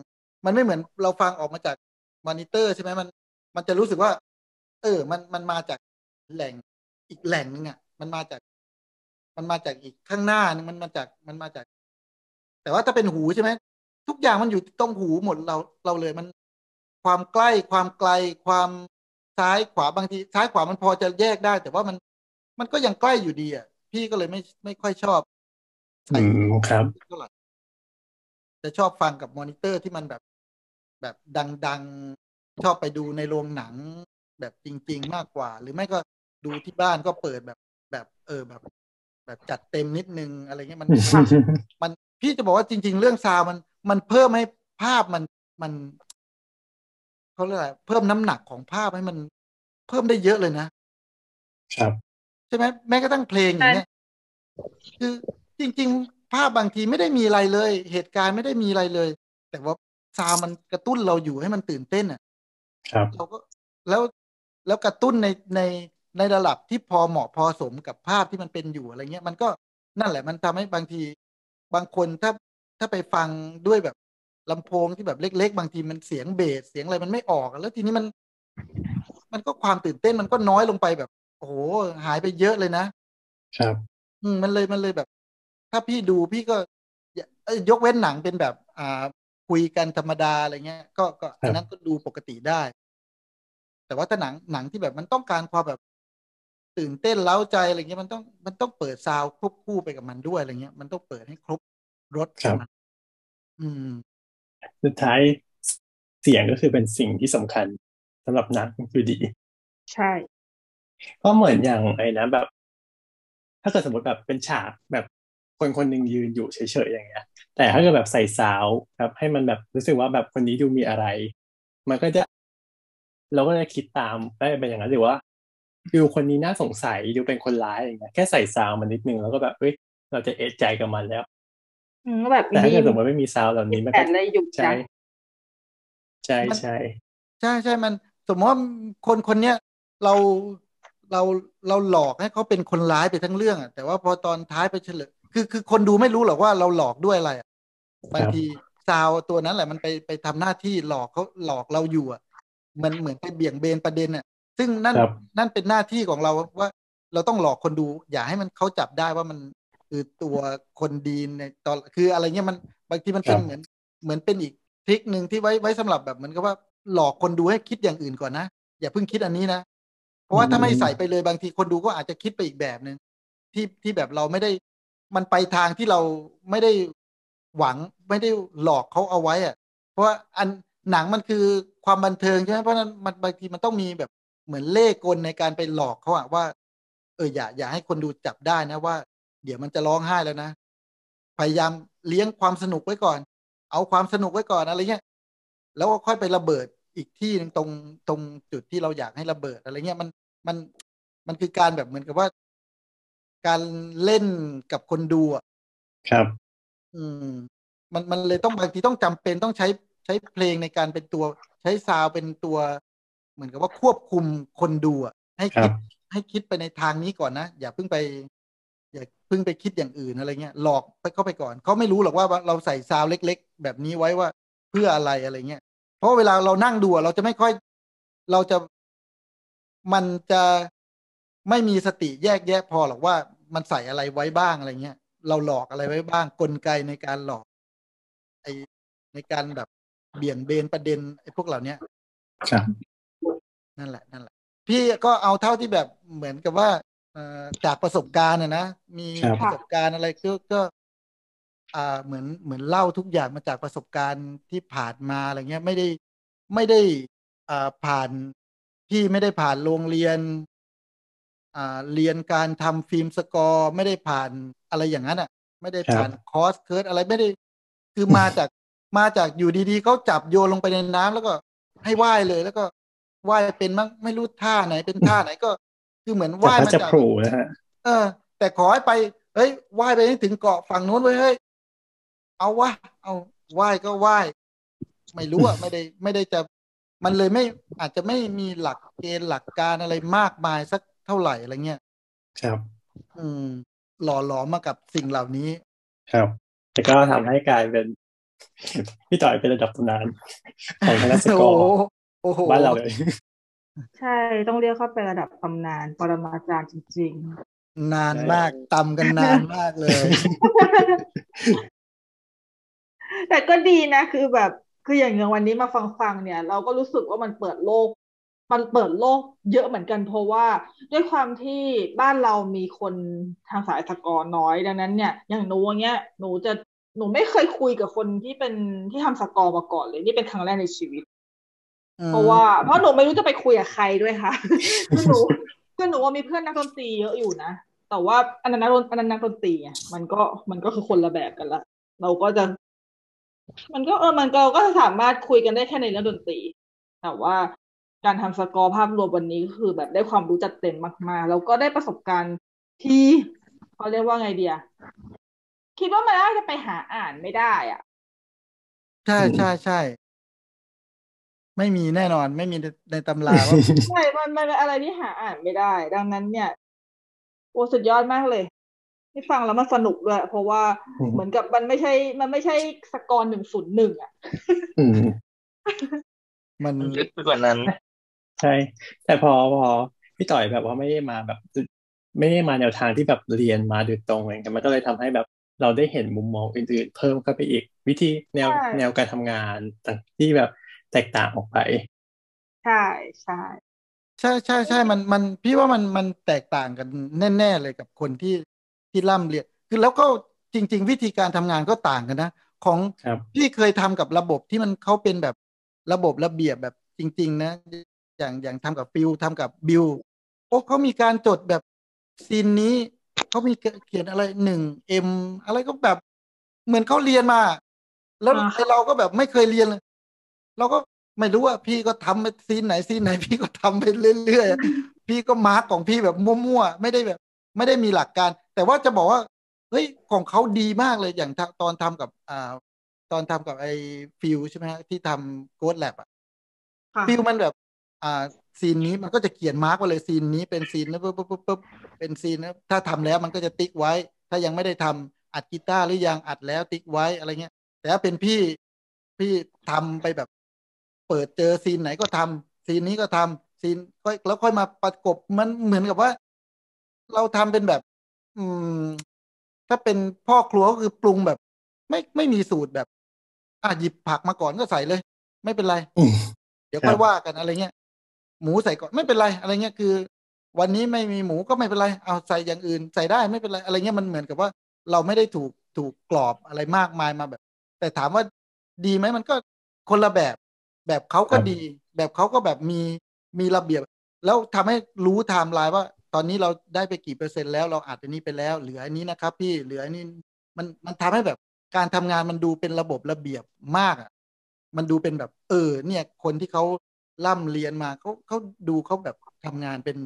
มันไม่เหมือนเราฟังออกมาจากมอนิเตอร์ใช่ไหมมัน มันจะรู้สึกว่า เออ มันมันมาจากแหล่งอีกแหล่งนึงอะ มันมาจาก มันมาจากอีกข้างหน้านึงมันมาจากมันมาจาก แต่ว่าถ้าเป็นหูใช่ไหม ทุกอย่างมันอยู่ตรงหูหมดเราเราเลยมัน ความใกล้ความไกลความซ้ายขวาบางทีซ้ายขวามันพอจะแยกได้ แต่ว่ามันมันก็ยังใกล้อยู่ดีอะ พี่ก็เลยไม่ไม่ค่อยชอบอืมครับเท่าไหร่จะชอบฟังกับมอนิเตอร์ที่มันแบบ แบบดังๆชอบไปดูในโรงหนังแบบจริง ๆ มากกว่า หรือไม่ก็ดูที่บ้านก็เปิดแบบแบบ เออแบบ แบบจัดเต็มนิดนึงอะไรเงี้ยมันมันพี่จะบอกว่าจริง ๆ เรื่อง sound มัน มันเพิ่มให้ภาพมันมันเขาเรียกอะไรเพิ่มน้ำหนักของภาพให้มันเพิ่มได้เยอะเลยนะครับใช่ไหมแม้กระทั่งเพลงอย่างเงี้ยคือจริง ๆ ภาพบางทีไม่ได้มีอะไรเลย เหตุการณ์ไม่ได้มีอะไรเลย แต่ว่าซาวด์มันกระตุ้นเราอยู่ให้มันตื่นเต้นอะ ครับเราก็แล้วแล้วกระตุ้นในในในระดับที่พอเหมาะพอสมกับภาพที่มันเป็นอยู่อะไรเงี้ย มันก็นั่นแหละมันทำให้บางที บางคนถ้า ถ้าไปฟังด้วยแบบลำโพงที่แบบเล็ก ๆ บางทีมันเสียงเบสเสียงอะไรมันไม่ออกอะแล้วทีนี้มัน มันก็ความตื่นเต้นมันก็น้อยลงไปแบบโอ้โหหายไปเยอะเลยนะครับ อืมมันเลยมันเลยแบบ ถ้าพี่ดูพี่ก็อย่าเอ้ยยกเว้นหนังเป็นแบบ อ่า คุยกันธรรมดาอะไรเงี้ย ก็ก็อันนั้นก็ดูปกติได้ แต่ว่าถ้าหนังหนังที่แบบมันต้องการความแบบตื่นเต้นเล้าใจอะไรเงี้ยมันต้องมันต้องเปิดซาวด์ควบคู่ไปกับมันด้วยอะไรเงี้ยมันต้องเปิดให้ครบ รถครับมันอืม สุดท้ายเสียงก็คือเป็นสิ่งที่สำคัญสำหรับหนังอยู่ดี ใช่ ก็เหมือนอย่างไอ้นะแบบ ถ้าเกิดสมมติแบบเป็นฉากแบบคนคนหนึ่งยืนอยู่เฉยๆอย่างเงี้ย แต่ถ้าเกิดแบบใส่ซาวครับ ให้มันแบบรู้สึกว่าแบบคนนี้ดูมีอะไร มันก็จะ เราก็จะคิดตามได้เป็นอย่างนั้นหรือว่าดูคนนี้น่าสงสัยดูเป็นคนร้ายอย่างเงี้ยแค่ใส่ซาวมันนิดนึงแล้วก็แบบเฮ้ยเราจะเอะใจกับมันแล้วอืม แบบแต่ถ้าเกิดสมมติไม่มีซาวเหล่านี้มันแผก็นอะไรอยู่ใช่จ้ะใช่ใช่ใช่ใช่มัน สมมติว่าคนคนเนี้ยเราเราเราหลอกให้เขาเป็นคนร้ายไปทั้งเรื่องอะแต่ว่าพอตอนท้ายไปเฉลยคือคือคนดูไม่รู้หรอกว่าเราหลอกด้วยอะไรอะบางทีซาวตัวนั้นแหละมันไปไปทำหน้าที่หลอกเขาหลอกเราอยู่อะมันเหมือนไปเบี่ยงเบนประเด็นอะซึ่งนั่นครับนั่นเป็นหน้าที่ของเราว่าเราต้องหลอกคนดู อย่าให้มันเขาจับได้ว่ามัน คือตัวคนดีในตอนคืออะไรเงี้ยมันบางทีมันเป็นเหมือนเหมือนเป็นอีกทริคหนึ่งที่ไว้ไว้สำหรับแบบเหมือนกับว่าหลอกคนดูให้คิดอย่างอื่นก่อนนะ อย่าเพิ่งคิดอันนี้นะ เพราะว่าถ้าไม่ใส่ไปเลยบางทีคนดูก็อาจจะคิดไปอีกแบบหนึ่งที่ที่แบบเราไม่ได้มันไปทางที่เราไม่ได้หวังไม่ได้หลอกเขาเอาไว้อะเพราะว่าอันหนังมันคือความบันเทิงใช่ไหมเพราะฉะนั้นมันบางทีมันต้องมีแบบเหมือนเล่ห์กลในการไปหลอกเขาอะว่า เอออย่าอย่าให้คนดูจับได้นะว่า เดี๋ยวมันจะร้องไห้แล้วนะ พยายามเลี้ยงความสนุกไว้ก่อน เอาความสนุกไว้ก่อนอะไรเงี้ยแล้วก็ค่อยไประเบิดอีกที่หนึงตรงตรงจุดที่เราอยากให้ระเบิดอะไรเงี้ยมันมันมันคือการแบบเหมือนกับว่า การเล่นกับคนดูอะครับ อืม มันมันเลยต้องบางทีต้องจำเป็นต้องใช้ใช้เพลงในการเป็นตัว ใช้ซาวด์เป็นตัว เหมือนกับว่าควบคุมคนดูอะให้ครัคิดบให้คิดไปในทางนี้ก่อนนะ อย่าเพิ่งไป อย่าเพิ่งไปคิดอย่างอื่นอะไรเงี้ยหลอกไปเข้าไปก่อนเขาไม่รู้หรอกว่าเราใส่ซาวด์เล็ก ๆ แบบนี้ไว้ว่าเพื่ออะไรอะไรเงี้ยเพราะเวลาเรานั่งดูอะเราจะไม่ค่อย เราจะมันจะไม่มีสติแยกแยะพอหรอกว่ามันใส่อะไรไว้บ้างอะไรเงี้ยเราหลอกอะไรไว้บ้างกลไกในการหลอกไอในการแบบเบี่ยงเบนประเด็นไอ้พวกเหล่าเนี้ยครับนั่นแหละนั่นแหละ พี่ก็เอาเท่าที่แบบเหมือนกับว่าเอ่อ จากประสบการณ์นะนะมีครับประสบการณ์อะไรก็ก็อ่าเหมือนเหมือนเล่าทุกอย่างมาจากประสบการณ์ที่ผ่านมาอะไรเงี้ยไม่ได้ไม่ได้อ่าผ่านพี่ไม่ได้ผ่านโรงเรียนอ่าเรียนการทำฟิล์มสกอร์ไม่ได้ผ่านอะไรอย่างนั้นอะ ไม่ได้ผ่านคอร์สเคิร์สอะไรไม่ได้ คือมาจากมาจากอยู่ดีๆเขาจับโยนลงไปในน้ำแล้วก็ให้ว่ายเลย แล้วก็ว่ายเป็นมั้งไม่รู้ท่าไหนเป็นท่าไหนก็ คือเหมือนจากว่ายพระมาจะจากโผล่นะฮะเออ แต่ขอให้ไปเฮ้ยว่ายไปให้ถึงเกาะฝั่งนู้นเว้ยเฮ้ยเอาวะเอาว่ายก็ว่ายไม่รู้อะไม่ได้ไม่ได้จะมันเลยไม่อาจจะไม่มีหลักเกณฑ์หลักการอะไรมากมายสักเท่าไหร่อะไรเงี้ยครับ อืม หล่อหลอมมากับสิ่งเหล่านี้ ครับ แต่ก็ทำให้กลายเป็น พี่ต่อยเป็นระดับตำนานของคณะสกโอ้อโหร์โอ้โหบ้านเราเลย ใช่ ต้องเรียกเข้าไประดับตำนาน ปรมาจารย์จริงนานมากตำกันนานมากเลยๆแต่ก็ดีนะ คือแบบ คืออย่างเงี้ยวันนี้มาฟังฟังๆเนี่ย เราก็รู้สึกว่ามันเปิดโลก มันเปิดโลกเยอะเหมือนกันเพราะว่า ด้วยความที่บ้านเรามีคนทางสายสกอร์น้อยดังนั้นเนี่ย อย่างหนูอย่างเงี้ยหนูจะหนูไม่เคยคุยกับคนที่เป็นที่ทำสกอร์มาก่อนเลย นี่เป็นครั้งแรกในชีวิต เพราะว่าเพราะหนูไม่รู้จะไปคุยกับใครด้วยค่ะคือหนูคือหนูว่ามีเพื่อนนักดนตรีเยอะอยู่นะแต่ว่าอันนั้นนักดนอันนั้นนักดนตรีไงมันก็มันก็คือคนละแบบกันละ เราก็จะ มันก็เออมันก็ก็สามารถคุยกันได้แค่ในเรื่องดนตรี แต่ว่าการทำสกอร์ภาพรวมวันนี้ก็คือแบบได้ความรู้จัดเต็มมากๆแล้วก็ได้ประสบการณ์ที่เขาเรียกว่าไงเดียคิดว่ามันน่าจะไปหาอ่านไม่ได้อะ ใช่ใช่ใช่ ไม่มีแน่นอนไม่มีในในตำราว่าใช่มันมันเป็นอะไรที่หาอ่านไม่ได้ ดังนั้นเนี่ยโอ้สุดยอดมากเลยที่ฟังแล้วมันสนุกด้วยเพราะว่าอืมเหมือนกับมันไม่ใช่ มันไม่ใช่สกอร์หนึ่งศูนย์หนึ่งอะอืมมันมันลึกไปกว่านั้น ใช่ แต่พอพอพี่ต่อยแบบว่าไม่ได้มาแบบ ไม่ได้มาแนวทางที่แบบเรียนมาโดยตรงอะไรเงี้ยมันก็เลยทำให้แบบเราได้เห็นมุมมองอื่นๆ เพิ่มเข้าไปอีก วิธีแนวใช่แนวการทำงานต่างที่แบบ แตกต่างออกไป ใช่ใช่ใช่ใช่ใช่มันมันพี่ว่ามันมันแตกต่างกันแน่ ๆ เลยกับคนที่ที่ร่ำเรียนคือแล้วก็จริง ๆ วิธีการทำงานก็ต่างกันนะ ของครับพี่เคยทำกับระบบที่มันเขาเป็นแบบระบบระเบียบแบบจริง ๆ นะ อย่างอย่างทำกับฟิลทำกับบิลโอ้เขามีการจดแบบซีนนี้เขามีเขียนอะไรหนึ่ง M อะไรก็แบบ เหมือนเขาเรียนมา แล้วอ่าไอเราก็แบบไม่เคยเรียนเลย เราก็ไม่รู้ว่าพี่ก็ทำไปซีนไหนซีนไหน พี่ก็ทำไปเรื่อยๆพี่ก็ mark ของพี่แบบมั่วๆไม่ได้แบบ ไม่ได้มีหลักการ แต่ว่าจะบอกว่าเฮ้ยของเขาดีมากเลยอย่างทะตอนทำกับอ่าตอนทำกับไอ้ฟิลใช่ไหมฮะที่ทำ Ghost Lab อะค่ะฟิลมันแบบ อ่าซีนนี้มันก็จะเขียน mark ไว้เลยซีนนี้เป็นซีนนะปุ๊บปุ๊บปุ๊บปุ๊บเป็นซีนนะถ้าทำแล้วมันก็จะติ๊กไว้ ถ้ายังไม่ได้ทำอัดกีตาร์หรือยังอัดแล้วติ๊กไว้อะไรเงี้ย แต่ถ้าเป็นพี่พี่ทำไปแบบ เปิดเจอซีนไหนก็ทำซีนนี้ก็ทำซีนค่อยแล้วค่อยมาประกบมันเหมือนกับว่า เราทำเป็นแบบ อืม ถ้าเป็นพ่อครัวก็คือปรุงแบบ ไม่ไม่มีสูตรแบบ อะหยิบผักมาก่อนก็ใส่เลย ไม่เป็นไรเดี๋ยวค่อยว่ากันอะไรเงี้ยหมูใส่ก่อนไม่เป็นไรอะไรเงี้ยคือ วันนี้ไม่มีหมูก็ไม่เป็นไร เอาใส่อย่างอื่น ใส่ได้ไม่เป็นไรอะไรเงี้ยมันเหมือนกับว่า เราไม่ได้ถูกถูกกรอบอะไรมากมายมาแบบ แต่ถามว่าดีไหมมันก็คนละแบบ แบบเขาก็ดี แบบเขาก็แบบมีมีระเบียบ แล้วทำให้รู้ไทม์ไลน์ว่า ตอนนี้เราได้ไปกี่เปอร์เซ็นต์แล้วเราอัดอันนี้ไปแล้ว เหลืออันนี้นะครับ พี่เหลืออันนี้มันมันทำให้แบบการทำงานมันดูเป็นระบบระเบียบมากอะมันดูเป็นแบบเออ เนี่ย คนที่เขาล่ำเรียนมาเขาเขาดูเขาแบบทำงานเป็น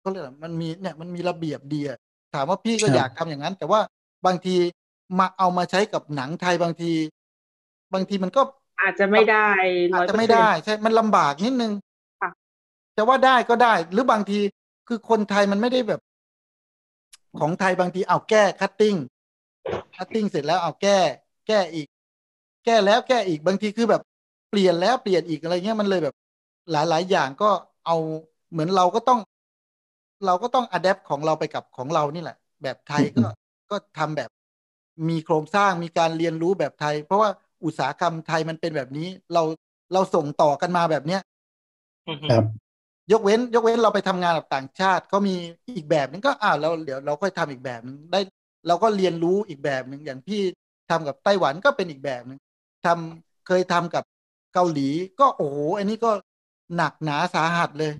เขาเรียกอะไรมันมีเนี่ยมันมีระเบียบดีอะถามว่าพี่ก็ครับอยากทำอย่างนั้น แต่ว่าบางทีมาเอามาใช้กับหนังไทยบางที บางทีมันก็ อาจจะไม่ได้ร้จอยจะเปอร์เซ็นได้ใช่มันลำบากนิดนึงค่ะจะว่าได้ก็ได้ หรือบางทีคือคนไทยมันไม่ได้แบบ ของไทยบางทีเอาแก้ cutting cutting เสร็จแล้วเอาแก้ แก้อีก แก้แล้วแก้อีกบางทีคือแบบเปลี่ยนแล้วเปลี่ยนอีกอะไรเงี้ยมันเลยแบบ หลาย ๆ อย่างก็เอาเหมือนเราก็ต้อง เราก็ต้องอัดแอปของเราไปกับของเรานี่แหละ แบบไทยก็ก็ทำแบบมีโครงสร้างมีการเรียนรู้แบบไทย เพราะว่า อุตสาหกรรมไทยมันเป็นแบบนี้ เราเราส่งต่อกันมาแบบเนี้ยครับ ยกเว้น ยกเว้นเราไปทำงานกับต่างชาติเขามีอีกแบบนึงก็อ่าเราเดี๋ยวเราค่อยทำอีกแบบนึงได้ เราก็เรียนรู้อีกแบบหนึ่งอย่างพี่ทำกับไต้หวันก็เป็นอีกแบบหนึ่งทำเคยทำกับเกาหลี ก็โอ้โหอันนี้ก็หนักหนาสาหัสเลย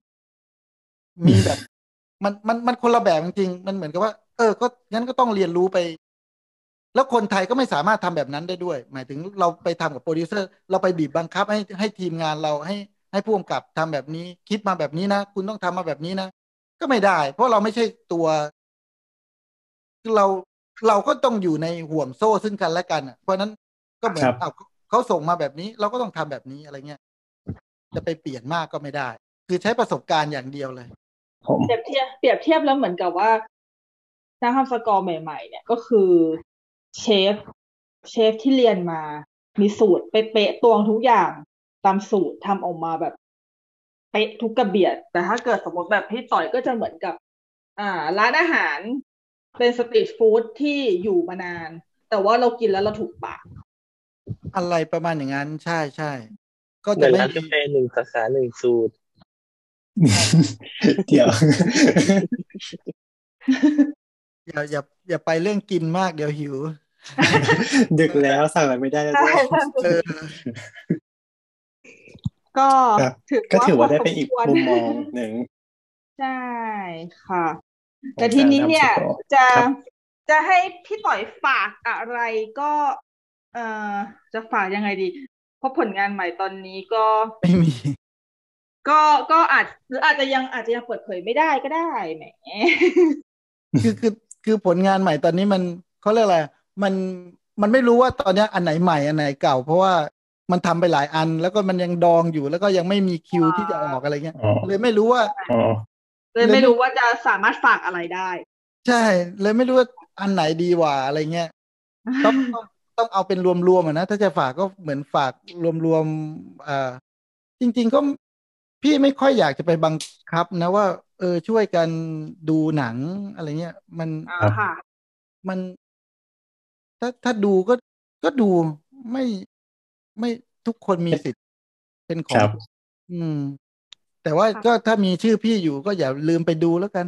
มีแบบ มันมันมันคนละแบบจริงๆมันเหมือนกับว่า เออ ก็งั้นก็ต้องเรียนรู้ไป แล้วคนไทยก็ไม่สามารถทำแบบนั้นได้ด้วย หมายถึงเราไปทำกับโปรดิวเซอร์ เราไปบีบบังคับให้ให้ทีมงานเราให้ให้ผู้กำกับทำแบบนี้ คิดมาแบบนี้นะ คุณต้องทำมาแบบนี้นะ ก็ไม่ได้ เพราะเราไม่ใช่ตัวคือเราเราก็ต้องอยู่ในห่วงโซ่ซึ่งกันและกันอะเพราะฉะนั้นก็เหมือนครับอ้าวเขาส่งมาแบบนี้ เราก็ต้องทำแบบนี้อะไรเงี้ยจะไปเปลี่ยนมากก็ไม่ได้ คือใช้ประสบการณ์อย่างเดียวเลยผมเปรียบเทียบเปรียบเทียบแล้วเหมือนกับว่านักทำสกอร์ใหม่ ๆ เนี่ยก็คือ เชฟ เชฟที่เรียนมา มีสูตรเป๊ะๆตวงทุกอย่างตามสูตรทำออกมาแบบเป๊ะทุกกระเบียด แต่ถ้าเกิดสมมติแบบพี่ต่อยก็จะเหมือนกับ อ่า ร้านอาหารเป็นสตรีทฟู้ดที่อยู่มานาน แต่ว่าเรากินแล้วเราถูกปากอะไรประมาณอย่างนั้น ใช่ใช่ก็เหมืจะอนไม่ร้านมีกาแฟหนึ่งสาขาหนึ่งสูตร เดี๋ยว อย่าอย่าอย่าไปเรื่องกินมากเดี๋ยวหิว ดึกแล้วสั่งอะไรไม่ได้แล้วด้วยเออก็ครับถือก็ถือว่าพได้เป็นอีกสควรมุมมองหนึ่งใช่ค่ะ แต่ทีนี้เนี่ยของการทำสกอร์จะครับจะให้พี่ต่อยฝากอะไรก็ เอ่อจะฝากยังไงดี เพราะผลงานใหม่ตอนนี้ก็ไม่มี ก็ก็อาจหรืออาจจะยังอาจจะยังเปิดเผยไม่ได้ก็ได้แหมคือคือ คือผลงานใหม่ตอนนี้มันเขาเรียกอะไรมันมันไม่รู้ว่าตอนเนี้ยอันไหนใหม่อันไหนเก่า เพราะว่ามันทำไปหลายอัน แล้วก็มันยังดองอยู่แล้วก็ยังไม่มีคิวที่จะออกอะไรเงี้ยอ๋อเลยไม่รู้ว่าอ๋อเลยไม่รู้ว่าจะสามารถฝากอะไรได้ ใช่ เลยไม่รู้ว่าอันไหนดีกว่าอะไรเงี้ยต้องต้องต้องเอาเป็นรวมๆอะนะถ้าจะฝากก็เหมือนฝากรวมๆอ่าจริง ๆ ก็พี่ไม่ค่อยอยากจะไปบัง คับนะว่า เออช่วยกันดูหนังอะไรเงี้ย มันอ่าค่ะมัน ถ้าถ้าดูก็ก็ดูไม่ไม่ทุกคนมีสิทธิ์เป็นขอครังบอืม แต่ว่าค่ะก็ถ้ามีชื่อพี่อยู่ก็อย่าลืมไปดูแล้วกัน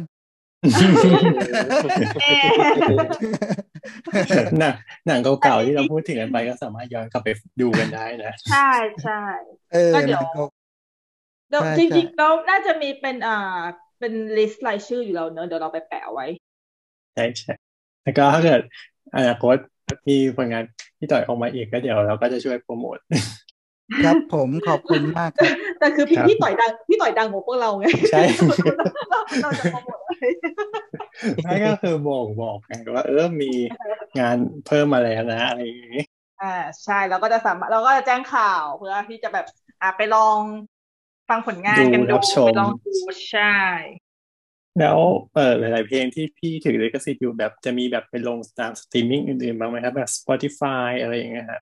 เอ๊ะหนังหนังเก่าๆที่เราพูดถึงกันไปก็สามารถย้อนกลับไปดูกันได้นะ ใช่ใช่เออก็เดี๋ยวนะ เขาเดี๋ยวใช่จริงใช่ๆเราน่าจะมีเป็นอ่าเป็นลิสต์รายชื่ออยู่แล้วเนอะเดี๋ยวเราไปแปะไว้ใช่ใช่แล้วก็ถ้าเกิดอนาคตมีผลงานที่ต่อยออกมาอีกก็เดี๋ยวเราก็จะช่วยโปรโมทครับผมขอบคุณมากครับแต่คือพี่ครับพี่ต่อยดังพี่ต่อยดังกว่าพวกเราไงใช่เราเราจะโปรโมทอะไรนั่นก็คือบอกบอกกันว่าเออมีงานเพิ่มมาแล้วนะอะไรอย่างงี้อ่าใช่เราก็จะสามารถเราก็จะแจ้งข่าวเพื่อที่จะแบบอ่าไปลอง ฟังผลงานกันดูดูรับชมไปลองดูใช่ แล้วเออหลาย ๆ เพลงที่พี่ถือลิขสิทธิ์อยู่แบบจะมีแบบไปลงตามสตรีมมิ่งอื่น ๆ บ้างไหมครับแบบ Spotify อะไรอย่างเงี้ยครับ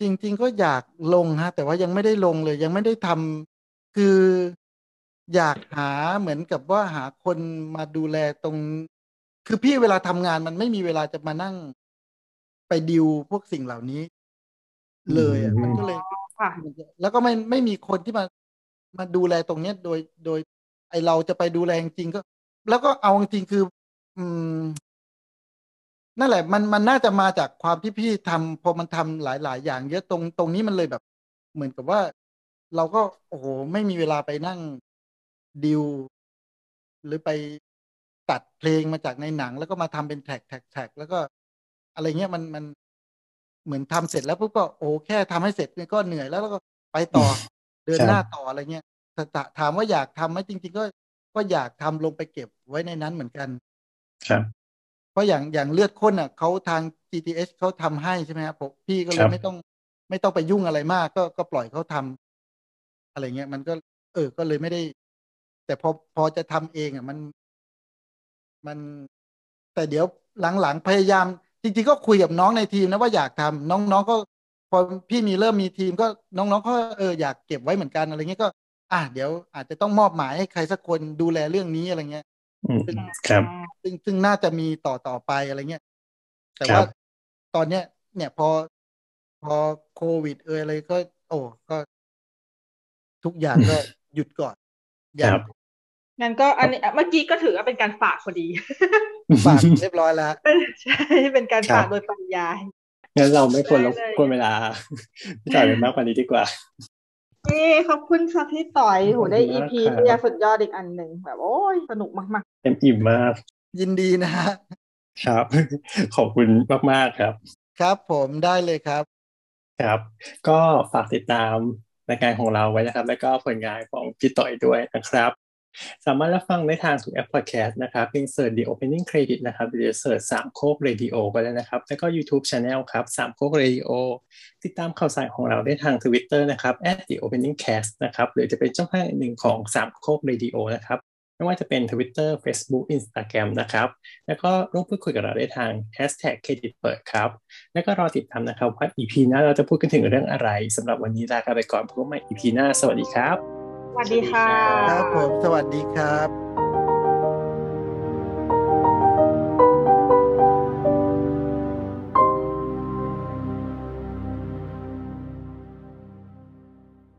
จริง ๆ ก็อยากลงฮะ แต่ว่ายังไม่ได้ลงเลย ยังไม่ได้ทำคืออยากหาเหมือนกับว่าหาคนมาดูแลตรง คือพี่เวลาทำงานมันไม่มีเวลาจะมานั่งไปดิวพวกสิ่งเหล่านี้ เลยอะอืมมันก็เลยค่ะแล้วก็ไม่ไม่มีคนที่มา มาดูแลตรงเนี้ยโดยโดย ไอเราจะไปดูแลจริงก็ แล้วก็เอาจริงคือ อืม นั่นแหละ มันมันน่าจะมาจากความที่พี่ทำพอมันทำหลาย ๆ อย่าง เยอะตรงตรงนี้มันเลยแบบ เหมือนกับว่า เราก็โอ้โหไม่มีเวลาไปนั่งดิวหรือไปตัดเพลงมาจากในหนัง แล้วก็มาทำเป็นแท็กแท็กแท็กแล้วก็ อะไรเงี้ยมันมันเหมือนทำเสร็จแล้วปุ๊บก็โอ้แค่ทำให้เสร็จก็เหนื่อยแล้วแล้วก็ไปต่อ เดินครับหน้าต่ออะไรเงี้ยแต่ถถามว่าอยากทำไหมจริง ๆ ก็ก็อยากทำลงไปเก็บไว้ในนั้นเหมือนกันครับเพราะอย่างอย่างเลือดข้นอะเขาทาง GTH เขาทำให้ใช่ไหมครับผมพี่ก็เลครัยบไม่ต้องไม่ต้องไปยุ่งอะไรมาก ก็ก็ปล่อยเขาทำอะไรเงี้ยมันก็ เออก็เลยไม่ได้ แต่พอพอจะทำเองอะมันมัน แต่เดี๋ยวหลังๆพยายาม จริง ๆ ก็คุยกับน้องในทีมนะว่าอยากทำน้องๆก็พ อพี่มีเริ่มมีทีมก็น้องๆก็เอออยากเก็บไว้เหมือนกันอะไรเงี้ยก็ อะเดี๋ยวอาจจะต้องมอบหมายให้ใครสักคนดูแลเรื่องนี้อะไรเงี้ยอืมครับซึ่งซึ่งน่าจะมีต่อต่อไปอะไรเงี้ยแต่ครับว่าตอนเนี้ย เนี่ยพอพอโควิด เอยอะไรก็ โอ้ก็ ทุกอย่างก็หยุดก่อนอคย่างรับงั้นก็อันนี้เมื่อกี้ก็ถือว่าเป็นการฝากพอดี ฝากเรียบร้อยแล้วเป็นใช่ เป็นการครัฝาบกโดยปริยาย งั้นเราไม่ควรรได้บเลยกวนเวลาพี่ต่อยไปมากกว่านี้ดีกว่าเอ้ขอบคุณค่ะพี่ต่อยโหได้ขอบคุณมาก EP ครับที่สุดยอดอีกอันหนึ่งแบบโอ้ยสนุกมากเต็มอิ่มมาก ยินดีนะฮะครับ ขอบคุณมากๆครับ ครับผมได้เลยครับ ครับ ก็ฝากติดตามรายการของเราไว้นะครับ แล้วก็ผลงานของพี่ต่อยด้วยนะครับ สามารถรับฟังได้ทางทุกแอปพอดแคสต์นะครับเพียงเสิร์ช The Opening Credit นะครับหรือ search สามโคกเรดิโอก็ได้นะครับ แล้วก็ YouTube Channel ครับสามโคกเรดิโอติดตามข่าวสารของเราได้ทาง Twitter นะครับ @The Opening Cast นะครับหรือจะเป็นช่องทางหนึ่งของสามโคกเรดิโอนะครับไม่ว่าจะเป็น Twitter Facebook Instagram นะครับ แล้วก็ร่วมพูดคุยกับเราได้ทาง Hashtag เครดิตเปิดครับ แล้วก็รอติดตามนะครับว่า EP หน้าเราจะพูดกันถึงเรื่องอะไรสำหรับวันนี้ลากันไปก่อนพบกันใหม่ EP หน้า สวัสดีครับ สวัสดีค่ะ ครับผม สวัสดีครับ